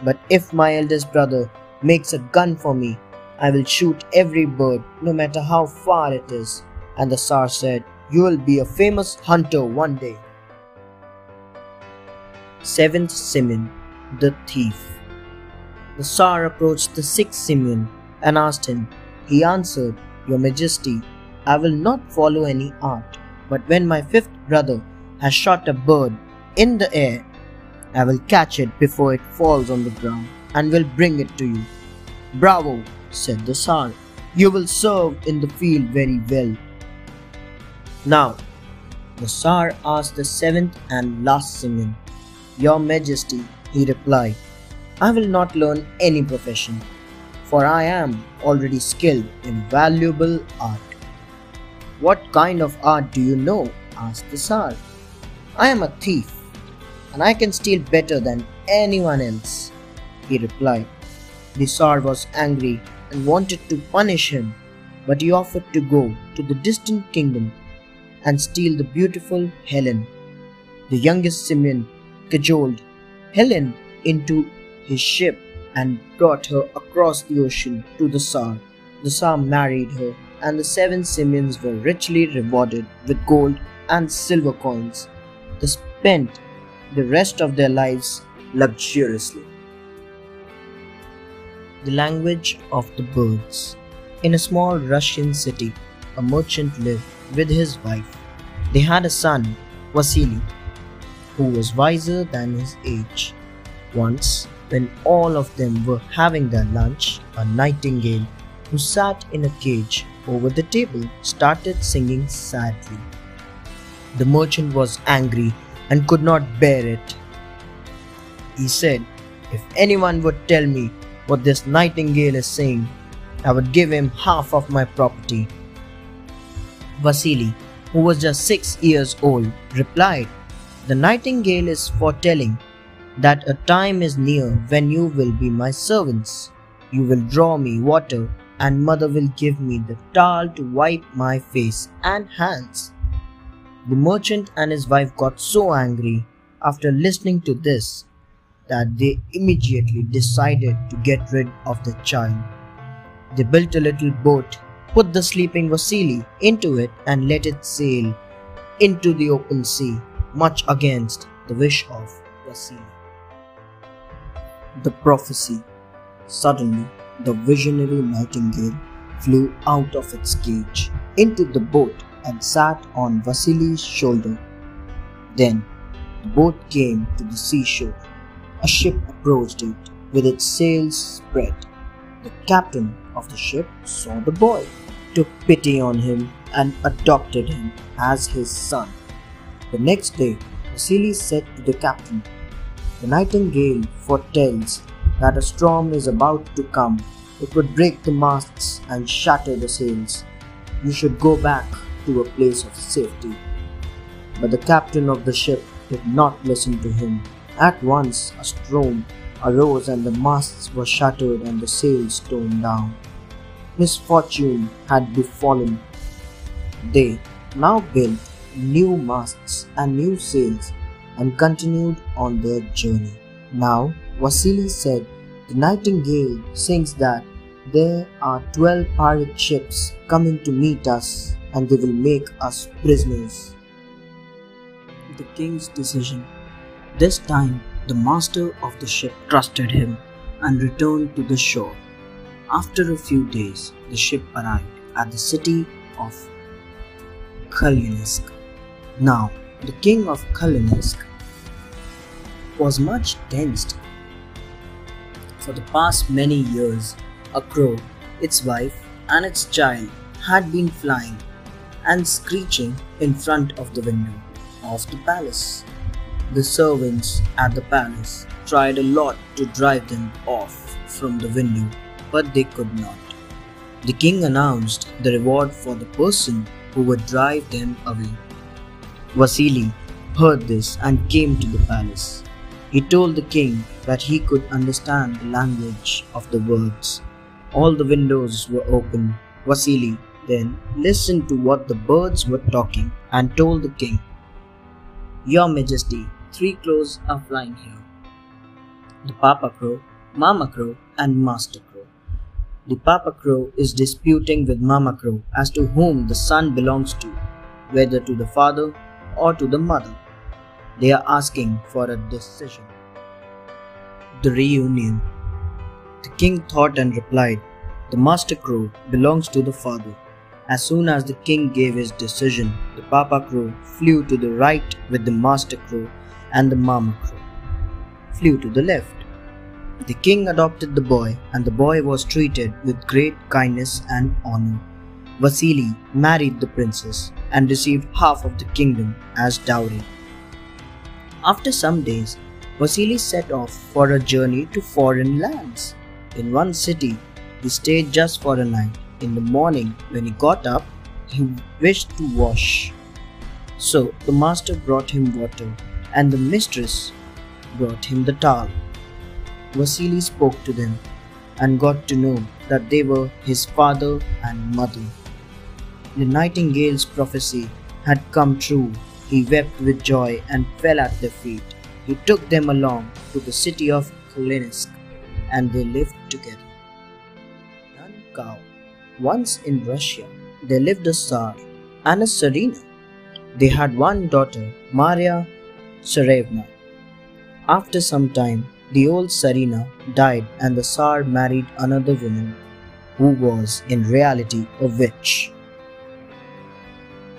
But if my eldest brother makes a gun for me, I will shoot every bird, no matter how far it is. And the Tsar said, You will be a famous hunter one day. Seventh Simeon, the thief. The Tsar approached the sixth Simeon and asked him. He answered, Your Majesty, I will not follow any art, but when my fifth brother has shot a bird in the air, I will catch it before it falls on the ground and will bring it to you. Bravo, said the Tsar. You will serve in the field very well. Now, the Tsar asked the seventh and last Simeon, Your Majesty, he replied, I will not learn any profession, for I am already skilled in valuable art. What kind of art do you know? asked the Tsar. I am a thief, and I can steal better than anyone else, he replied. The Tsar was angry and wanted to punish him, but he offered to go to the distant kingdom and steal the beautiful Helen. The youngest Simeon cajoled Helen into his ship and brought her across the ocean to the Tsar. The Tsar married her, and the seven Simeons were richly rewarded with gold and silver coins. They spent the rest of their lives luxuriously. The language of the birds. In a small Russian city, a merchant lived with his wife. They had a son, Vasily, who was wiser than his age. Once, when all of them were having their lunch, a nightingale who sat in a cage over the table started singing sadly. The merchant was angry and could not bear it. He said, If anyone would tell me what this nightingale is saying, I would give him half of my property. Vasily, who was just six years old, replied, The nightingale is foretelling that a time is near when you will be my servants. You will draw me water, and mother will give me the towel to wipe my face and hands. The merchant and his wife got so angry after listening to this that they immediately decided to get rid of the child. They built a little boat, put the sleeping Vasily into it, and let it sail into the open sea, much against the wish of Vasily. The prophecy. Suddenly, the visionary nightingale flew out of its cage into the boat and sat on Vasily's shoulder. Then the boat came to the seashore. A ship approached it with its sails spread. The captain of the ship saw the boy, took pity on him, and adopted him as his son. The next day, Vasily said to the captain, The nightingale foretells that a storm is about to come. It would break the masts and shatter the sails. You should go back to a place of safety. But the captain of the ship did not listen to him. At once a storm arose and the masts were shattered and the sails torn down. Misfortune had befallen. They now built new masts and new sails, and continued on their journey. Now, Vasily said, The nightingale sings that there are twelve pirate ships coming to meet us and they will make us prisoners. The king's decision. This time, the master of the ship trusted him and returned to the shore. After a few days, the ship arrived at the city of Khlyonsk. Now, the king of Kalinisk was much tensed. For the past many years, a crow, its wife, and its child had been flying and screeching in front of the window of the palace. The servants at the palace tried a lot to drive them off from the window, but they could not. The king announced the reward for the person who would drive them away. Vasily heard this and came to the palace. He told the king that he could understand the language of the birds. All the windows were open. Vasily then listened to what the birds were talking and told the king, Your Majesty, three crows are flying here the Papa Crow, Mama Crow, and Master Crow. The Papa Crow is disputing with Mama Crow as to whom the son belongs to, whether to the father or to the mother. They are asking for a decision. The reunion. The king thought and replied, The Master Crow belongs to the father. As soon as the king gave his decision, the Papa Crow flew to the right with the Master Crow, and the Mama Crow flew to the left. The king adopted the boy, and the boy was treated with great kindness and honor. Vasily married the princess and received half of the kingdom as dowry. After some days, Vasily set off for a journey to foreign lands. In one city, he stayed just for a night. In the morning, when he got up, he wished to wash. So the master brought him water, and the mistress brought him the towel. Vasily spoke to them and got to know that they were his father and mother. The nightingale's prophecy had come true. He wept with joy and fell at their feet. He took them along to the city of Khlyonsk and they lived together. Dun cow. Once in Russia, there lived a Tsar and a Tsarina. They had one daughter, Maria Tsarevna. After some time, the old Tsarina died and the Tsar married another woman who was in reality a witch.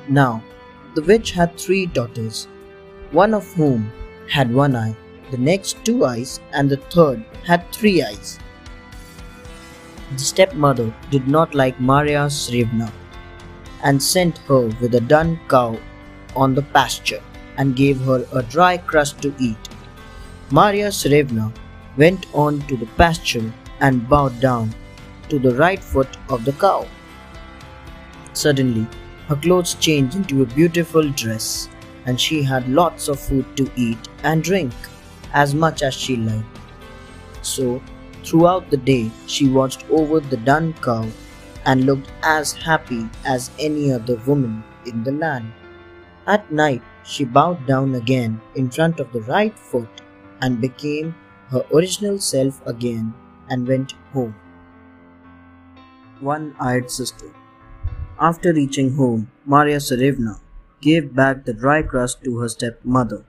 Now, the witch had three daughters, one of whom had one eye, the next two eyes, and the third had three eyes. The stepmother did not like Maria Tsarevna and sent her with a dun cow on the pasture and gave her a dry crust to eat. Maria Tsarevna went on to the pasture and bowed down to the right foot of the cow. Suddenly, her clothes changed into a beautiful dress, and she had lots of food to eat and drink, as much as she liked. So, throughout the day, she watched over the dun cow and looked as happy as any other woman in the land. At night, she bowed down again in front of the right foot and became her original self again and went home. One eyed sister. After reaching home, Maria Tsarevna gave back the dry crust to her stepmother.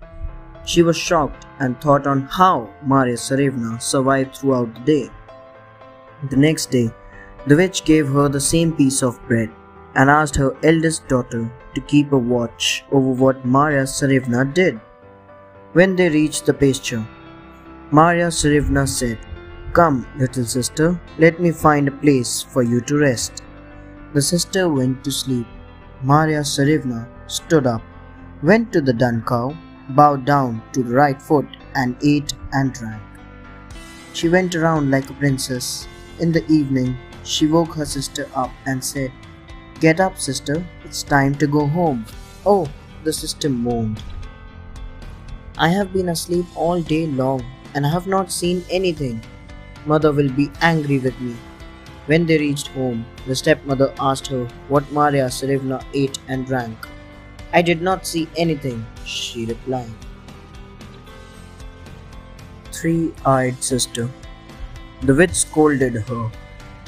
She was shocked and thought on how Maria Tsarevna survived throughout the day. The next day, the witch gave her the same piece of bread and asked her eldest daughter to keep a watch over what Maria Tsarevna did. When they reached the pasture, Maria Tsarevna said, Come, little sister, let me find a place for you to rest. The sister went to sleep. Maria Tsarevna stood up, went to the dun cow, bowed down to the right foot, and ate and drank. She went around like a princess. In the evening, she woke her sister up and said, Get up, sister, it's time to go home. Oh, the sister moaned. I have been asleep all day long and I have not seen anything. Mother will be angry with me. When they reached home, the stepmother asked her what Maria Tsarevna ate and drank. I did not see anything, she replied. three eyed sister. The witch scolded her.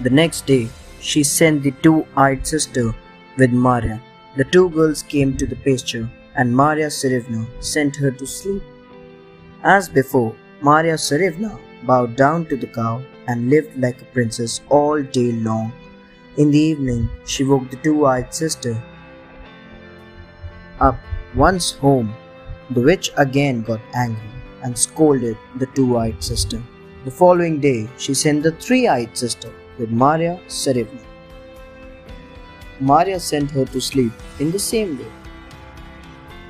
The next day, she sent the two eyed sister with Maria. The two girls came to the pasture, and Maria Tsarevna sent her to sleep. As before, Maria Tsarevna bowed down to the cow and lived like a princess all day long. In the evening, she woke the two eyed sister up. Once home, the witch again got angry and scolded the two eyed sister. The following day, she sent the three eyed sister with Maria Tsarevna. Maria sent her to sleep in the same way.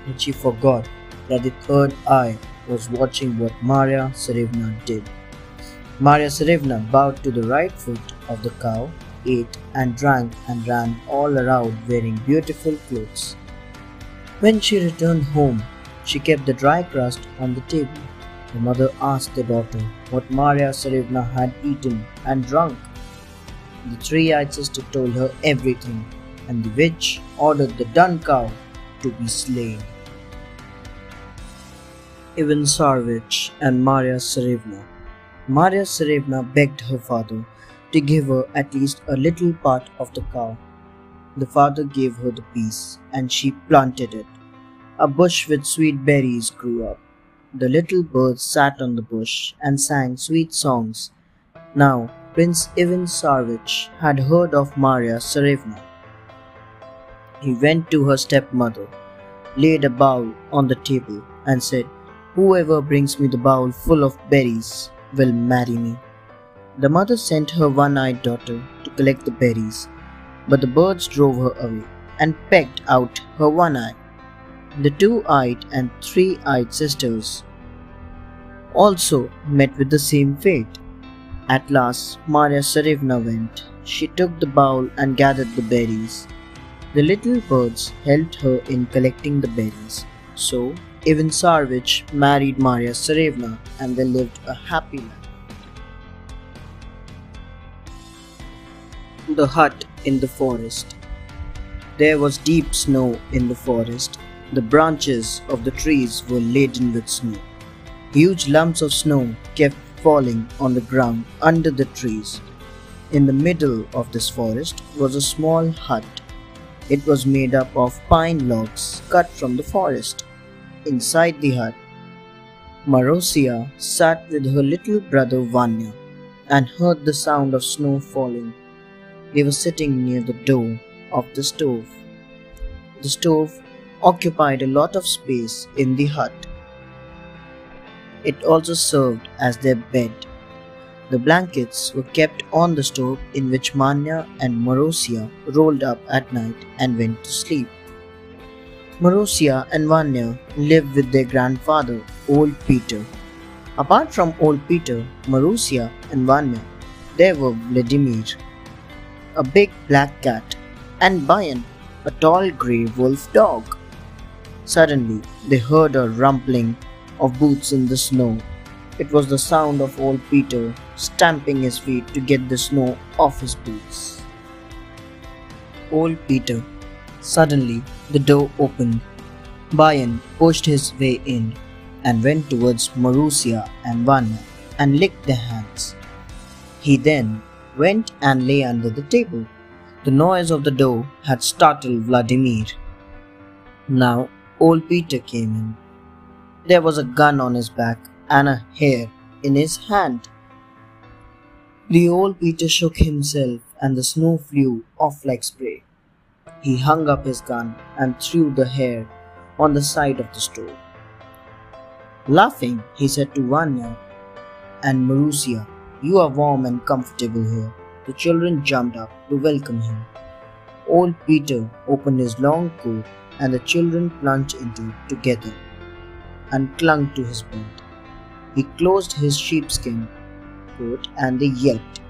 But she forgot that the third eye was watching what Maria Tsarevna did. Maria Tsarevna bowed to the right foot of the cow, ate and drank and ran all around wearing beautiful clothes. When she returned home, she kept the dry crust on the table. The mother asked the daughter what Maria Tsarevna had eaten and drunk. The three-eyed sister told her everything, and the witch ordered the dun cow to be slain. Ivan Tsarevich and Maria Tsarevna. Maria Tsarevna begged her father to give her at least a little part of the cow. The father gave her the piece, and she planted it. A bush with sweet berries grew up. The little birds sat on the bush and sang sweet songs. Now, Prince Ivan Tsarevich had heard of Maria Tsarevna. He went to her stepmother, laid a bowl on the table, and said, Whoever brings me the bowl full of berries will marry me. The mother sent her one eyed daughter to collect the berries, but the birds drove her away and pecked out her one eye. The two eyed and three eyed sisters also met with the same fate. At last, Maria Tsarevna went. She took the bowl and gathered the berries. The little birds helped her in collecting the berries. So, Ivan Tsarevich married Maria Tsarevna and they lived a happy life. The hut in the forest. There was deep snow in the forest. The branches of the trees were laden with snow. Huge lumps of snow kept falling on the ground under the trees. In the middle of this forest was a small hut. It was made up of pine logs cut from the forest. Inside the hut, Marosia sat with her little brother Vanya and heard the sound of snow falling. They were sitting near the door of the stove. The stove occupied a lot of space in the hut. It also served as their bed. The blankets were kept on the stove in which Manya and Marosia rolled up at night and went to sleep. Marosia and Vanya lived with their grandfather, Old Peter. Apart from Old Peter, Marosia and Vanya, there were Vladimir, a big black cat, and Bayan, a tall grey wolf dog. Suddenly, they heard a rumbling of boots in the snow. It was the sound of old Peter stamping his feet to get the snow off his boots. Old Peter. Suddenly, the door opened. Bayan pushed his way in and went towards Marusia and Vanya and licked their hands. He then went and lay under the table. The noise of the door had startled Vladimir. Now old Peter came in. There was a gun on his back and a hare in his hand. The old Peter shook himself and the snow flew off like spray. He hung up his gun and threw the hare on the side of the stove. Laughing, he said to Vanya and Marusia, You are warm and comfortable here. The children jumped up to welcome him. Old Peter opened his long coat and the children plunged into it together and clung to his bed. He closed his sheepskin coat and they yelped.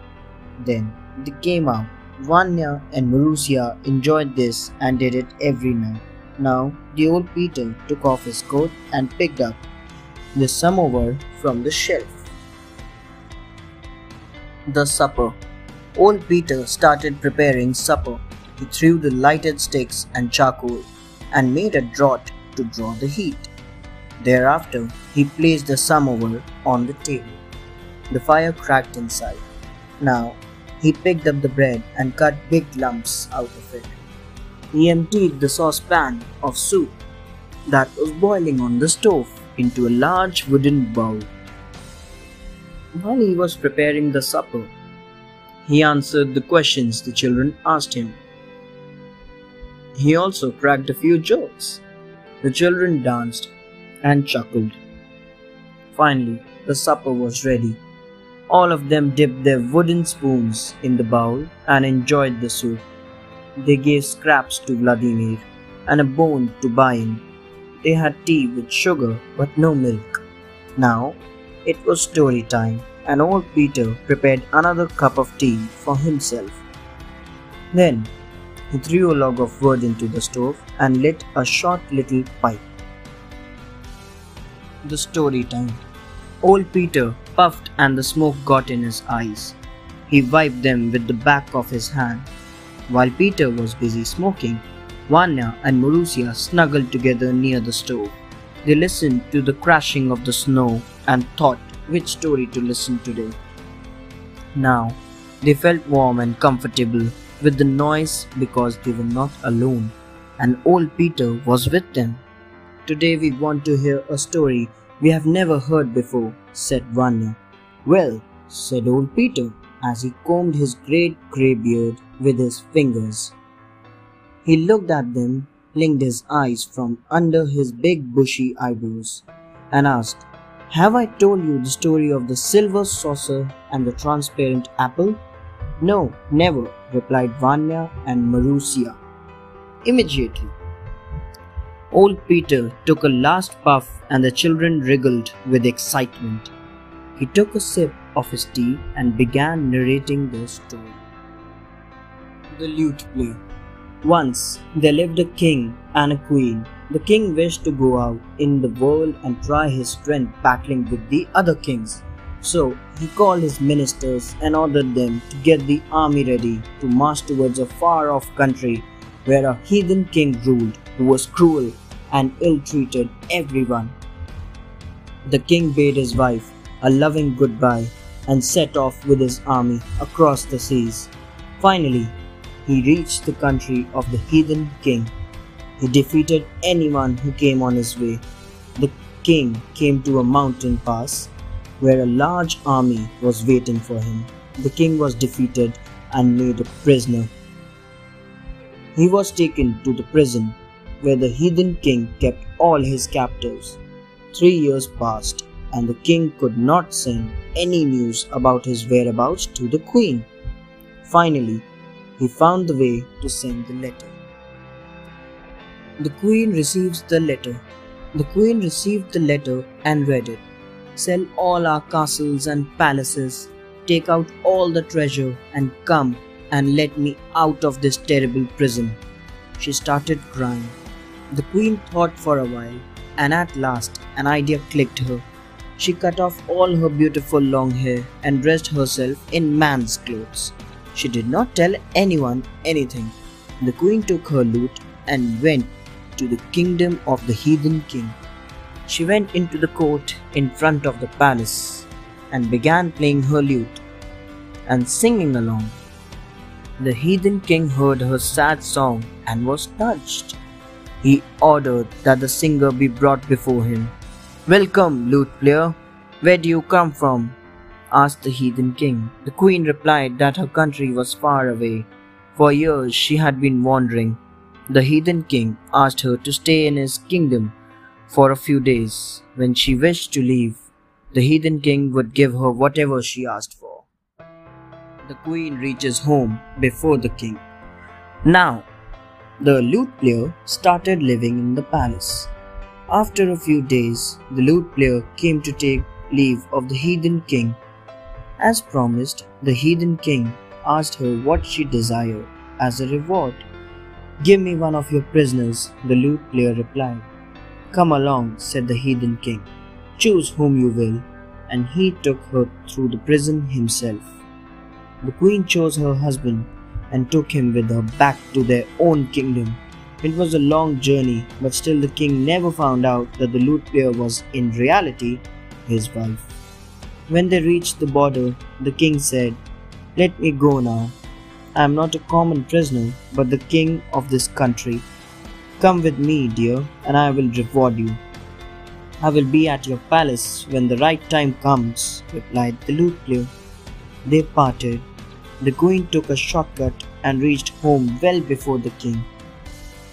Then they came out. Vanya and Marusia enjoyed this and did it every night. Now the old Peter took off his coat and picked up the samovar from the shelf. The supper. Old Peter started preparing supper. He threw the lighted sticks and charcoal and made a draught to draw the heat. Thereafter, he placed the samovar on the table. The fire cracked inside. Now, he picked up the bread and cut big lumps out of it. He emptied the saucepan of soup that was boiling on the stove into a large wooden bowl. While he was preparing the supper, he answered the questions the children asked him. He also cracked a few jokes. The children danced and chuckled. Finally, the supper was ready. All of them dipped their wooden spoons in the bowl and enjoyed the soup. They gave scraps to Vladimir and a bone to Bayan. They had tea with sugar but no milk. Now it was story time, and old Peter prepared another cup of tea for himself. Then he threw a log of wood into the stove and lit a short little pipe. The story time. Old Peter puffed and the smoke got in his eyes. He wiped them with the back of his hand. While Peter was busy smoking, Vanya and Marussia snuggled together near the stove. They listened to the crashing of the snow and thought which story to listen today. Now, they felt warm and comfortable with the noise because they were not alone and old Peter was with them. Today we want to hear a story we have never heard before, said Vanya. Well, said old Peter as he combed his great grey beard with his fingers. He looked at them, blinked his eyes from under his big bushy eyebrows, and asked, Have I told you the story of the silver saucer and the transparent apple? No, never, replied Vanya and Marussia. Immediately. Old Peter took a last puff and the children wriggled with excitement. He took a sip of his tea and began narrating the story. The Lute Player once there lived a king and a queen. The king wished to go out in the world and try his strength battling with the other kings. So he called his ministers and ordered them to get the army ready to march towards a far off country where a heathen king ruled who was cruel and ill treated everyone. The king bade his wife a loving goodbye and set off with his army across the seas. Finally, he reached the country of the heathen king. He defeated anyone who came on his way. The king came to a mountain pass where a large army was waiting for him. The king was defeated and made a prisoner. He was taken to the prison where the heathen king kept all his captives. Three years passed, and the king could not send any news about his whereabouts to the queen. Finally, he found the way to send the letter. The queen receives the letter. The queen received the letter and read it. Sell all our castles and palaces, take out all the treasure, and come and let me out of this terrible prison. She started crying. The queen thought for a while, and at last an idea clicked her. She cut off all her beautiful long hair and dressed herself in man's clothes. She did not tell anyone anything. The queen took her lute and went to the kingdom of the heathen king. She went into the court in front of the palace and began playing her lute and singing along. The heathen king heard her sad song and was touched. He ordered that the singer be brought before him. Welcome, lute player. Where do you come from? asked the heathen king. The queen replied that her country was far away. For years she had been wandering. The heathen king asked her to stay in his kingdom for a few days. When she wished to leave, the heathen king would give her whatever she asked for. The queen reaches home before the king. Now, the lute player started living in the palace. After a few days, the lute player came to take leave of the heathen king as promised, the heathen king asked her what she desired as a reward. Give me one of your prisoners, the lute player replied. Come along, said the heathen king. Choose whom you will. And he took her through the prison himself. The queen chose her husband and took him with her back to their own kingdom. It was a long journey, but still the king never found out that the lute player was in reality his wife. When they reached the border, the king said, Let me go now. I am not a common prisoner, but the king of this country. Come with me, dear, and I will reward you. I will be at your palace when the right time comes, replied the lute player. They parted. The queen took a shortcut and reached home well before the king.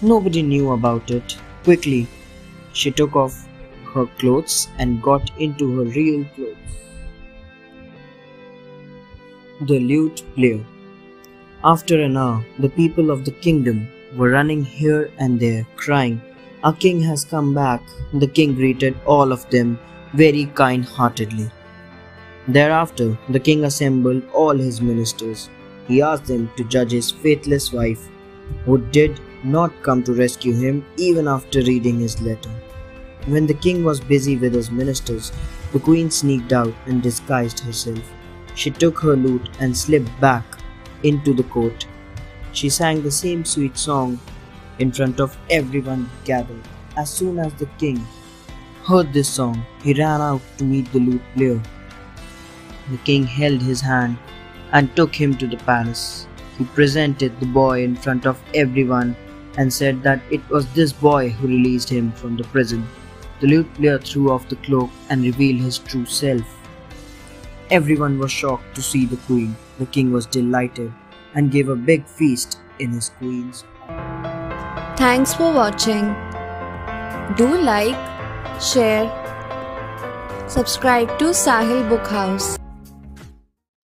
Nobody knew about it. Quickly, she took off her clothes and got into her real clothes. The lute player. After an hour, the people of the kingdom were running here and there, crying, Our king has come back. The king greeted all of them very kind heartedly. Thereafter, the king assembled all his ministers. He asked them to judge his faithless wife, who did not come to rescue him even after reading his letter. When the king was busy with his ministers, the queen sneaked out and disguised herself. She took her lute and slipped back into the court. She sang the same sweet song in front of everyone gathered. As soon as the king heard this song, he ran out to meet the lute player. The king held his hand and took him to the palace. He presented the boy in front of everyone and said that it was this boy who released him from the prison. The lute player threw off the cloak and revealed his true self. Everyone was shocked to see the queen. The king was delighted and gave a big feast in his queen's Thanks for watching. Do like, share, subscribe to Sahil Book House.